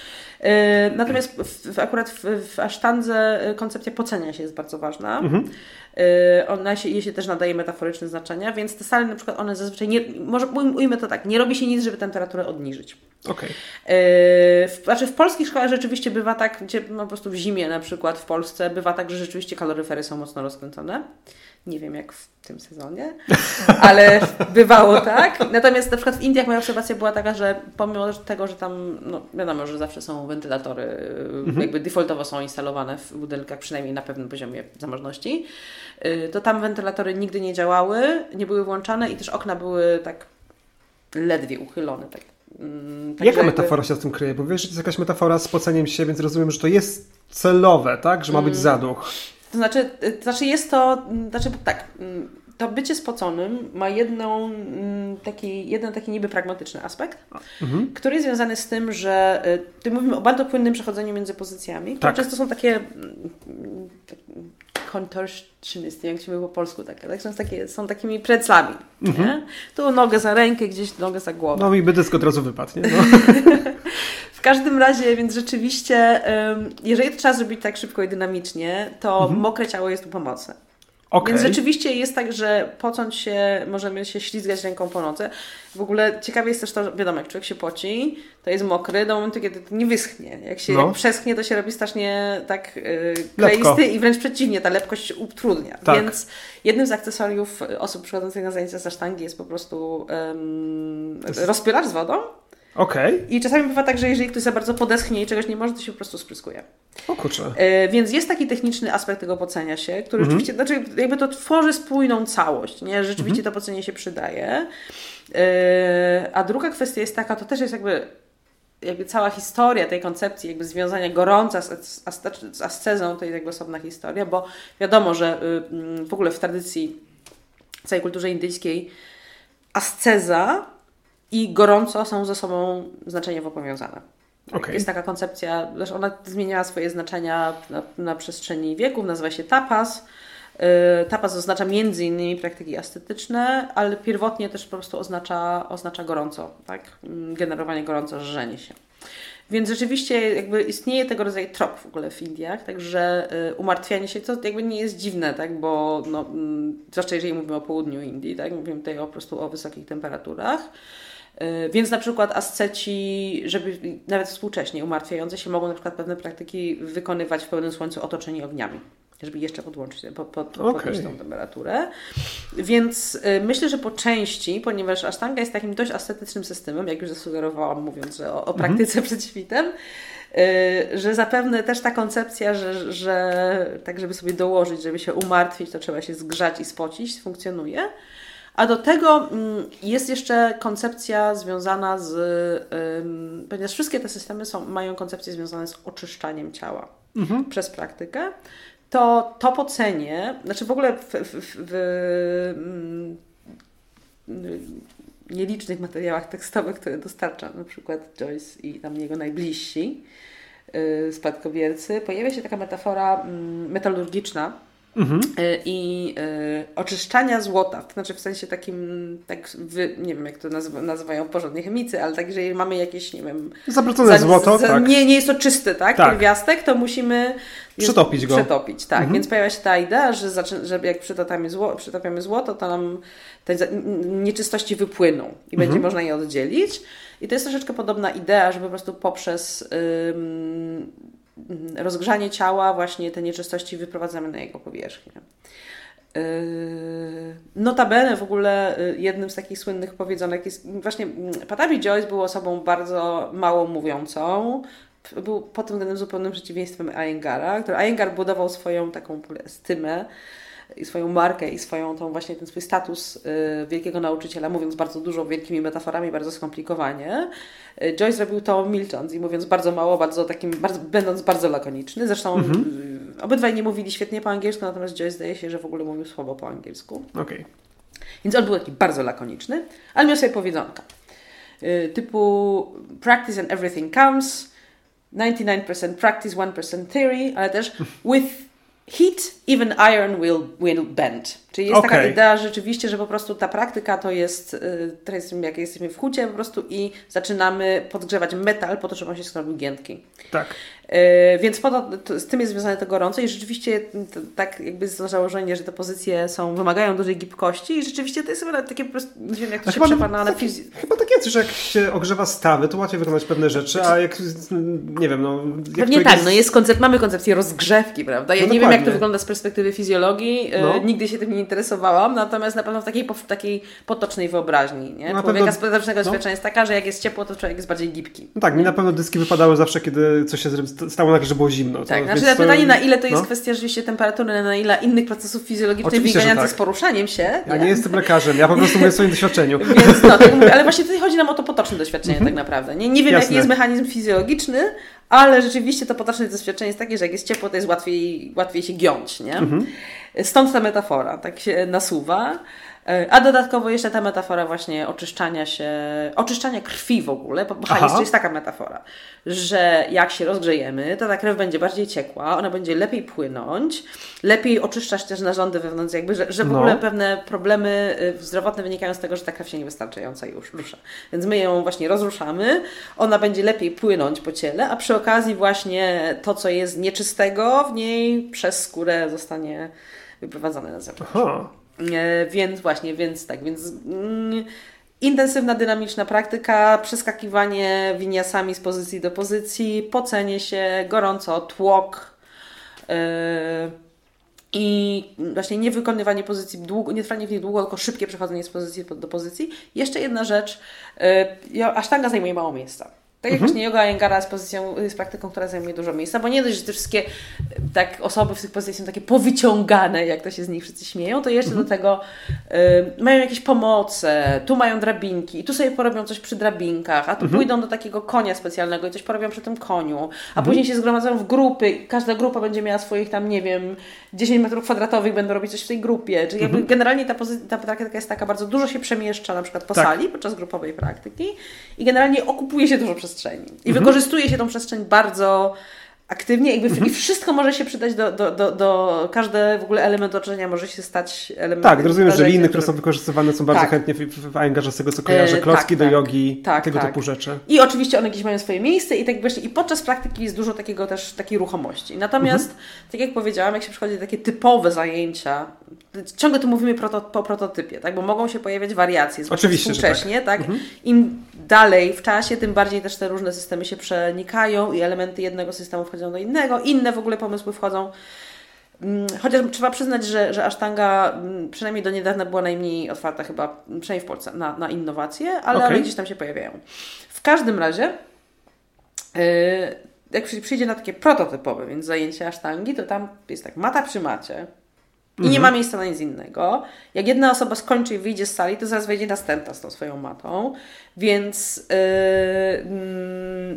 E, natomiast w, w, akurat w, w asztandze e, koncepcja pocenia się jest bardzo ważna. Mhm. E, ona się, jej się też nadaje metaforyczne znaczenia, więc te sale na przykład one zazwyczaj nie, może ujmę to tak, nie robi się nic, żeby temperaturę obniżyć. Okay. W, znaczy w polskich szkołach rzeczywiście bywa tak, gdzie no po prostu w zimie na przykład w Polsce bywa tak, że rzeczywiście kaloryfery są mocno rozkręcone. Nie wiem jak w tym sezonie, ale bywało tak. Natomiast na przykład w Indiach moja obserwacja była taka, że pomimo tego, że tam, no wiadomo, że zawsze są wentylatory, mhm. jakby defaultowo są instalowane w budynkach, przynajmniej na pewnym poziomie zamożności, y, to tam wentylatory nigdy nie działały, nie były włączane i też okna były tak ledwie uchylone. Tak. Mm, tak Jaka jakby... metafora się z tym kryje? Bo wiesz, że to jest jakaś metafora z poceniem się, więc rozumiem, że to jest celowe, tak? Że ma być mm. zaduch. To znaczy, y, to znaczy jest to, mm, znaczy tak, to bycie spoconym ma jedną, taki, jeden taki niby pragmatyczny aspekt, mhm. który jest związany z tym, że y, tu mówimy o bardzo płynnym przechodzeniu między pozycjami, które tak. często są takie contortionisty, jak się mówi po polsku, takie, tak? Są, takie, są takimi preclami, mhm. Tu nogę za rękę, gdzieś nogę za głowę. No mi by dysk od razu wypadł, nie? No. W każdym razie, więc rzeczywiście, jeżeli to trzeba zrobić tak szybko i dynamicznie, to mhm. mokre ciało jest tu pomocne. Okay. Więc rzeczywiście jest tak, że pocąć się, możemy się ślizgać ręką po nodze. W ogóle ciekawe jest też to, wiadomo, jak człowiek się poci, to jest mokry do momentu, kiedy to nie wyschnie. Jak się no. jak przeschnie, to się robi strasznie tak yy, kleisty i wręcz przeciwnie, ta lepkość utrudnia. Tak. Więc jednym z akcesoriów osób przychodzących na zajęcia ze sztangi jest po prostu um, rozpylacz z wodą. Okay. I czasami bywa tak, że jeżeli ktoś za bardzo podeschnie i czegoś nie może, to się po prostu spryskuje. O kurczę. E, więc jest taki techniczny aspekt tego pocenia się, który mhm. rzeczywiście, znaczy jakby to tworzy spójną całość, nie? Rzeczywiście mhm. to pocenie się przydaje. E, a druga kwestia jest taka, to też jest jakby jakby cała historia tej koncepcji jakby związania gorąca z, z ascezą to jest jakby osobna historia, bo wiadomo, że y, mm, w ogóle w tradycji całej kulturze indyjskiej asceza i gorąco są ze sobą znaczeniowo powiązane. Okay. Jest taka koncepcja, że ona zmieniała swoje znaczenia na, na przestrzeni wieków, nazywa się tapas. Yy, tapas oznacza między innymi praktyki estetyczne, ale pierwotnie też po prostu oznacza, oznacza gorąco, tak? Mm, generowanie gorąco, żrzenie się. Więc rzeczywiście jakby istnieje tego rodzaju trop w ogóle w Indiach, także y, umartwianie się, to jakby nie jest dziwne, tak? bo no, mm, zwłaszcza jeżeli mówimy o południu Indii, tak? mówimy tutaj po prostu o wysokich temperaturach. Y, więc na przykład asceci, żeby nawet współcześnie umartwiające się, mogą na przykład pewne praktyki wykonywać w pełnym słońcu otoczeni ogniami, żeby jeszcze podłączyć, po, po, okay. podnieść tą temperaturę. Więc y, myślę, że po części, ponieważ Ashtanga jest takim dość ascetycznym systemem, jak już zasugerowałam, mówiąc o, o mhm. praktyce przed świtem, y, że zapewne też ta koncepcja, że, że tak, żeby sobie dołożyć, żeby się umartwić, to trzeba się zgrzać i spocić, funkcjonuje. A do tego mm, jest jeszcze koncepcja związana z, ponieważ wszystkie te systemy są, mają koncepcje związane z oczyszczaniem ciała mhm. przez praktykę, to to pocenie, znaczy w ogóle w, w, w, w mm, nielicznych materiałach tekstowych, które dostarcza na przykład Joyce i tam jego najbliżsi, y, spadkobiercy, pojawia się taka metafora mm, metalurgiczna, Mhm. Y, i y, oczyszczania złota, znaczy w sensie takim, tak wy, nie wiem jak to nazywa, nazywają porządnie chemicy, ale tak, jeżeli mamy jakieś, nie wiem... Zabracone złoto, za, tak. Nie, nie jest to czysty, tak, Tak. pierwiastek, to musimy... Przetopić go. Przetopić, tak. Mhm. Więc pojawia się ta idea, że, że jak przytopiamy, zło, przytopiamy złoto, to nam te nieczystości wypłyną i będzie Mhm. można je oddzielić. I to jest troszeczkę podobna idea, że po prostu poprzez ym, rozgrzanie ciała właśnie te nieczystości wyprowadzamy na jego powierzchnię. Yy, Notabene w ogóle y, jednym z takich słynnych powiedzonek jest właśnie mm, Patabi Joyce był osobą bardzo mało mówiącą. Był pod tym względem zupełnym przeciwieństwem Iyengar'a, który Iyengar budował swoją taką w ogóle stymę i swoją markę i swoją tą właśnie ten swój status y, wielkiego nauczyciela, mówiąc bardzo dużo wielkimi metaforami, bardzo skomplikowanie. Y, Joyce robił to milcząc i mówiąc bardzo mało, bardzo takim, bardzo, będąc bardzo lakoniczny. Zresztą y, obydwaj nie mówili świetnie po angielsku, natomiast Joyce zdaje się, że w ogóle mówił słabo po angielsku. Okej. Więc on był taki bardzo lakoniczny, ale miał sobie powiedzonka. Typu practice and everything comes, 99% practice, 1% theory, ale też with heat even iron will, will bend. Czyli jest taka Okej. idea rzeczywiście, że po prostu ta praktyka to jest, y, to jest jak jesteśmy w hucie po prostu i zaczynamy podgrzewać metal po to, żeby on się zrobił giętki. Tak. Yy, Więc po to, to, z tym jest związane to gorąco i rzeczywiście to, tak jakby jest założenie, że te pozycje są, wymagają dużej gibkości i rzeczywiście to jest chyba takie po prostu, nie wiem jak to A się chyba- przepana na fiz... Chyba tak jest, że jak się ogrzewa stawy, to łatwiej wykonać pewne rzeczy, a jak, nie wiem, no... Pewnie tak, jest- no jest koncept, mamy koncepcję rozgrzewki, prawda? Ja No nie wiem jak to dokładnie. wygląda z perspektywy fizjologii, yy, No. nigdy się tym nie interesowałam, natomiast na pewno w takiej, w takiej potocznej wyobraźni, nie? Na Człowieka pewno- z potocznego no. doświadczenia jest taka, że jak jest ciepło, to człowiek jest bardziej gibki. No tak, mi na pewno dyski wypadały zawsze, kiedy coś się stało nagle, że było zimno. To, Tak, znaczy to- pytanie, na ile to jest no. kwestia rzeczywiście temperatury, na ile innych procesów fizjologicznych wynikających tak. z poruszaniem się. Ja nie jestem lekarzem, ja po prostu mówię o swoim doświadczeniu. Więc no, tak mówię, ale właśnie tutaj chodzi nam o to potoczne doświadczenie tak naprawdę. Nie, nie wiem, Jasne. jaki jest mechanizm fizjologiczny, ale rzeczywiście to potoczne doświadczenie jest takie, że jak jest ciepło, to jest łatwiej, łatwiej się giąć, nie? Stąd ta metafora tak się nasuwa. E, A dodatkowo jeszcze ta metafora właśnie oczyszczania się, oczyszczania krwi w ogóle, bo. Aha. jest taka metafora, że jak się rozgrzejemy, to ta krew będzie bardziej ciekła, ona będzie lepiej płynąć, lepiej oczyszczać też narządy wewnątrz, jakby, że, że w No. ogóle pewne problemy y, zdrowotne wynikają z tego, że ta krew się niewystarczająca już rusza. Więc my ją właśnie rozruszamy, ona będzie lepiej płynąć po ciele, a przy okazji właśnie to, co jest nieczystego w niej przez skórę zostanie wyprowadzone na zewnątrz. Aha. E, Więc właśnie, więc tak, więc mm, intensywna, dynamiczna praktyka, przeskakiwanie winiasami z pozycji do pozycji, pocenie się, gorąco, tłok e, i właśnie nie wykonywanie pozycji długo, nie trwanie w niej długo, tylko szybkie przechodzenie z pozycji do pozycji. Jeszcze jedna rzecz, e, ja- asztanga zajmuje mało miejsca. Tak jak właśnie yoga Iyengar'a jest pozycją, jest praktyką, która zajmuje dużo miejsca, bo nie dość, że te wszystkie tak, osoby w tych pozycjach są takie powyciągane, jak to się z nich wszyscy śmieją, to jeszcze do tego y, mają jakieś pomoce, tu mają drabinki, i tu sobie porobią coś przy drabinkach, a tu pójdą do takiego konia specjalnego i coś porobią przy tym koniu, a później się zgromadzą w grupy, i każda grupa będzie miała swoich tam, nie wiem, 10 metrów kwadratowych, będą robić coś w tej grupie, czyli jakby generalnie ta, pozy- ta praktyka jest taka, bardzo dużo się przemieszcza na przykład po Tak. sali podczas grupowej praktyki i generalnie okupuje się dużo przestrzeni i wykorzystuje się tą przestrzeń bardzo aktywnie jakby i wszystko może się przydać do, do, do, do każdy w ogóle element otoczenia może się stać elementem Tak, rozumiem, że liny, które są wykorzystywane są bardzo Tak. chętnie w, w, Iyengarze z tego co kojarzę, E, klocki tak, do tak. jogi, Tak, tego tak. typu rzeczy. I oczywiście one gdzieś mają swoje miejsce i tak właśnie i podczas praktyki jest dużo takiego też takiej ruchomości. Natomiast, Mhm. tak jak powiedziałam, jak się przychodzi do takie typowe zajęcia, ciągle tu mówimy proto, po prototypie, tak? Bo mogą się pojawiać wariacje, zwłaszcza Oczywiście, że tak. współcześnie, tak? Im dalej w czasie, tym bardziej też te różne systemy się przenikają i elementy jednego systemu wchodzą do innego, inne w ogóle pomysły wchodzą. Mm, Chociaż trzeba przyznać, że, że Asztanga mm, przynajmniej do niedawna była najmniej otwarta chyba, mm, przynajmniej w Polsce, na, na innowacje, ale one gdzieś tam się pojawiają. W każdym razie, yy, jak przy- przyjdzie na takie prototypowe, więc zajęcie Asztangi, to tam jest tak, mata przy macie i nie ma miejsca na nic innego. Jak jedna osoba skończy i wyjdzie z sali, to zaraz wejdzie następna z tą swoją matą. Więc yy,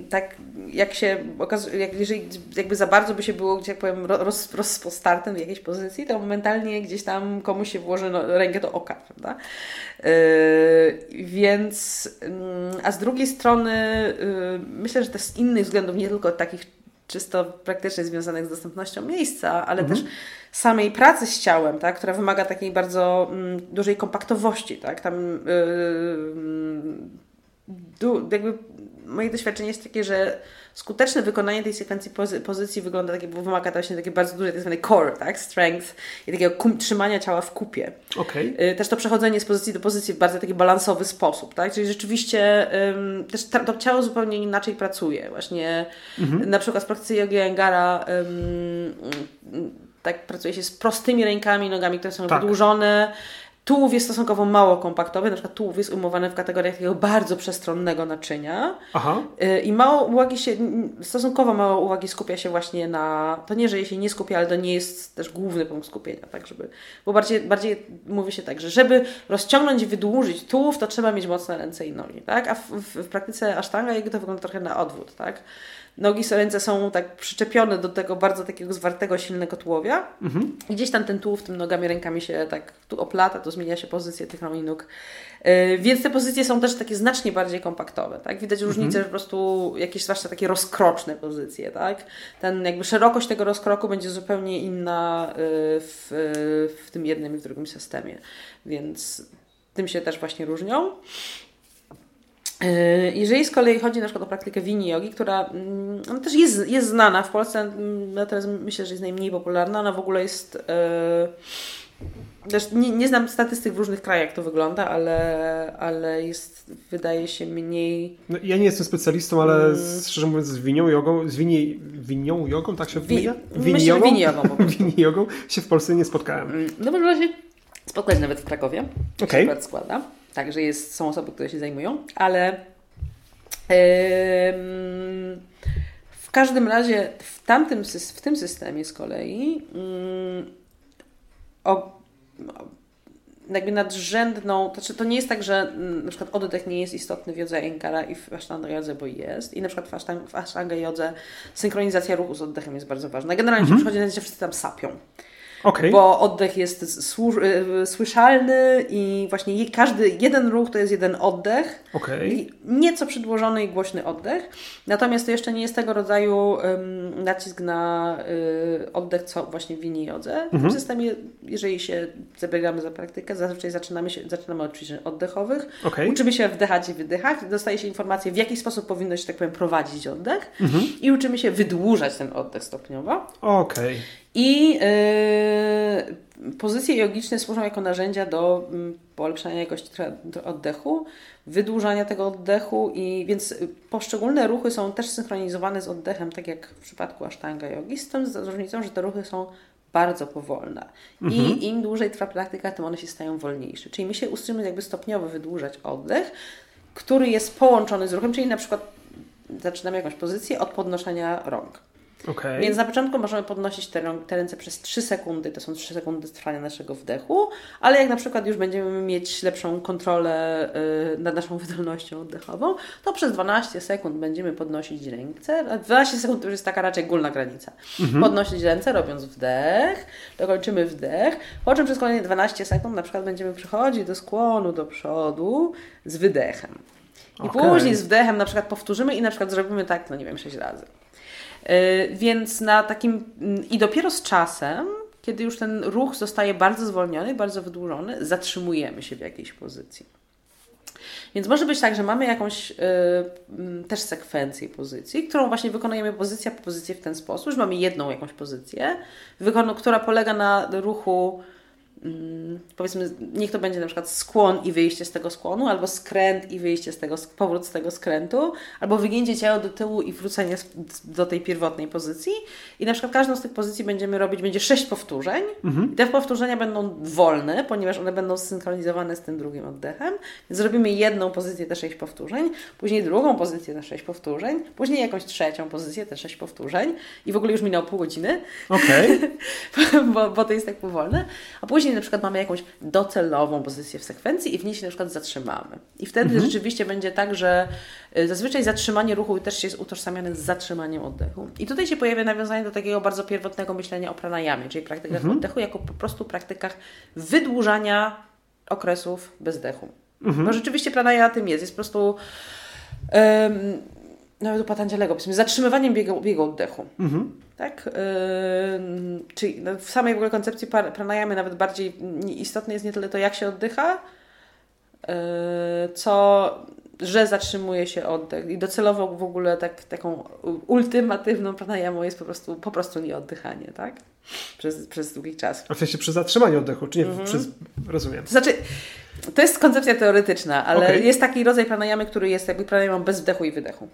tak jak się okazuje, jak, jeżeli jakby za bardzo by się było, gdzie jak powiem, ro- roz, rozpostartym w jakiejś pozycji, to momentalnie gdzieś tam komuś się włoży no, rękę do oka, prawda? Yy, więc, mm, a z drugiej strony, yy, myślę, że też z innych względów, nie tylko takich czysto praktycznie związanych z dostępnością miejsca, ale też samej pracy z ciałem, tak, która wymaga takiej bardzo mm, dużej kompaktowości. Tak? Tam yy, du, jakby moje doświadczenie jest takie, że skuteczne wykonanie tej sekwencji pozy pozycji wygląda takie, bo wymaga właśnie takie bardzo duże tak zwany core, tak? Strength i takiego trzymania ciała w kupie. Okay. Też to przechodzenie z pozycji do pozycji w bardzo taki balansowy sposób, tak? Czyli rzeczywiście też to ciało zupełnie inaczej pracuje. Właśnie mhm. na przykład w praktyce jogi Engara tak pracuje się z prostymi rękami, nogami, które są tak. wydłużone, Tułów jest stosunkowo mało kompaktowy, na przykład tułów jest umowany w kategoriach takiego bardzo przestronnego naczynia. Aha. Y, i mało uwagi się, stosunkowo mało uwagi skupia się właśnie na, to nie, że jej się nie skupia, ale to nie jest też główny punkt skupienia, tak żeby, bo bardziej, bardziej mówi się tak, że żeby rozciągnąć i wydłużyć tułów, to trzeba mieć mocne ręce i nogi, tak, a w, w, w praktyce asztanga jego to wygląda trochę na odwrót, tak, nogi, ręce są tak przyczepione do tego bardzo takiego zwartego, silnego tułowia. Mhm. I gdzieś tam ten tułów tym nogami, rękami się tak tu oplata, to zmienia się pozycja tych i nóg. Yy, więc te pozycje są też takie znacznie bardziej kompaktowe, tak? Widać mhm. różnicę, że po prostu jakieś zwłaszcza takie rozkroczne pozycje, tak? Ten jakby szerokość tego rozkroku będzie zupełnie inna yy, w, w tym jednym i w drugim systemie. Więc tym się też właśnie różnią. E, jeżeli z kolei chodzi na przykład o praktykę wini jogi, która no, też jest, jest znana w Polsce, natomiast myślę, że jest najmniej popularna, ona w ogóle jest... Yy, też nie, nie znam statystyk w różnych krajach, jak to wygląda, ale, ale jest, wydaje się, mniej. No, ja nie jestem specjalistą, ale hmm. szczerze mówiąc, z winią jogą, z wini, winią jogą, tak się wymienia? Wini jogą? Wini jogą, wini jogą się w Polsce nie spotkałem. Mm, no może się spotkać nawet w Krakowie. Okej. Okay. składa. Także jest, są osoby, które się zajmują, ale yy, w każdym razie w tamtym w tym systemie z kolei yy, o, jakby nadrzędną, to, znaczy to nie jest tak, że mm, na przykład oddech nie jest istotny w jodze Enkara i w Ashtanga jodze, bo jest. I na przykład w Ashtanga, jodze synchronizacja ruchu z oddechem jest bardzo ważna. Generalnie mhm. przychodzi na że wszyscy tam sapią. Okay. Bo oddech jest y, słyszalny i właśnie każdy, jeden ruch to jest jeden oddech. Okay. Nieco przedłożony i głośny oddech. Natomiast to jeszcze nie jest tego rodzaju um, nacisk na y, oddech, co właśnie w linii jodze. Mhm. W tym mhm. systemie, jeżeli się zabiegamy za praktykę, zazwyczaj zaczynamy, się, zaczynamy od ćwiczeń oddechowych. Okay. Uczymy się wdychać i wydychać. Dostaje się informację, w jaki sposób powinno się, tak powiem, prowadzić oddech. Mhm. I uczymy się wydłużać ten oddech stopniowo. Okej. Okay. I yy, pozycje jogiczne służą jako narzędzia do mm, polepszania jakości oddechu, wydłużania tego oddechu i więc poszczególne ruchy są też synchronizowane z oddechem, tak jak w przypadku asztanga jogi, z tą różnicą, że te ruchy są bardzo powolne. Mhm. I im dłużej trwa praktyka, tym one się stają wolniejsze. Czyli my się uczymy jakby stopniowo wydłużać oddech, który jest połączony z ruchem, czyli na przykład zaczynamy jakąś pozycję od podnoszenia rąk. Okay. Więc na początku możemy podnosić te, te, ręce przez 3 sekundy, to są 3 sekundy trwania naszego wdechu, ale jak na przykład już będziemy mieć lepszą kontrolę y, nad naszą wydolnością oddechową, to przez 12 sekund będziemy podnosić ręce. 12 sekund to już jest taka raczej górna granica. Mhm. Podnosić ręce, robiąc wdech, dokończymy wdech, po czym przez kolejne 12 sekund na przykład będziemy przechodzić do skłonu do przodu z wydechem. I okay. później z wdechem na przykład powtórzymy i na przykład zrobimy tak, no nie wiem, 6 razy. Y, więc na takim mm, i dopiero z czasem, kiedy już ten ruch zostaje bardzo zwolniony, bardzo wydłużony, zatrzymujemy się w jakiejś pozycji. Więc może być tak, że mamy jakąś y, mm, też sekwencję pozycji, którą właśnie wykonujemy pozycja po pozycji w ten sposób, że mamy jedną jakąś pozycję, która polega na ruchu powiedzmy, niech to będzie na przykład skłon i wyjście z tego skłonu, albo skręt i wyjście z tego, powrót z tego skrętu, albo wygięcie ciała do tyłu i wrócenie do tej pierwotnej pozycji. I na przykład każdą z tych pozycji będziemy robić, będzie sześć powtórzeń. Mhm. I te powtórzenia będą wolne, ponieważ one będą zsynchronizowane z tym drugim oddechem. Więc zrobimy jedną pozycję, te sześć powtórzeń, później drugą pozycję, te sześć powtórzeń, później jakąś trzecią pozycję, te sześć powtórzeń. I w ogóle już minęło pół godziny. Okej. Okay. bo, bo to jest tak powolne. A później na przykład mamy jakąś docelową pozycję w sekwencji i w niej się na przykład zatrzymamy. I wtedy mhm. rzeczywiście będzie tak, że y, zazwyczaj zatrzymanie ruchu też jest utożsamiane z zatrzymaniem oddechu. I tutaj się pojawia nawiązanie do takiego bardzo pierwotnego myślenia o pranayamie, czyli praktykach mhm. oddechu jako po prostu praktykach wydłużania okresów bezdechu. Mhm. Bo rzeczywiście pranayama tym jest. Jest po prostu um, nawet u Patanjalego, powiedzmy, zatrzymywaniem biegu, biegu oddechu. Mhm. Tak? Yy, czyli no, w samej w ogóle koncepcji pranayamy nawet bardziej istotne jest nie tyle to, jak się oddycha, yy, co że zatrzymuje się oddech. I docelowo w ogóle tak, taką ultimatywną pranayamą jest po prostu, po prostu nieoddychanie, tak? Przez, przez długi czas. A w sensie przy zatrzymaniu oddechu, czy nie? Mhm. Przez, rozumiem. To znaczy, to jest koncepcja teoretyczna, ale okay. jest taki rodzaj pranayamy, który jest jakby pranayamą bez wdechu i wydechu.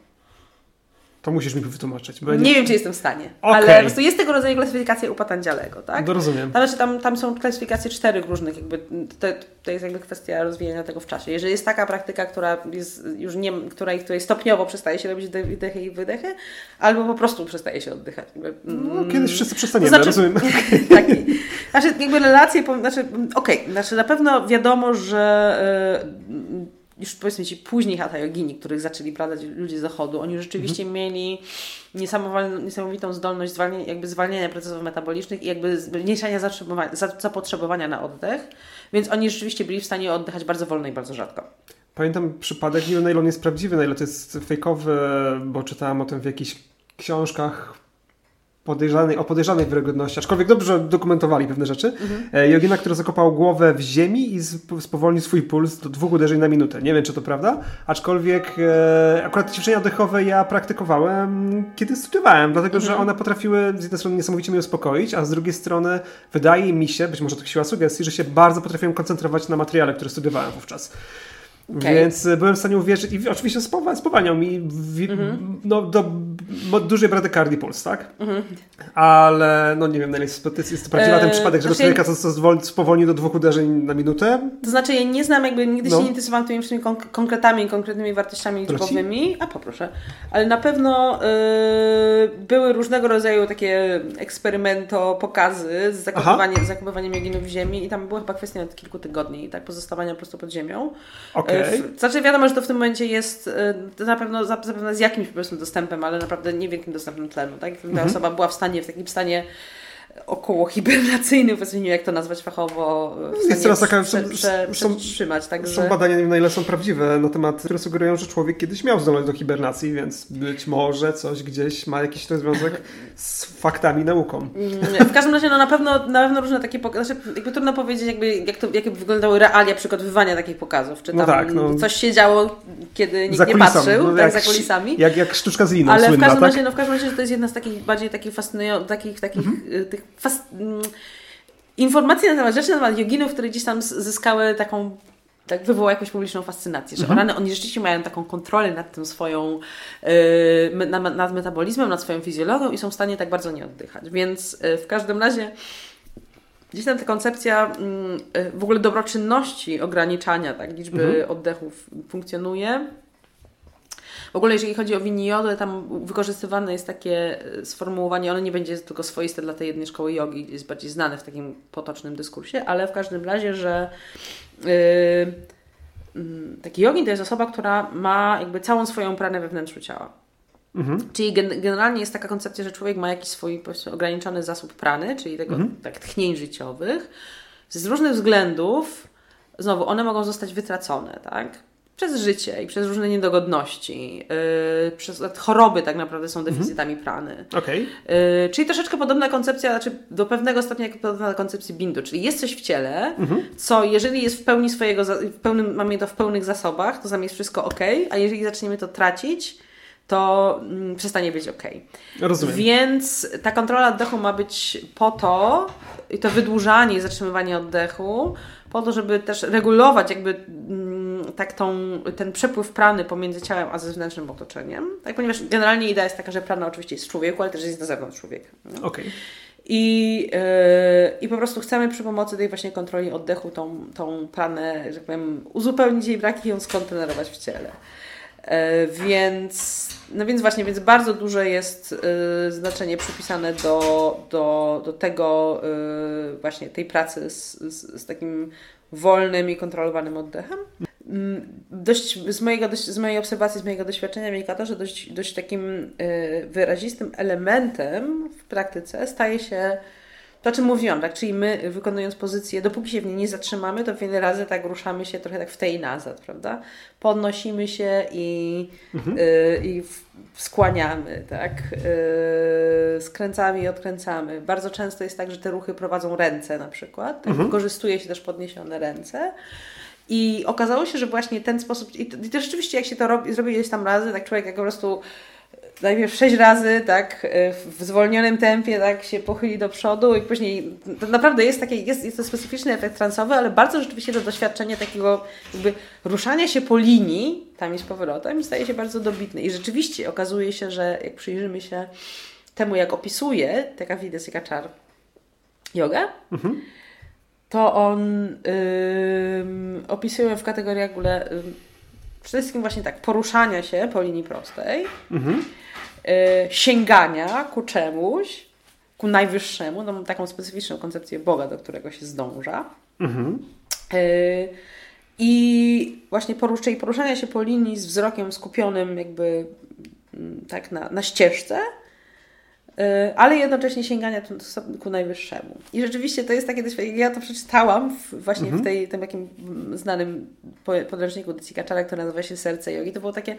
To musisz mi wytłumaczyć. nie... nie wiem, czy jestem w stanie. Okay. Ale po prostu jest tego rodzaju klasyfikacja u Patandzialego, tak? No rozumiem. Tam, znaczy, tam, tam są klasyfikacje czterech różnych, jakby to, to jest jakby kwestia rozwijania tego w czasie. Jeżeli jest taka praktyka, która jest już nie, której, której stopniowo przestaje się robić wydechy i wydechy, albo po prostu przestaje się oddychać. Jakby, no, kiedyś wszyscy przestaniemy, to znaczy, rozumiem. taki, znaczy jakby relacje, znaczy okej, okay, znaczy na pewno wiadomo, że yy, już powiedzmy ci później hatha yogini, których zaczęli badać ludzie z zachodu, oni rzeczywiście mhm. mieli niesamowitą zdolność zwalniania, jakby zwalniania procesów metabolicznych i jakby zmniejszania zapotrzebowania na oddech, więc oni rzeczywiście byli w stanie oddychać bardzo wolno i bardzo rzadko. Pamiętam przypadek, nie wiem na ile on jest prawdziwy, na ile to jest fejkowy, bo czytałem o tym w jakichś książkach podejrzanej, o podejrzanej wiarygodności, aczkolwiek dobrze dokumentowali pewne rzeczy. Mhm. Jogina, który zakopał głowę w ziemi i spowolnił swój puls do dwóch uderzeń na minutę. Nie wiem, czy to prawda, aczkolwiek e, akurat ćwiczenia oddechowe ja praktykowałem, kiedy studiowałem, dlatego, mhm. że one potrafiły z jednej strony niesamowicie mnie uspokoić, a z drugiej strony wydaje mi się, być może to siła sugestii, że się bardzo potrafiłem koncentrować na materiale, który studiowałem wówczas. Okay. Więc byłem w stanie uwierzyć i oczywiście spowalniał mi w, mm-hmm. no, do dużej bradykardii puls, tak? Mm-hmm. Ale no nie wiem, na ile jest, jest to prawdziwy ten eee, przypadek, że znaczy, człowieka to spowolnił do dwóch uderzeń na minutę. To znaczy ja nie znam, jakby nigdy no. się nie interesowałam tymi wszystkimi konk- konkretami, konkretnymi wartościami liczbowymi. A poproszę. Ale na pewno yy, były różnego rodzaju takie eksperymento, pokazy z zakopywaniem, zakopywaniem joginów w ziemi i tam była chyba kwestia od kilku tygodni, tak? Pozostawania po prostu pod ziemią. Okay. Okay. Znaczy wiadomo, że to w tym momencie jest y, na pewno zapewne z jakimś po prostu dostępem, ale naprawdę niewielkim dostępem tlenu. Tak? Ta mhm. osoba była w stanie, w takim stanie około hibernacyjny, powiedzmy, jak to nazwać fachowo, jest teraz taka, prze, prze, są, przetrzymać. Także... Są badania, nie wiem na ile są prawdziwe na temat, które sugerują, że człowiek kiedyś miał zdolność do hibernacji, więc być może coś gdzieś ma jakiś to związek z faktami, nauką. Mm, w każdym razie no, na, pewno, na pewno różne takie pokazy, znaczy, jakby trudno powiedzieć jakby, jak, to, wyglądały realia przygotowywania takich pokazów, czy no tam no tak, no, coś się działo, kiedy nikt nie patrzył, no, tak, jak, za kulisami. Jak, jak sztuczka z liną Ale słynna, w każdym tak? razie, no w każdym razie to jest jedna z takich bardziej takich fascynujących, takich, takich mhm. Y, tych fas... Mm, informacji na temat rzeczy, na temat joginów, które gdzieś tam zyskały taką tak wywołał jakąś publiczną fascynację, że mhm. rany, oni rzeczywiście mają taką kontrolę nad tym swoją, yy, nad, nad, metabolizmem, nad swoją fizjologią i są w stanie tak bardzo nie oddychać. Więc yy, w każdym razie gdzieś tam ta koncepcja yy, w ogóle dobroczynności ograniczania tak, liczby mhm. oddechów funkcjonuje. W ogóle jeżeli chodzi o winiodę, tam wykorzystywane jest takie e, sformułowanie, ono nie będzie tylko swoiste dla tej jednej szkoły jogi, jest bardziej znane w takim potocznym dyskursie, ale w każdym razie, że yy, taki jogin to jest osoba, która ma jakby całą swoją pranę we wnętrzu ciała. Mhm. Czyli gen generalnie jest taka koncepcja, że człowiek ma jakiś swój ograniczony zasób prany, czyli tego mhm. tak, tchnień życiowych. Z różnych względów, znowu, one mogą zostać wytracone, tak? Przez życie i przez różne niedogodności, yy, przez choroby tak naprawdę są mhm. deficytami prany. Okay. Yy, czyli troszeczkę podobna koncepcja, znaczy do pewnego stopnia jak podobna koncepcji bindu, czyli jest coś w ciele, mhm. co jeżeli jest w pełni swojego, w pełnym, mamy to w pełnych zasobach, to za jest wszystko ok, a jeżeli zaczniemy to tracić, to mm, przestanie być ok. Rozumiem. Więc ta kontrola oddechu ma być po to, i to wydłużanie i zatrzymywanie oddechu, po to, żeby też regulować jakby mm, tak tą, ten przepływ prany pomiędzy ciałem a zewnętrznym otoczeniem. Tak, ponieważ generalnie idea jest taka, że prana oczywiście jest w człowieku, ale też jest na zewnątrz człowieka. Okej. Okay. I, yy, I po prostu chcemy przy pomocy tej właśnie kontroli oddechu tą, tą pranę, że tak powiem, uzupełnić jej braki i ją skontenerować w ciele. Yy, więc, no więc właśnie, więc bardzo duże jest yy, znaczenie przypisane do, do, do tego właśnie tej pracy z, z, z takim wolnym i kontrolowanym oddechem. Mm, dość, z, mojego, dość, z mojej obserwacji, z mojego doświadczenia wynika to, że dość, dość takim y, wyrazistym elementem w praktyce staje się to, o czym mówiłam, tak? Czyli my wykonując pozycję, dopóki się w niej nie zatrzymamy, to wiele razy tak ruszamy się trochę tak w tej nazad, prawda? Podnosimy się i, mhm. y, i skłaniamy, tak? Y, skręcamy i odkręcamy. Bardzo często jest tak, że te ruchy prowadzą ręce na przykład. Tak? Mhm. Wykorzystuje się też podniesione ręce. I okazało się, że właśnie ten sposób, i to, i to rzeczywiście jak się to robi, zrobi gdzieś tam razy, tak człowiek jak po prostu najpierw sześć razy tak w zwolnionym tempie tak się pochyli do przodu i później to naprawdę jest taki, jest, jest to specyficzny efekt transowy, ale bardzo rzeczywiście to doświadczenie takiego jakby ruszania się po linii tam i z powrotem i staje się bardzo dobitne. I rzeczywiście okazuje się, że jak przyjrzymy się temu, jak opisuje taka Sikachar jogę, mhm. To on yy, opisuje w kategoriach w ogóle yy, przede wszystkim właśnie tak poruszania się po linii prostej, mhm. Y, sięgania ku czemuś, ku najwyższemu, no taką specyficzną koncepcję Boga, do którego się zdąża. Mhm. Y, I właśnie porusz poruszania się po linii z wzrokiem skupionym jakby mm, tak na, na ścieżce, ale jednocześnie sięgania ku najwyższemu. I rzeczywiście to jest takie doświadczenie, ja to przeczytałam w, właśnie mhm. w tej, tym jakim znanym podręczniku Decika który nazywa się Serce Jogi. To było takie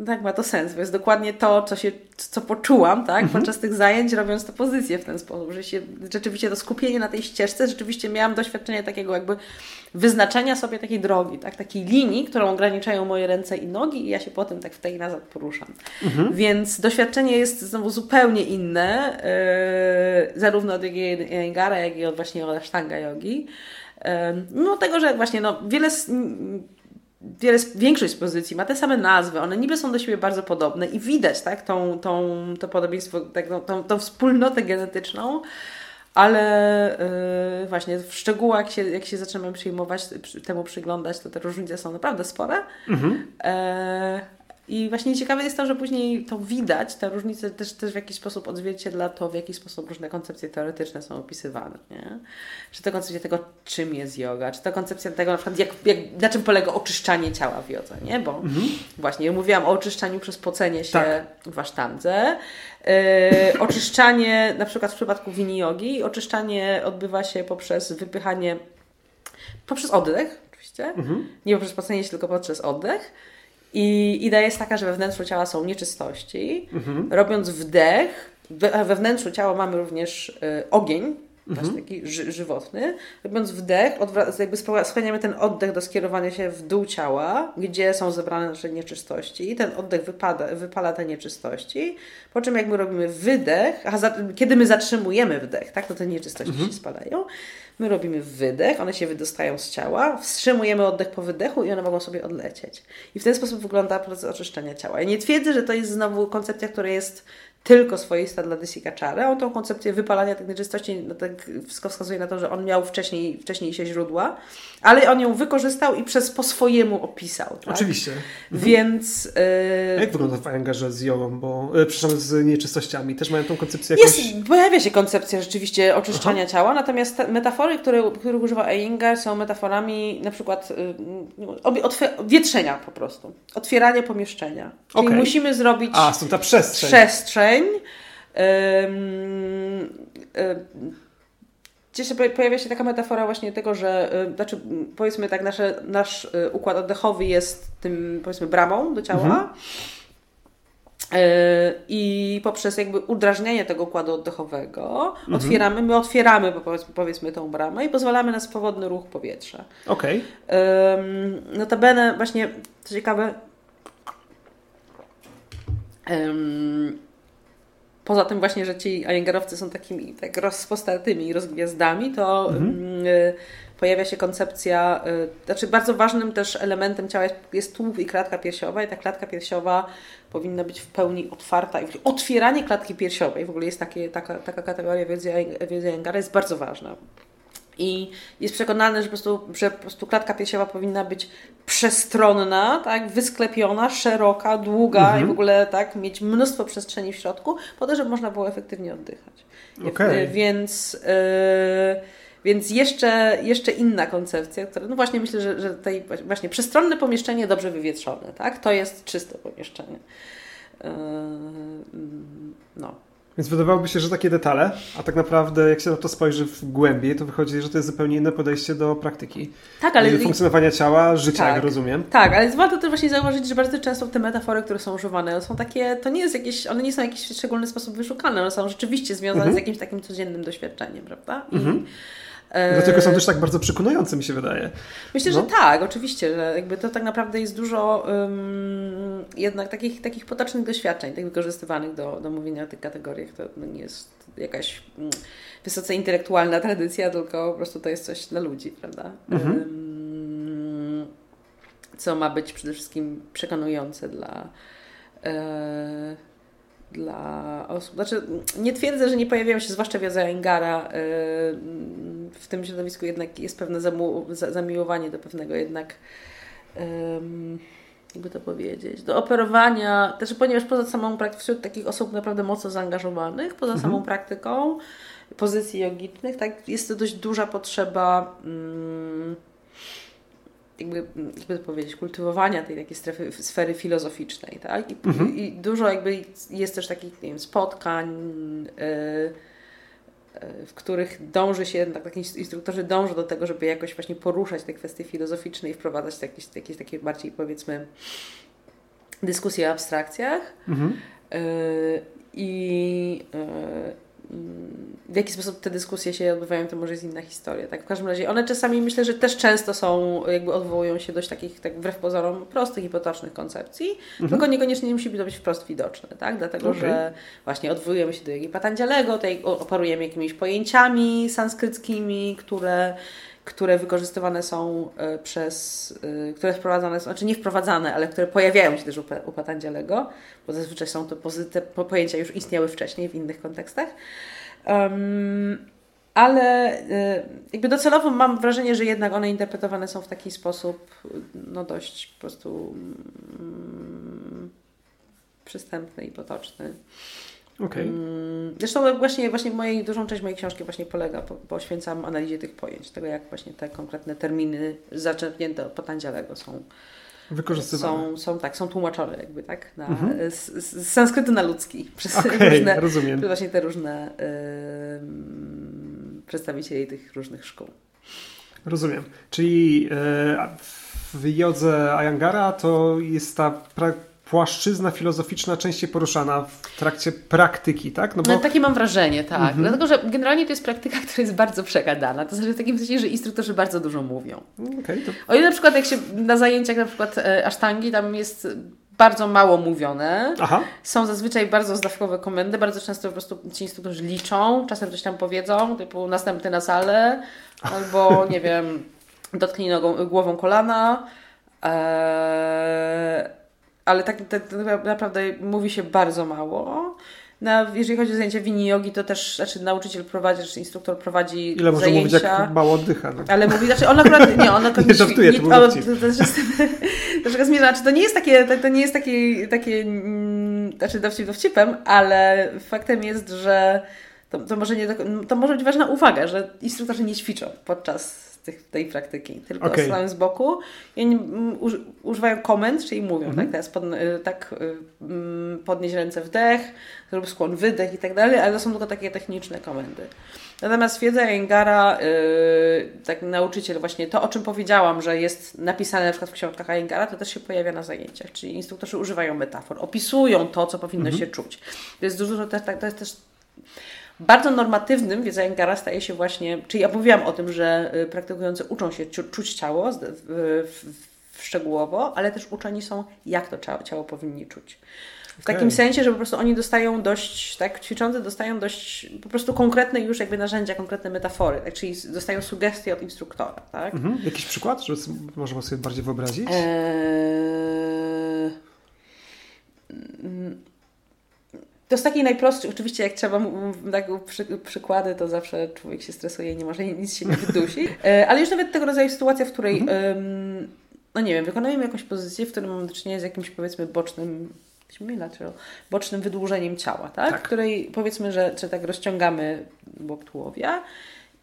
no tak, ma to sens, bo jest dokładnie to, co, się, co poczułam tak, mhm. podczas tych zajęć, robiąc tę pozycję w ten sposób, że się rzeczywiście to skupienie na tej ścieżce, rzeczywiście miałam doświadczenie takiego jakby wyznaczenia sobie takiej drogi, tak, takiej linii, którą ograniczają moje ręce i nogi i ja się potem tak w tej nazad poruszam. Mhm. Więc doświadczenie jest znowu zupełnie inne, yy, zarówno od Jengara, jak i od właśnie od Ashtanga Yogi. Yy, mimo tego, że właśnie no, wiele wiele, większość z pozycji ma te same nazwy, one niby są do siebie bardzo podobne i widać tak, tą, tą, to podobieństwo, tak, no, tą, tą wspólnotę genetyczną, ale yy, właśnie w szczegółach, jak się, jak się zaczynamy przyjmować, temu przyglądać, to te różnice są naprawdę spore. Mhm. E, i właśnie ciekawe jest to, że później to widać, te różnice też, też w jakiś sposób odzwierciedla to, w jaki sposób różne koncepcje teoretyczne są opisywane. Nie? Czy to koncepcja tego, czym jest yoga, czy to koncepcja tego, na przykład jak, jak, na czym polega oczyszczanie ciała w jodze, nie? Bo mhm. właśnie ja mówiłam o oczyszczaniu przez pocenie się tak. w asztandze. Yy, oczyszczanie, na przykład w przypadku wini jogi, oczyszczanie odbywa się poprzez wypychanie, poprzez oddech oczywiście, mhm. nie poprzez pocenie się, tylko poprzez oddech. I idea jest taka, że we wnętrzu ciała są nieczystości. Mhm. Robiąc wdech, we wnętrzu ciała mamy również y, ogień, mhm. taki ży żywotny. Robiąc wdech, jakby spełniamy ten oddech do skierowania się w dół ciała, gdzie są zebrane nasze nieczystości. I ten oddech wypada, wypala te nieczystości. Po czym jakby robimy wydech, a za, kiedy my zatrzymujemy wdech, tak, to te nieczystości mhm. się spadają. My robimy wydech, one się wydostają z ciała, wstrzymujemy oddech po wydechu i one mogą sobie odlecieć. I w ten sposób wygląda proces oczyszczenia ciała. Ja nie twierdzę, że to jest znowu koncepcja, która jest tylko swoista dla Desikaczary. On tą koncepcję wypalania tych nieczystości, no tak wszystko wskazuje na to, że on miał wcześniej, wcześniejsze źródła, ale on ją wykorzystał i przez po swojemu opisał. Tak? Oczywiście. Mhm. Więc... Yy... Jak wygląda w Ayangarze z jogą, bo, yy, przepraszam, z nieczystościami? Też mają tą koncepcję jakoś... Jest, pojawia się koncepcja rzeczywiście oczyszczania Aha. ciała, natomiast metafory, które, których używa Iyengar są metaforami na przykład yy, wietrzenia po prostu. Otwieranie pomieszczenia. Czyli okay. musimy zrobić... A, są ta przestrzeń. Przestrzeń gdzieś pojawia się taka metafora właśnie tego, że znaczy powiedzmy tak, nasze, nasz y, układ oddechowy jest tym powiedzmy bramą do ciała. Mhm. Y, I poprzez jakby udrażnianie tego układu oddechowego mhm. otwieramy, my otwieramy powiedzmy, powiedzmy tą bramę i pozwalamy na swobodny ruch powietrza. Okej. Okay. Notabene właśnie, co ciekawe, um, poza tym właśnie, że ci Iyengarowcy są takimi tak rozpostatymi rozgwiazdami, to mhm. y, pojawia się koncepcja, y, znaczy bardzo ważnym też elementem ciała jest, jest tułów i klatka piersiowa i ta klatka piersiowa powinna być w pełni otwarta. Otwieranie klatki piersiowej, w ogóle jest takie, taka, taka kategoria wiedzy, wiedzy jest bardzo ważna i jest przekonany, że po prostu, że po prostu klatka piersiowa powinna być przestronna, tak, wysklepiona, szeroka, długa mhm. i w ogóle tak, mieć mnóstwo przestrzeni w środku, po to, żeby można było efektywnie oddychać. Okay. Więc, yy, więc jeszcze, jeszcze inna koncepcja, która, no właśnie myślę, że, że tej właśnie przestronne pomieszczenie dobrze wywietrzone, tak, to jest czyste pomieszczenie. Yy, no. Więc wydawałoby się, że takie detale, a tak naprawdę jak się na to spojrzy w głębiej, to wychodzi, że to jest zupełnie inne podejście do praktyki. Tak, ale... Funkcjonowania ciała, życia, tak, jak rozumiem. Tak, ale warto też właśnie zauważyć, że bardzo często te metafory, które są używane, są takie, to nie jest jakieś, one nie są w jakiś szczególny sposób wyszukane, one są rzeczywiście związane mhm. z jakimś takim codziennym doświadczeniem, prawda? I, mhm. E, Dlatego są też tak bardzo przekonujące, mi się wydaje. Myślę, no. że tak, oczywiście, że jakby to tak naprawdę jest dużo um, jednak takich, takich potocznych doświadczeń, tak wykorzystywanych do, do mówienia o tych kategoriach. To no, nie jest jakaś um, wysoce intelektualna tradycja, tylko po prostu to jest coś dla ludzi, prawda? Mhm. Um, co ma być przede wszystkim przekonujące dla. E, dla osób. Znaczy, nie twierdzę, że nie pojawiają się, zwłaszcza w Ingara, y, w tym środowisku jednak jest pewne zamiłowanie do pewnego jednak jakby to powiedzieć, do operowania, też ponieważ poza samą praktyką, wśród takich osób naprawdę mocno zaangażowanych, poza mhm. samą praktyką pozycji jogicznych, tak, jest to dość duża potrzeba jakby, jakby to powiedzieć, kultywowania tej takiej strefy, sfery filozoficznej, tak? I, mhm. i dużo jakby jest też takich, nie wiem, spotkań, yy, w których dąży się, tak, taki instruktorzy dążą do tego, żeby jakoś właśnie poruszać te kwestie filozoficzne i wprowadzać jakieś, jakieś takie bardziej powiedzmy dyskusje o abstrakcjach. Mhm. Yy, I yy, w jaki sposób te dyskusje się odbywają, to może jest inna historia. Tak? W każdym razie one czasami myślę, że też często są, jakby odwołują się do takich, tak wbrew pozorom, prostych i potocznych koncepcji, mhm. tylko niekoniecznie nie musi to być wprost widoczne, tak? Dlatego, okay. że właśnie odwołujemy się do Jogi Patandzialego, tutaj operujemy jakimiś pojęciami sanskryckimi, które które wykorzystywane są e, przez, e, które wprowadzane są, znaczy nie wprowadzane, ale które pojawiają się też u, u Patandzialego, bo zazwyczaj są to pozyte, pojęcia już istniały wcześniej w innych kontekstach. Um, ale e, jakby docelowo mam wrażenie, że jednak one interpretowane są w taki sposób no dość po prostu mm, przystępny i potoczny. Okay. Mm, zresztą właśnie, właśnie mojej, dużą część mojej książki właśnie polega, poświęcam analizie tych pojęć, tego jak właśnie te konkretne terminy zaczerpnięte od Patandzialego są wykorzystywane. Są, są, tak, są tłumaczone jakby, tak? Na, mhm. z, z sanskrytu na ludzki przez okay, różne, rozumiem. właśnie te różne yy, przedstawicieli tych różnych szkół. Rozumiem. Czyli yy, w jodze Ayangara to jest ta pra płaszczyzna filozoficzna częściej poruszana w trakcie praktyki, tak? No, bo... no takie mam wrażenie, tak. Mhm. Dlatego, że generalnie to jest praktyka, która jest bardzo przegadana. To znaczy w takim sensie, że instruktorzy bardzo dużo mówią. Okay, to... O ile na przykład jak się na zajęciach na przykład e, asztangi, tam jest bardzo mało mówione. Aha. Są zazwyczaj bardzo zdawkowe komendy, bardzo często po prostu ci instruktorzy liczą, czasem coś tam powiedzą, typu następny na salę, albo nie wiem, dotknij nogą, głową kolana. Eee, ale tak, tak, tak naprawdę mówi się bardzo mało. Na, jeżeli chodzi o zajęcia wini jogi, to też znaczy nauczyciel prowadzi, czy instruktor prowadzi Ile zajęcia. mówić, jak mało oddycha. No. Ale mówi, znaczy on akurat, nie, on akurat nie, żartuje, to, to, to, to, zmierza, znaczy to nie jest takie, to, to nie jest takie, takie mm, znaczy dowcip dowcipem, ale faktem jest, że to, to, może nie, to może być ważna uwaga, że instruktorzy nie ćwiczą podczas tych, tej praktyki, tylko okay. stoją z boku i oni używają komend, czyli mówią, mm -hmm. tak, teraz pod, y, tak y, mm, podnieść ręce wdech, zrób skłon wydech i tak dalej, ale to są tylko takie techniczne komendy. Natomiast wiedza Jengara, yy, tak nauczyciel właśnie, to o czym powiedziałam, że jest napisane na przykład w książkach Jengara, to też się pojawia na zajęciach, czyli instruktorzy używają metafor, opisują to, co powinno mm -hmm. się czuć. To jest dużo, to, to jest też bardzo normatywnym wiedza Engara staje się właśnie, czyli ja mówiłam o tym, że y, praktykujący uczą się czuć ciało szczegółowo, ale też uczeni są, jak to ciało, powinni czuć. W okay. takim sensie, że po prostu oni dostają dość, tak, ćwiczący dostają dość po prostu konkretne już jakby narzędzia, konkretne metafory, tak, czyli dostają sugestie od instruktora, tak? Mhm. Jakiś przykład, żeby można sobie bardziej wyobrazić? Eee... To z takiej najprostszej, oczywiście jak trzeba tak, przy, przykłady, to zawsze człowiek się stresuje i nie może nic się nie wydusi. E, ale już nawet tego rodzaju sytuacja, w której, mhm. no nie wiem, wykonujemy jakąś pozycję, w której mamy do czynienia z jakimś powiedzmy bocznym bocznym wydłużeniem ciała, tak? tak. W której powiedzmy, że, że tak rozciągamy bok tułowia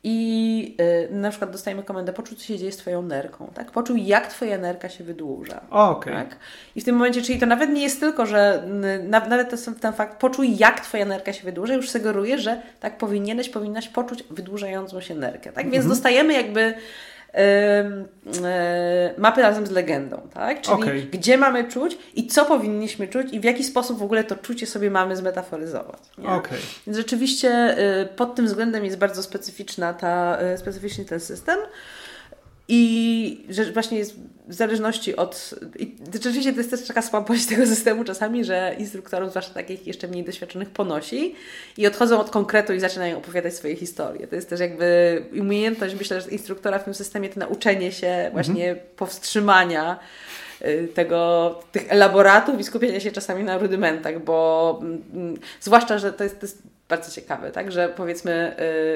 i y, na przykład dostajemy komendę, poczuj, co się dzieje z Twoją nerką, tak? Poczuj, jak Twoja nerka się wydłuża. Okay. Tak? I w tym momencie, czyli to nawet nie jest tylko, że na, nawet ten, ten fakt, poczuj, jak Twoja nerka się wydłuża, już sugeruje, że tak powinieneś, powinnaś poczuć wydłużającą się nerkę, tak? Więc mhm. dostajemy jakby mapy razem z legendą, tak? Czyli okay. gdzie mamy czuć i co powinniśmy czuć i w jaki sposób w ogóle to czucie sobie mamy zmetaforyzować. Okay. Więc rzeczywiście y, pod tym względem jest bardzo specyficzna ta, y, specyficzny ten system. I że właśnie jest w zależności od. I rzeczywiście to jest też taka słabość tego systemu czasami, że instruktorów, zwłaszcza takich jeszcze mniej doświadczonych, ponosi i odchodzą od konkretu i zaczynają opowiadać swoje historie. To jest też jakby umiejętność, myślę, że instruktora w tym systemie to nauczenie się właśnie mhm. powstrzymania y, tego, tych elaboratów i skupienia się czasami na rudymentach, bo mm, mm, zwłaszcza, że to jest, to jest bardzo ciekawe, tak? Że powiedzmy,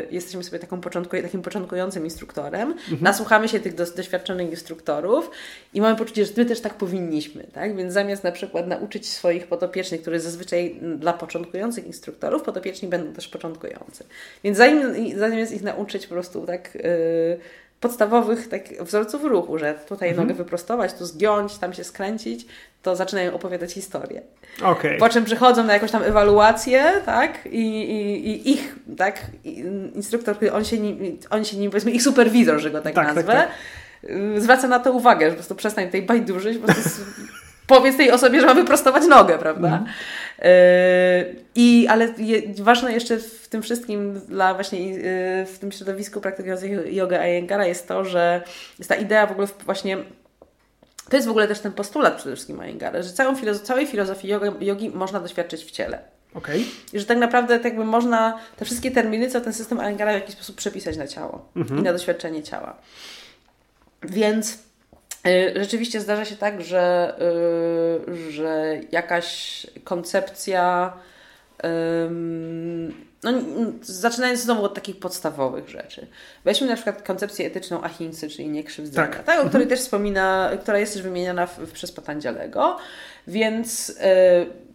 y, jesteśmy sobie taką początku, takim początkującym instruktorem, mhm. nasłuchamy się tych doświadczonych instruktorów i mamy poczucie, że my też tak powinniśmy, tak? Więc zamiast na przykład nauczyć swoich podopiecznych, które zazwyczaj dla początkujących instruktorów, podopieczni będą też początkujący. Więc zanim, zamiast ich nauczyć po prostu tak. Y, podstawowych tak, wzorców ruchu, że tutaj mhm. nogę wyprostować, tu zgiąć, tam się skręcić, to zaczynają opowiadać historię. Okay. Po czym przychodzą na jakąś tam ewaluację, tak? I, i, i ich, tak? Instruktor, on się nim, on się nim, powiedzmy, ich superwizor, że go tak, tak, tak nazwę, tak, tak. zwraca na to uwagę, że po prostu przestań tutaj bajdurzyć, po prostu powiedz tej osobie, że ma wyprostować nogę, prawda? Mm. I, ale je, ważne jeszcze w tym wszystkim dla właśnie yy, w tym środowisku praktykujących jogę Iyengara jest to, że jest ta idea w ogóle właśnie to jest w ogóle też ten postulat przede wszystkim Iyengara, że całą całej filozofii jogi, jogi można doświadczyć w ciele. Okay. I że tak naprawdę tak jakby można te wszystkie terminy, co ten system Iyengara w jakiś sposób przepisać na ciało -hmm. i na doświadczenie ciała. Więc rzeczywiście zdarza się tak, że, y, że jakaś koncepcja no, zaczynając znowu od takich podstawowych rzeczy. Weźmy na przykład koncepcję etyczną ahinsy, czyli niekrzywdzenia, tak. tak o której mhm. też wspomina, która jest też wymieniana w, w, przez Patandzialego, więc...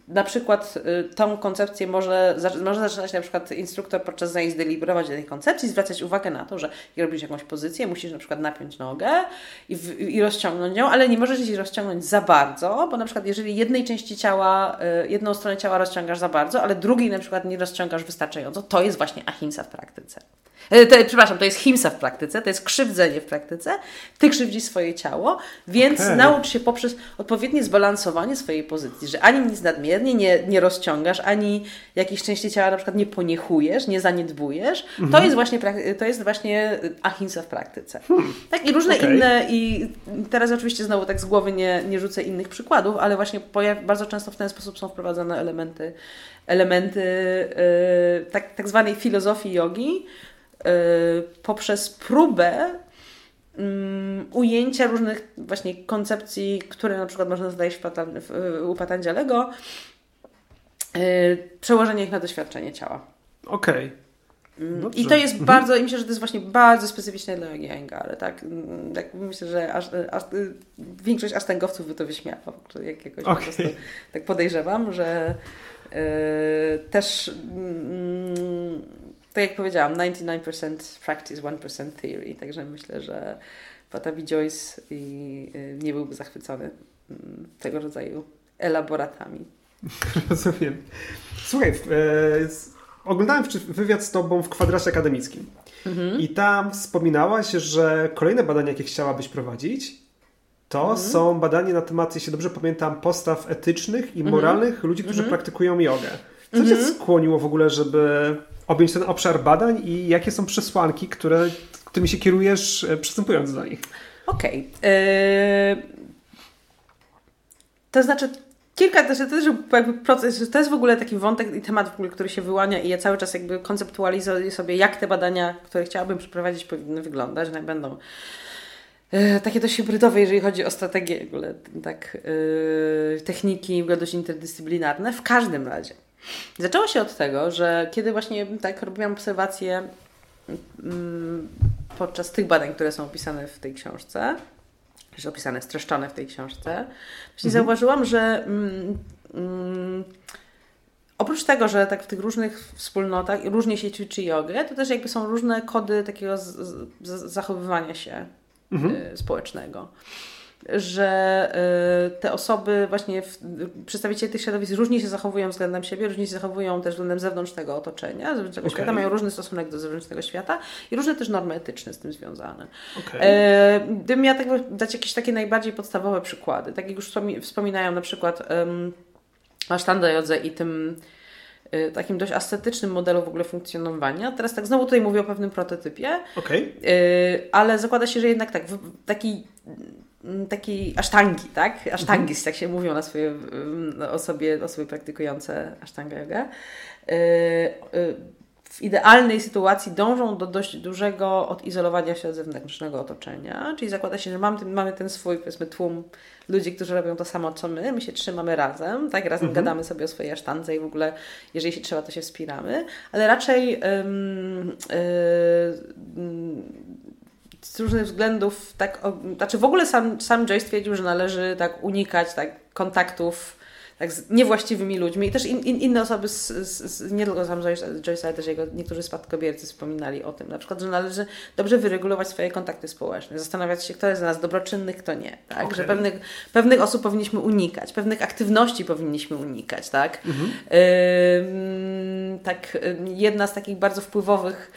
Na przykład y, tą koncepcję może, może zaczynać na przykład instruktor podczas zajęć deliberować do tej koncepcji, zwracać uwagę na to, że jak robisz jakąś pozycję, musisz na przykład napiąć nogę i, i rozciągnąć ją, ale nie możesz jej rozciągnąć za bardzo, bo na przykład jeżeli jednej części ciała, y, jedną stronę ciała rozciągasz za bardzo, ale drugiej na przykład nie rozciągasz wystarczająco, to jest właśnie ahimsa w praktyce. E, to, przepraszam, to jest himsa w praktyce, to jest krzywdzenie w praktyce. Ty krzywdzisz swoje ciało, więc okay. naucz się poprzez odpowiednie zbalansowanie swojej pozycji, że ani nic nadmiernie nie, nie rozciągasz, ani jakiejś części ciała na przykład nie poniechujesz, nie zaniedbujesz. Mhm. To jest właśnie, to jest właśnie ahimsa w praktyce. Hmm. Tak, i różne okay. inne, i teraz oczywiście znowu tak z głowy nie, nie rzucę innych przykładów, ale właśnie bardzo często w ten sposób są wprowadzane elementy, elementy yy, tak, tak zwanej filozofii jogi, poprzez próbę um, ujęcia różnych właśnie koncepcji, które na przykład można znaleźć w, u Patandzialego, yy, przełożenie ich na doświadczenie ciała. Okej. Okay. Mm, I to jest mhm. bardzo, i myślę, że to jest właśnie bardzo specyficzne dla jogi Engary, tak? Mm, tak? Myślę, że aż, aż, większość asztangowców by to wyśmiała, jak jakoś okay. po prostu tak podejrzewam, że yy, też yy, tak jak powiedziałam, 99% practice, 1% theory, także myślę, że Patabi Joyce i, y, nie byłby zachwycony mm, tego rodzaju elaboratami. Rozumiem. Słuchaj, e, oglądałem wywiad z Tobą w kwadracie akademickim mhm. i tam wspominałaś, że kolejne badania, jakie chciałabyś prowadzić, to mhm. są badania na temat, jeśli dobrze pamiętam, postaw etycznych i mhm. moralnych ludzi, którzy mhm. praktykują jogę. Co Cię mhm. skłoniło w ogóle, żeby objąć ten obszar badań i jakie są przesłanki, które, którymi się kierujesz e, przystępując do nich? Okej. Okay. Yy... To znaczy, kilka, to też jakby proces, to jest w ogóle taki wątek i temat, w ogóle, który się wyłania i ja cały czas jakby konceptualizuję sobie, jak te badania, które chciałabym przeprowadzić, powinny wyglądać, jak będą yy, takie dość hybrydowe, jeżeli chodzi o strategię w ogóle, tak, techniki dość interdyscyplinarne, w każdym razie. Zaczęło się od tego, że kiedy właśnie tak robiłam obserwacje mm, podczas tych badań, które są opisane w tej książce, że opisane, streszczone w tej książce, właśnie mhm. zauważyłam, że mm, mm, oprócz tego, że tak w tych różnych wspólnotach różnie się ćwiczy jogę, to też jakby są różne kody takiego z, z, zachowywania się mhm. y, społecznego że y, te osoby, właśnie w, przedstawiciele tych środowisk różnie się zachowują względem siebie, różnie się zachowują też względem zewnętrznego otoczenia, zewnętrznego okay. świata, mają różny stosunek do zewnętrznego świata i różne też normy etyczne z tym związane. Okay. E, gdybym miała tak dać jakieś takie najbardziej podstawowe przykłady, tak jak już wspominają na przykład um, Asztanda Jodze i tym y, takim dość ascetycznym modelu w ogóle funkcjonowania. Teraz tak znowu tutaj mówię o pewnym prototypie, okay. ale zakłada się, że jednak tak, taki takiej asztangi, tak? Asztangis, mhm. tak się mówią na swoje mm, osoby, osoby praktykujące asztanga yoga. Y, y, w idealnej sytuacji dążą do dość dużego odizolowania się od zewnętrznego otoczenia, czyli zakłada się, że mamy ten, mamy ten swój, powiedzmy, tłum ludzi, którzy robią to samo co my, my się trzymamy razem, tak, razem mhm. gadamy sobie o swojej asztandze i w ogóle, jeżeli się trzeba, to się wspieramy, ale raczej um, z różnych względów, tak, o, znaczy w ogóle sam, sam Joyce stwierdził, że należy tak unikać tak, kontaktów tak, z niewłaściwymi ludźmi i też in, in, inne osoby, z, z, z, nie tylko sam Joyce, ale też jego niektórzy spadkobiercy wspominali o tym, na przykład, że należy dobrze wyregulować swoje kontakty społeczne, zastanawiać się, kto jest dla nas dobroczynny, kto nie, tak, okay. że pewnych, pewnych osób powinniśmy unikać, pewnych aktywności powinniśmy unikać, tak. Mhm. Yy, tak, jedna z takich bardzo wpływowych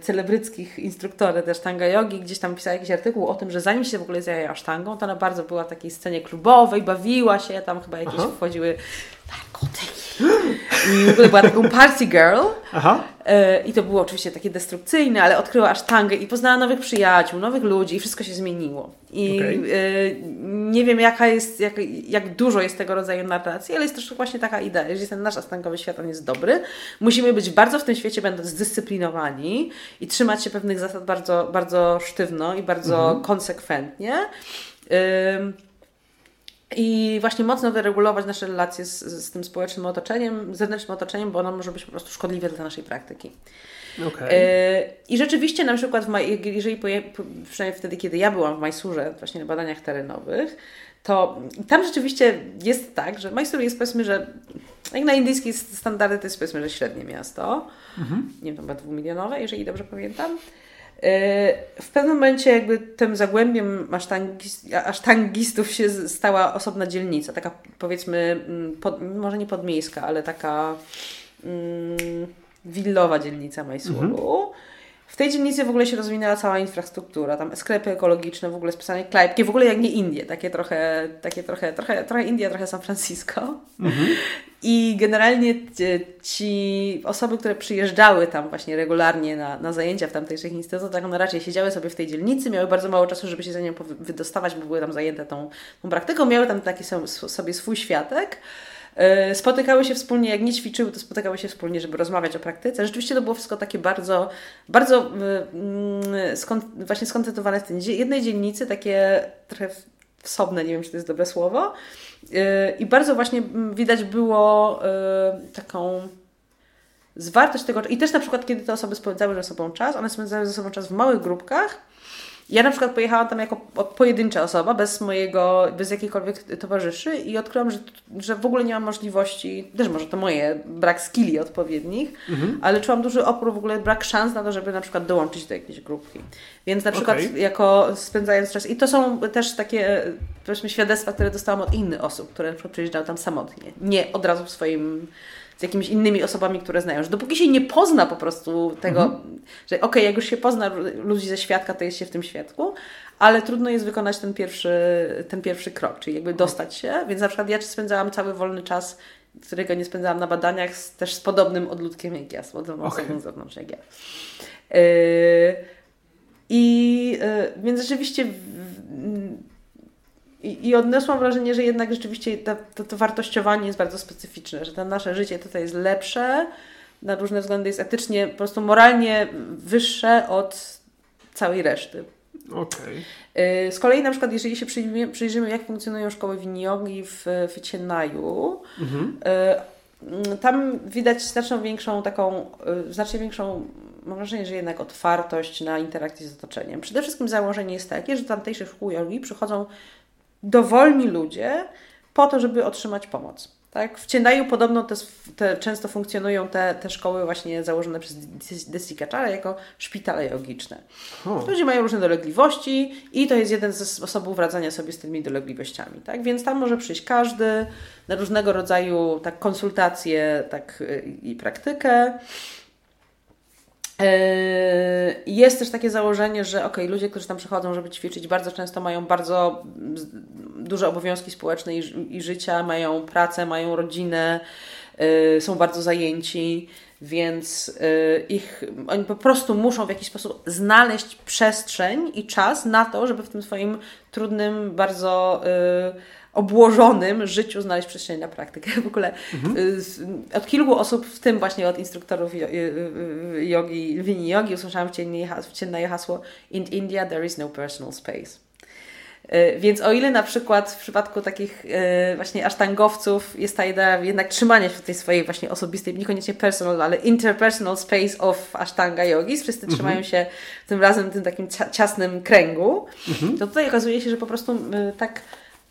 celebryckich instruktorów też tanga jogi, gdzieś tam pisała jakiś artykuł o tym, że zanim się w ogóle zajęła sztangą, to ona bardzo była w takiej scenie klubowej, bawiła się, tam chyba jakieś Aha. wchodziły narkotyki. I w ogóle była taką party girl. Aha. E, I to było oczywiście takie destrukcyjne, ale odkryła aż tangę i poznała nowych przyjaciół, nowych ludzi i wszystko się zmieniło. I okay. nie wiem jaka jest, jak, jak dużo jest tego rodzaju narracji, ale jest też właśnie taka idea, że ten nasz astangowy świat on jest dobry. Musimy być bardzo w tym świecie będąc zdyscyplinowani i trzymać się pewnych zasad bardzo, bardzo sztywno i bardzo mhm. konsekwentnie. I właśnie mocno wyregulować nasze relacje z, z tym społecznym otoczeniem, zewnętrznym otoczeniem, bo ono może być po prostu szkodliwe dla naszej praktyki. Okay. E, I rzeczywiście na przykład, w Maj, jeżeli poje, przynajmniej wtedy, kiedy ja byłam w Majsurze, właśnie na badaniach terenowych, to tam rzeczywiście jest tak, że Majsur jest powiedzmy, że jak na indyjskie standardy to jest powiedzmy, że średnie miasto. Mhm. Nie wiem, chyba dwumilionowe, jeżeli dobrze pamiętam. W pewnym momencie jakby tym zagłębiem asztangistów się stała osobna dzielnica, taka powiedzmy, mm, pod, może nie podmiejska, ale taka mm, willowa dzielnica Majsuru. Mhm. W tej dzielnicy w ogóle się rozwinęła cała infrastruktura, tam sklepy ekologiczne, w ogóle spisane klejpki, w ogóle jak nie Indie, takie trochę, takie trochę, trochę, trochę India, trochę San Francisco. Mhm. I generalnie ci osoby, które przyjeżdżały tam właśnie regularnie na, na zajęcia w tamtejszych instytutach, one raczej siedziały sobie w tej dzielnicy, miały bardzo mało czasu, żeby się za nią wydostawać, bo były tam zajęte tą, tą praktyką, miały tam taki sobie swój światek. E, spotykały się wspólnie, jak nie ćwiczyły, to spotykały się wspólnie, żeby rozmawiać o praktyce. Rzeczywiście to było wszystko takie bardzo, bardzo e, mm, właśnie skoncentrowane w tej jednej dzielnicy, takie trochę wsobne, nie wiem, czy to jest dobre słowo. E, I bardzo właśnie widać było taką zwartość tego. I też na przykład, kiedy te osoby spędzały ze sobą czas, one spędzały ze sobą czas w małych grupkach ja na przykład pojechałam tam jako pojedyncza osoba, bez mojego, bez jakiejkolwiek towarzyszy i odkryłam, że, że w ogóle nie mam możliwości, też może to moje, brak skilli odpowiednich, mhm. ale czułam duży opór, w ogóle brak szans na to, żeby na przykład dołączyć do jakiejś grupki. Więc na przykład okay. jako spędzając czas, i to są też takie, powiedzmy, świadectwa, które dostałam od innych osób, które na przykład przyjeżdżały tam samotnie, nie od razu w swoim z jakimiś innymi osobami, które znają. Że dopóki się nie pozna po prostu tego, mhm. że okej, okay, jak już się pozna ludzi ze świadka, to jest się w tym świadku, ale trudno jest wykonać ten pierwszy, ten pierwszy krok, czyli jakby dostać się. Więc na przykład ja spędzałam cały wolny czas, którego nie spędzałam na badaniach, z, też z podobnym odludkiem jak ja, z podobną okay. osobą z zewnątrz jak ja. Yy, I yy, więc rzeczywiście i, I odniosłam wrażenie, że jednak rzeczywiście to, to, to wartościowanie jest bardzo specyficzne, że to nasze życie tutaj jest lepsze, na różne względy jest etycznie, po prostu moralnie wyższe od całej reszty. Okay. Z kolei na przykład, jeżeli się przyjrzymy, przyjrzymy jak funkcjonują szkoły winiogi w, w Ciennaju, mhm. Y, tam widać znacznie większą taką, y, znacznie większą, mam wrażenie, że jednak otwartość na interakcję z otoczeniem. Przede wszystkim założenie jest takie, że tamtejsze szkół jogi przychodzą dowolni ludzie po to, żeby otrzymać pomoc. Tak? W Ciendaju podobno te, te, często funkcjonują te, te szkoły właśnie założone przez Desikachara jako szpitale jogiczne. Oh. Ludzie mają różne dolegliwości i to jest jeden ze sposobów radzenia sobie z tymi dolegliwościami. Tak? Więc tam może przyjść każdy na różnego rodzaju tak, konsultacje tak, i praktykę. Yy, jest też takie założenie, że ok, ludzie, którzy tam przychodzą, żeby ćwiczyć, bardzo często mają bardzo duże obowiązki społeczne i, i życia, mają pracę, mają rodzinę, yy, są bardzo zajęci, więc yy, ich, oni po prostu muszą w jakiś sposób znaleźć przestrzeń i czas na to, żeby w tym swoim trudnym, bardzo obłożonym życiu znaleźć przestrzeń na praktykę. W ogóle mhm. Y, od kilku osób, w tym właśnie od instruktorów y, y, jogi, wini jogi, usłyszałam wcienne hasło In India there is no personal space. Więc o ile na przykład w przypadku takich właśnie asztangowców jest ta idea jednak trzymania się w tej swojej właśnie osobistej, niekoniecznie personal, ale interpersonal space of ashtanga yogis, wszyscy mhm. trzymają się tym razem w tym takim ciasnym kręgu, mhm. to tutaj okazuje się, że po prostu tak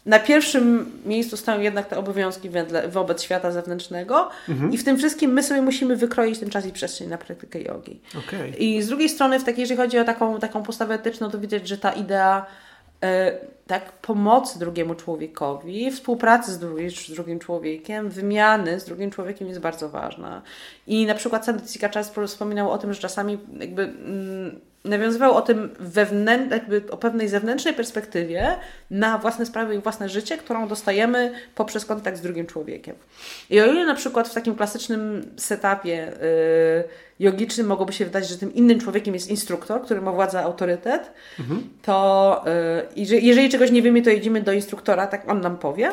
na pierwszym miejscu stoją jednak te obowiązki wobec świata zewnętrznego mhm. i w tym wszystkim my sobie musimy wykroić ten czas i przestrzeń na praktykę jogi. Okay. I z drugiej strony, w takiej, jeżeli chodzi o taką, taką postawę etyczną, to widać, że ta idea e, tak pomocy drugiemu człowiekowi, współpracy z, drugi, z drugim człowiekiem, wymiany z drugim człowiekiem jest bardzo ważna. I na przykład Sandycika czas wspominał o tym, że czasami jakby... Mm, nawiązywał o tym wewnętrz, jakby o pewnej zewnętrznej perspektywie na własne sprawy i własne życie, którą dostajemy poprzez kontakt z drugim człowiekiem. I o ile na przykład w takim klasycznym setupie yy, jogicznym mogłoby się wydać, że tym innym człowiekiem jest instruktor, który ma władzę, autorytet, mhm. to yy, jeżeli czegoś nie wiemy, to jedziemy do instruktora, tak on nam powie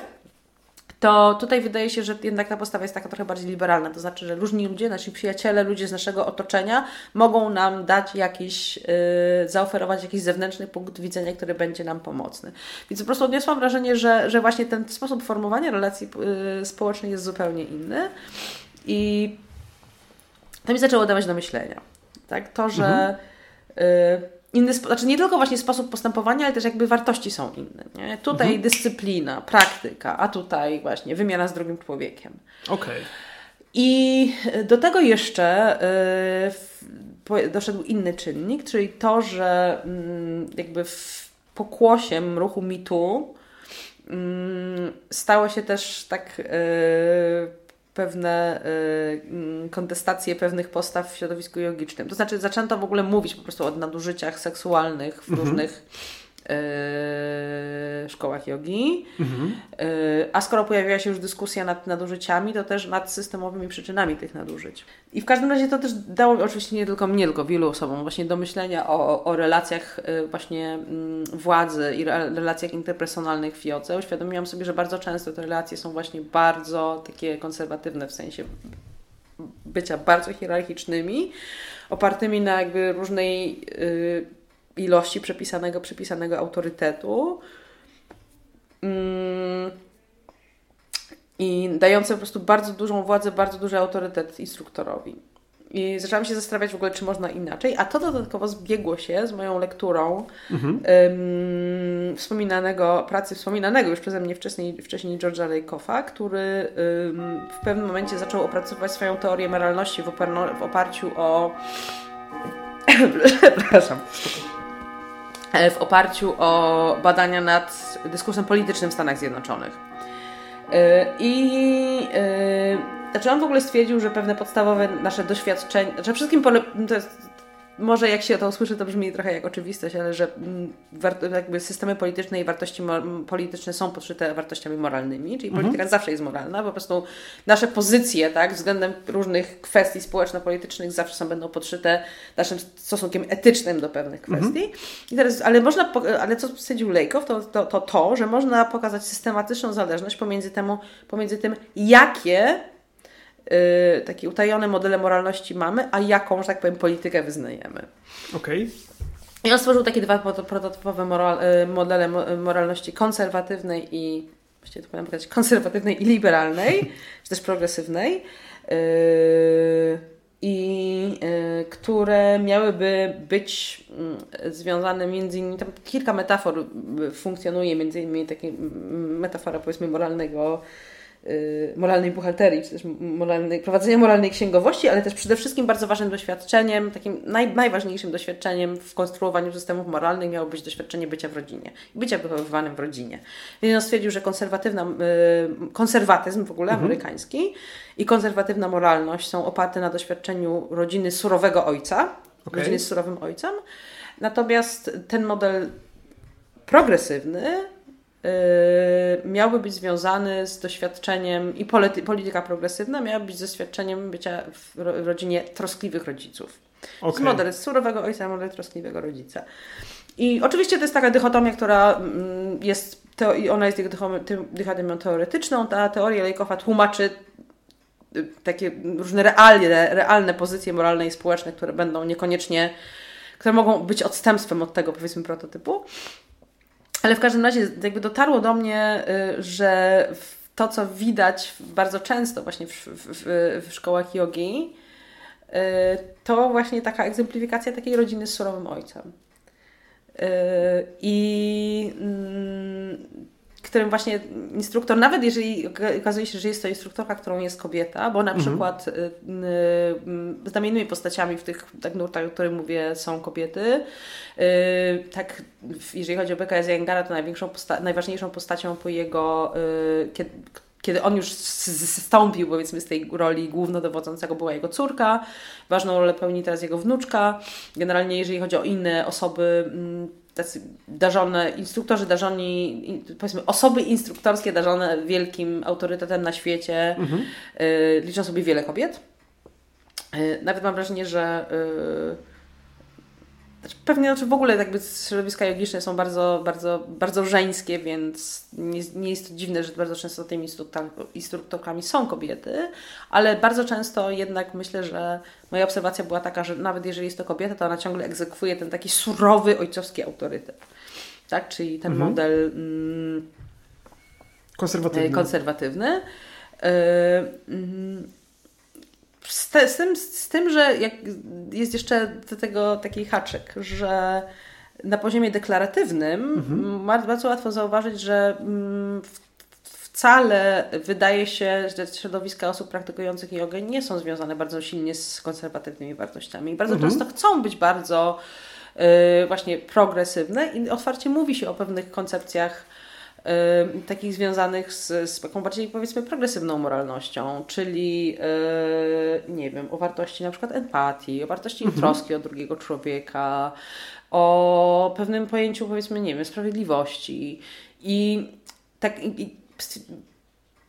to tutaj wydaje się, że jednak ta postawa jest taka trochę bardziej liberalna. To znaczy, że różni ludzie, nasi przyjaciele, ludzie z naszego otoczenia mogą nam dać jakiś, yy, zaoferować jakiś zewnętrzny punkt widzenia, który będzie nam pomocny. Więc po prostu odniosłam wrażenie, że, że właśnie ten sposób formowania relacji yy, społecznych jest zupełnie inny. I to mi zaczęło dawać do myślenia. Tak? To, że mhm. yy, inny, znaczy nie tylko właśnie sposób postępowania, ale też jakby wartości są inne. Nie? Tutaj mhm. dyscyplina, praktyka, a tutaj właśnie wymiana z drugim człowiekiem. Okej. Okay. I do tego jeszcze yy, doszedł inny czynnik, czyli to, że yy, jakby w pokłosiem ruchu mitu yy, stało się też tak y, pewne y, kontestacje pewnych postaw w środowisku jogicznym. To znaczy zaczęto w ogóle mówić po prostu o nadużyciach seksualnych w mhm. Różnych y, szkołach jogi. Mhm. Y, a skoro pojawiła się już dyskusja nad nadużyciami, to też nad systemowymi przyczynami tych nadużyć. I w każdym razie to też dało oczywiście nie tylko mnie, tylko wielu osobom właśnie do myślenia o, o relacjach y, właśnie mm, władzy i relacjach interpersonalnych w jodze. Uświadomiłam sobie, że bardzo często te relacje są właśnie bardzo takie konserwatywne w sensie bycia bardzo hierarchicznymi, opartymi na jakby różnej y, ilości przepisanego, przypisanego autorytetu. Mm i dające po prostu bardzo dużą władzę, bardzo duży autorytet instruktorowi. I zaczęłam się zastanawiać w ogóle, czy można inaczej, a to dodatkowo zbiegło się z moją lekturą mhm. um, wspominanego, pracy wspominanego już przeze mnie wcześniej, wcześniej George'a Lakoffa, który um, w pewnym momencie zaczął opracowywać swoją teorię moralności w, w oparciu o przepraszam w oparciu o badania nad dyskursem politycznym w Stanach Zjednoczonych. E, I yy, znaczy on w ogóle stwierdził, że pewne podstawowe nasze doświadczenia, znaczy wszystkim pole, to jest może jak się to usłyszy, to brzmi trochę jak oczywistość, ale że mm, jakby systemy polityczne i wartości polityczne są podszyte wartościami moralnymi, czyli mhm. polityka zawsze jest moralna, po prostu nasze pozycje tak, względem różnych kwestii społeczno-politycznych zawsze są będą podszyte naszym stosunkiem etycznym do pewnych mhm. kwestii. Mhm. I teraz, ale można, ale co stwierdził Lejkow, to to, to to, że można pokazać systematyczną zależność pomiędzy, temu, pomiędzy tym, jakie yy, takie utajone modele moralności mamy, a jaką, że tak powiem, politykę wyznajemy. Okej. Okay. I on stworzył takie dwa prototypowe moral, y, modele moralności konserwatywnej i właściwie to powinien powiedzieć konserwatywnej i liberalnej, czy też progresywnej. Yy, i y, które miały być y, związane między innymi, tam kilka metafor funkcjonuje, między innymi taka metafora powiedzmy moralnego y, moralnej buchalterii, czy też moralnej, prowadzenia moralnej księgowości, ale też przede wszystkim bardzo ważnym doświadczeniem, takim naj, najważniejszym doświadczeniem w konstruowaniu systemów moralnych miało być doświadczenie bycia w rodzinie, bycia wychowywanym w rodzinie. Więc on stwierdził, że konserwatywna, y, konserwatyzm w ogóle mhm. amerykański i konserwatywna moralność są oparte na doświadczeniu rodziny surowego ojca, okay. rodziny z surowym ojcem, natomiast ten model progresywny miałby być związany z doświadczeniem i polity, polityka progresywna miała być z doświadczeniem bycia w, ro, w rodzinie troskliwych rodziców. Okay. Jest model surowego ojca, model troskliwego rodzica. I oczywiście to jest taka dychotomia, która mm, jest, to, ona jest dychotomią teoretyczną. Ta teoria Lejkowa tłumaczy y, takie różne realne, realne pozycje moralne i społeczne, które będą niekoniecznie, które mogą być odstępstwem od tego, powiedzmy, prototypu. Ale w każdym razie jakby dotarło do mnie, y, że to, co widać bardzo często właśnie w, w, w szkołach jogi, y, to właśnie taka egzemplifikacja takiej rodziny z surowym ojcem. Y, I mm, którym właśnie instruktor, nawet jeżeli okazuje się, że jest to instruktorka, którą jest kobieta, bo na mhm. przykład y, y, znamiennymi postaciami w tych tak nurtach, o których mówię, są kobiety. Y, tak, jeżeli chodzi o BKS Jengara, to największą posta najważniejszą postacią po jego, kiedy, kiedy on już zstąpił powiedzmy z tej roli głównodowodzącego była jego córka, ważną rolę pełni teraz jego wnuczka. Generalnie jeżeli chodzi o inne osoby mm, tacy darzone, instruktorzy darzoni, powiedzmy osoby instruktorskie darzone wielkim autorytetem na świecie, mhm. y, liczą sobie wiele kobiet. Y, nawet mam wrażenie, że y, znaczy pewnie znaczy w ogóle jakby środowiska jogiczne są bardzo, bardzo, bardzo żeńskie, więc nie, nie jest to dziwne, że bardzo często tymi instruktorkami są kobiety, ale bardzo często jednak myślę, że moja obserwacja była taka, że nawet jeżeli jest to kobieta, to ona ciągle egzekwuje ten taki surowy ojcowski autorytet. Tak? Czyli ten mhm. model mm, konserwatywny. konserwatywny. Yy, yy, z, te, z, tym, z tym, że jest jeszcze do tego taki haczyk, że na poziomie deklaratywnym mhm. bardzo łatwo zauważyć, że wcale wydaje się, że środowiska osób praktykujących jogę nie są związane bardzo silnie z konserwatywnymi wartościami. Bardzo mhm. często chcą być bardzo yy, właśnie progresywne i otwarcie mówi się o pewnych koncepcjach Y, takich związanych z, z taką bardziej powiedzmy progresywną moralnością, czyli y, nie wiem, o wartości na przykład empatii, o wartości mhm. troski o drugiego człowieka, o pewnym pojęciu powiedzmy, nie wiem, sprawiedliwości. I tak i, i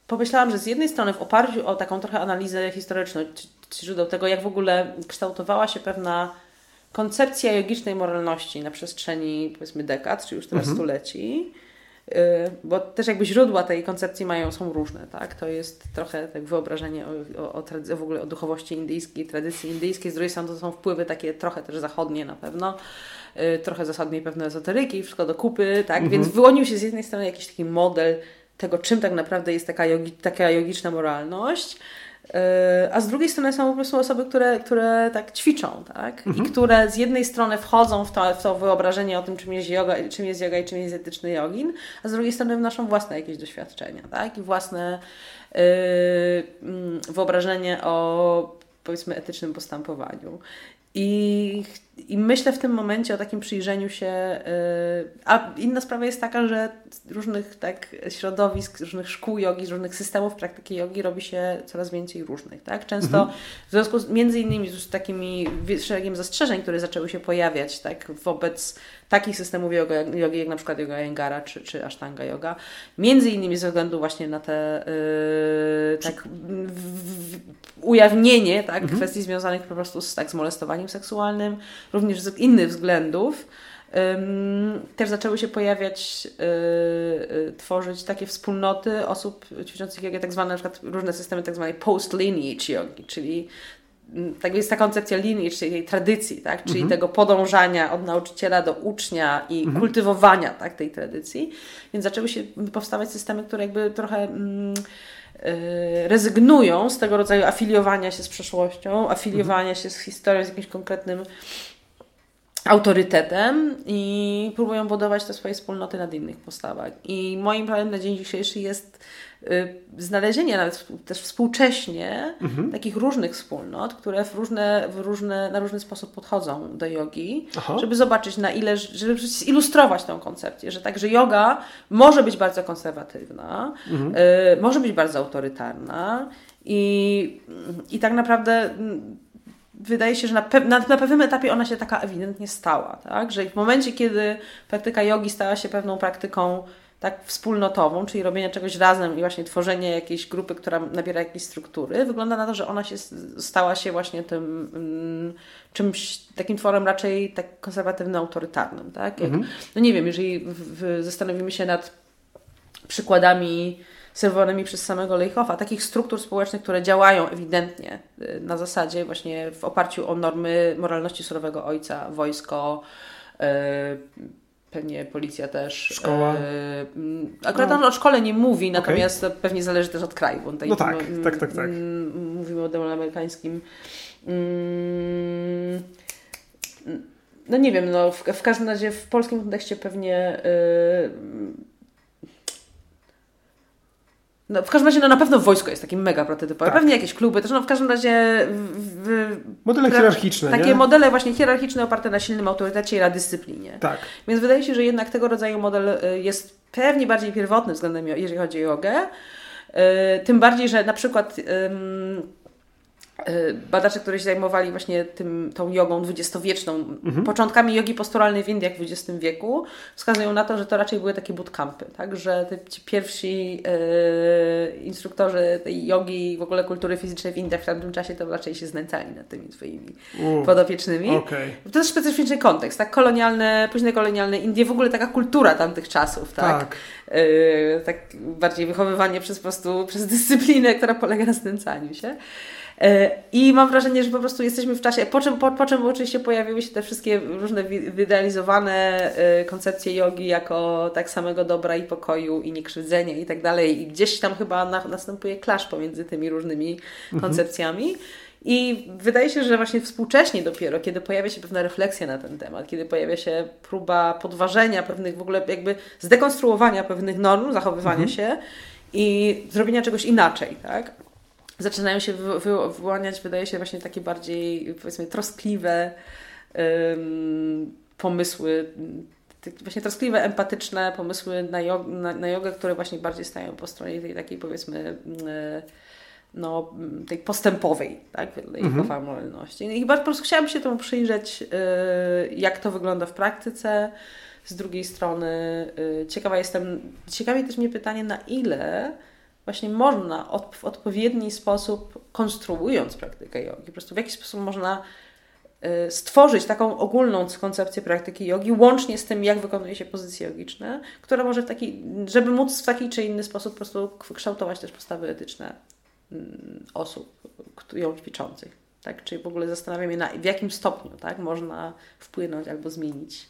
pomyślałam, że z jednej strony w oparciu o taką trochę analizę historyczną, źródeł tego, jak w ogóle kształtowała się pewna koncepcja jogicznej moralności na przestrzeni powiedzmy dekad, czy już teraz mhm. stuleci, Y, bo też jakby źródła tej koncepcji mają, są różne, tak? To jest trochę tak wyobrażenie o, o, o w ogóle o duchowości indyjskiej, tradycji indyjskiej, z drugiej strony to są wpływy takie trochę też zachodnie na pewno, y, trochę zachodniej pewne ezoteryki, wszystko do kupy, tak? Mhm. Więc wyłonił się z jednej strony jakiś taki model tego, czym tak naprawdę jest taka, jogi, taka jogiczna moralność, a z drugiej strony są po prostu osoby, które, które tak ćwiczą, tak? Mhm. I które z jednej strony wchodzą w to, w to wyobrażenie o tym, czym jest yoga, czym jest yoga i czym jest etyczny jogin, a z drugiej strony wnoszą własne jakieś doświadczenia, tak? I własne yy, wyobrażenie o powiedzmy etycznym postępowaniu. I, I myślę w tym momencie o takim przyjrzeniu się. Yy, a inna sprawa jest taka, że różnych tak, środowisk, różnych szkół jogi, z różnych systemów praktyki jogi robi się coraz więcej różnych. Tak? Często mhm. w związku z, między innymi z takimi szeregiem zastrzeżeń, które zaczęły się pojawiać tak, wobec takich systemów jogi, jogi jak na przykład yoga Jengara czy, czy Ashtanga yoga, między innymi ze względu właśnie na te yy, tak, w, w, ujawnienie tak, mhm. kwestii związanych po prostu z, tak, z molestowaniem seksualnym, również z innych względów, też zaczęły się pojawiać, y, y, tworzyć takie wspólnoty osób ćwiczących jogę, tak zwane na przykład różne systemy tak zwanej post-lineage jogi, czyli mm, tak jest ta koncepcja lineage, czyli tej tradycji, tak? czyli mhm. tego podążania od nauczyciela do ucznia i mhm. kultywowania tak, tej tradycji. Więc zaczęły się powstawać systemy, które jakby trochę mm, y, rezygnują z tego rodzaju afiliowania się z przeszłością, afiliowania mhm. się z historią, z jakimś konkretnym autorytetem i próbują budować te swoje wspólnoty nad innych postawach. I moim planem na dzień dzisiejszy jest y, znalezienie nawet też współcześnie mhm. takich różnych wspólnot, które w różne, w różne, na różny sposób podchodzą do jogi, Aha. żeby zobaczyć na ile, żeby zilustrować tą koncepcję, że także yoga może być bardzo konserwatywna, mhm. y, może być bardzo autorytarna i, i tak naprawdę wydaje się, że na, pe na, na, pewnym etapie ona się taka ewidentnie stała, tak? że w momencie, kiedy praktyka jogi stała się pewną praktyką tak wspólnotową, czyli robienie czegoś razem i właśnie tworzenie jakiejś grupy, która nabiera jakiejś struktury, wygląda na to, że ona się stała się właśnie tym mm, czymś, takim tworem raczej tak konserwatywno-autorytarnym, tak? Jak, mhm. No nie wiem, jeżeli w, w, zastanowimy się nad przykładami serwowanymi przez samego Leichhoffa, takich struktur społecznych, które działają ewidentnie y, na zasadzie właśnie w oparciu o normy moralności surowego ojca, wojsko, yy, pewnie policja też. Szkoła. Yy, akurat no. o szkole nie mówi, natomiast okay. pewnie zależy też od kraju. Bo tutaj no tak, tak, tak, tak. Mówimy o modelu amerykańskim. no nie wiem, no w, w, każdym razie w polskim kontekście pewnie yy, no, w każdym razie no, na pewno wojsko jest takim mega prototypem. Tak. Pewnie jakieś kluby też. No, w każdym razie. W, w, modele hierarchiczne. Takie nie? modele właśnie hierarchiczne oparte na silnym autorytecie i na dyscyplinie. Tak. Więc wydaje się, że jednak tego rodzaju model y, jest pewnie bardziej pierwotny względem, jeżeli chodzi o jogę. Y, tym bardziej, że na przykład. Badacze, którzy się zajmowali właśnie tym, tą jogą dwudziestowieczną, mhm. początkami jogi posturalnej w Indiach w XX wieku, wskazują na to, że to raczej były takie bootcampy, tak? że te, ci pierwsi yy, instruktorzy tej jogi w ogóle kultury fizycznej w Indiach w tamtym czasie to raczej się znęcali nad tymi swoimi uh, podopiecznymi. Okay. To jest specyficzny kontekst, tak? Kolonialne, późne kolonialne Indie, w ogóle taka kultura tamtych czasów, tak? Tak. Yy, tak bardziej wychowywanie przez po prostu, przez dyscyplinę, która polega na znęcaniu się. E, I mam wrażenie, że po prostu jesteśmy w czasie, po czym, po, po czym oczywiście pojawiły się te wszystkie różne wyidealizowane e, koncepcje jogi jako tak samego dobra i pokoju i niekrzywdzenia i tak dalej. I gdzieś tam chyba na, następuje klasz pomiędzy tymi różnymi mhm. koncepcjami. I wydaje się, że właśnie współcześnie dopiero, kiedy pojawia się pewna refleksja na ten temat, kiedy pojawia się próba podważenia pewnych, w ogóle jakby zdekonstruowania pewnych norm zachowywania mhm. się i zrobienia czegoś inaczej, tak? Zaczynają się wy, wy, wyłaniać, wydaje się, właśnie takie bardziej, powiedzmy, troskliwe um, pomysły, właśnie troskliwe, empatyczne pomysły na, jog, na, na jogę, które właśnie bardziej stają po stronie tej takiej, powiedzmy, no, tej postępowej, tak, tej mhm. moralności. I po prostu chciałam się temu przyjrzeć, y, jak to wygląda w praktyce. Z drugiej strony y, ciekawa jestem, ciekawie też mnie pytanie, na ile właśnie można od, w odpowiedni sposób, konstruując praktykę jogi, po prostu w jaki sposób można y, stworzyć taką ogólną koncepcję praktyki jogi, łącznie z tym, jak wykonuje się pozycje jogiczne, która może w taki, żeby móc w taki czy inny sposób po prostu kształtować też postawy etyczne mm, osób ją ćwiczących. Tak? Czyli w ogóle zastanawiam się, na, w jakim stopniu tak, można wpłynąć albo zmienić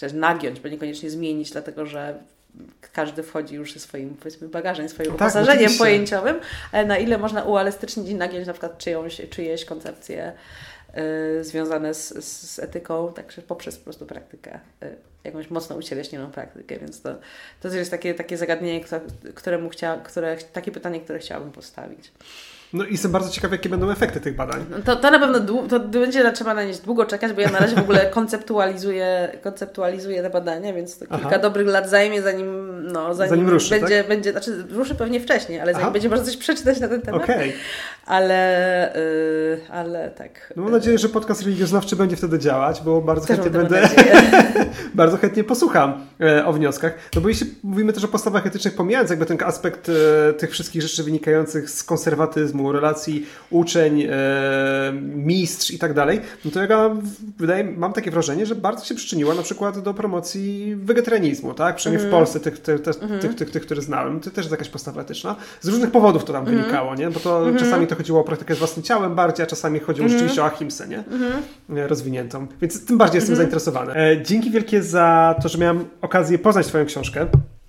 też nagiąć, bo niekoniecznie zmienić, dlatego że każdy wchodzi już ze swoim powiedzmy bagażem, swoim no tak, uposażeniem pojęciowym, ale na ile można uelastycznić i nagiąć na przykład czyjąś, czyjeś koncepcje y, związane z, z, etyką, także poprzez po prostu praktykę, y, jakąś mocno ucieleśnioną praktykę, więc to, to jest takie, takie zagadnienie, któremu chcia, które, takie pytanie, które chciałabym postawić. No i jestem bardzo ciekawy, jakie będą efekty tych badań. No to, to na pewno to będzie trzeba na nie długo czekać, bo ja na razie w ogóle konceptualizuję, konceptualizuję te badania, więc to kilka Aha. dobrych lat zajmie, zanim, no, zanim, zanim ruszy, będzie, tak? będzie, znaczy ruszy pewnie wcześniej, ale zanim Aha. będzie można coś przeczytać na ten temat. Okay. Ale, yy, ale tak. No mam nadzieję, że podcast religioznawczy będzie wtedy działać, bo bardzo też chętnie będę, bardzo chętnie posłucham e, o wnioskach. No bo jeśli mówimy też o postawach etycznych, pomijając jakby ten aspekt e, tych wszystkich rzeczy wynikających z konserwatyzmu, relacji uczeń, e, mistrz i tak dalej, no to ja wydaje, mam takie wrażenie, że bardzo się przyczyniła na przykład do promocji wegetarianizmu, tak? Przynajmniej w Polsce tych, tych, tych, mm. tych, tych, tych, które znałem. To też jest jakaś postawa etyczna. Z różnych powodów to tam mm. wynikało, nie? Bo to czasami to chodziło o praktykę z własnym ciałem bardziej, a czasami chodziło rzeczywiście o ahimsę, nie? Mm. Rozwiniętą. Więc tym bardziej jestem zainteresowany. E, dzięki wielkie za to, że miałem okazję poznać Twoją książkę.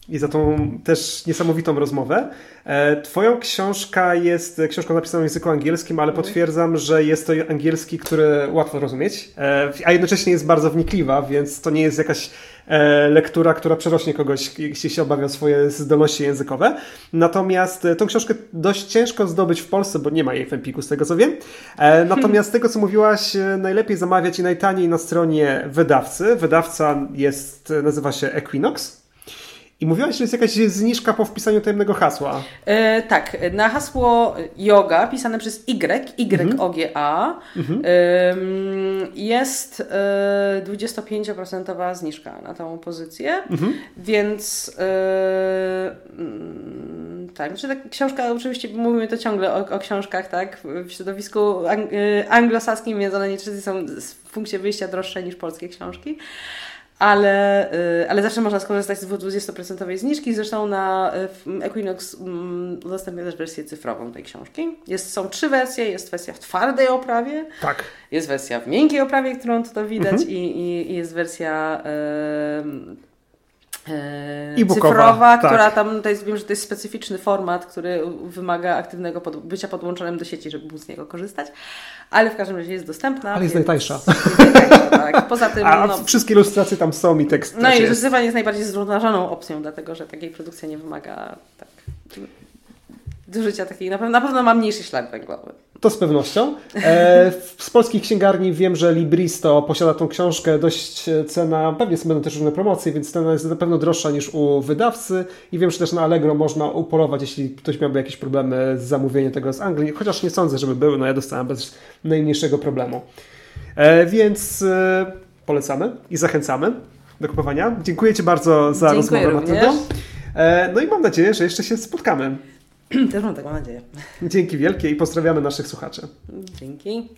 I za tą też niesamowitą rozmowę. E, twoją książka jest książką napisaną w języku angielskim, ale potwierdzam, że jest to angielski, który łatwo rozumieć, e, a jednocześnie jest bardzo wnikliwa, więc to nie jest jakaś e, lektura, która przerośnie kogoś, jeśli się obawia o swoje zdolności językowe. Natomiast tą książkę dość ciężko zdobyć w Polsce, bo nie ma jej w Empiku, z tego co wiem. Natomiast tego, co mówiłaś, najlepiej zamawiać i najtaniej na stronie wydawcy. Wydawca jest, nazywa się Equinox. I mówiłaś, że jest jakaś zniżka po wpisaniu tajemnego hasła. E, tak, na hasło yoga pisane przez Y, Y-O-G-A, mhm. e, jest e, 25% zniżka na tą pozycję, mhm. więc e, mm, tak, znaczy ta książka, oczywiście mówimy to ciągle o, o książkach, tak, w środowisku ang e, anglosaskim, więc one niestety są w punkcie wyjścia droższe niż polskie książki ale, y, ale zawsze można skorzystać z 20% zniżki. Zresztą na Equinox mm, udostępnia też wersję cyfrową tej książki. Jest, są trzy wersje. Jest wersja w twardej oprawie. Tak. Jest wersja w miękkiej oprawie, którą to widać mhm. i, i, i, jest wersja e cyfrowa, tak. która tam, to jest, wiem, że to jest specyficzny format, który wymaga aktywnego pod, bycia podłączonym do sieci, żeby móc z niego korzystać, ale w każdym razie jest dostępna. Ale jest najtańsza. tak. Poza tym, A no, wszystkie ilustracje tam są i tekst No i jest. jest najbardziej zrównoważoną opcją, dlatego że takiej produkcji nie wymaga tak, do życia takiej, na pewno, na pewno ma mniejszy ślad węglowy. To z pewnością. E, z polskich księgarni wiem, że Libristo posiada tą książkę, dość cena, pewnie będą też różne promocje, więc cena jest na pewno droższa niż u wydawcy i wiem, że też na Allegro można upolować, jeśli ktoś miałby jakieś problemy z zamówieniem tego z Anglii, chociaż nie sądzę, żeby były, no ja dostałem bez najmniejszego problemu. E, więc e, polecamy i zachęcamy do kupowania. Dziękuję Ci bardzo za Dziękuję rozmowę, Matyldo. E, no i mam nadzieję, że jeszcze się spotkamy. Też mam taką nadzieję. Dzięki wielkie i pozdrawiamy naszych słuchaczy. Dzięki.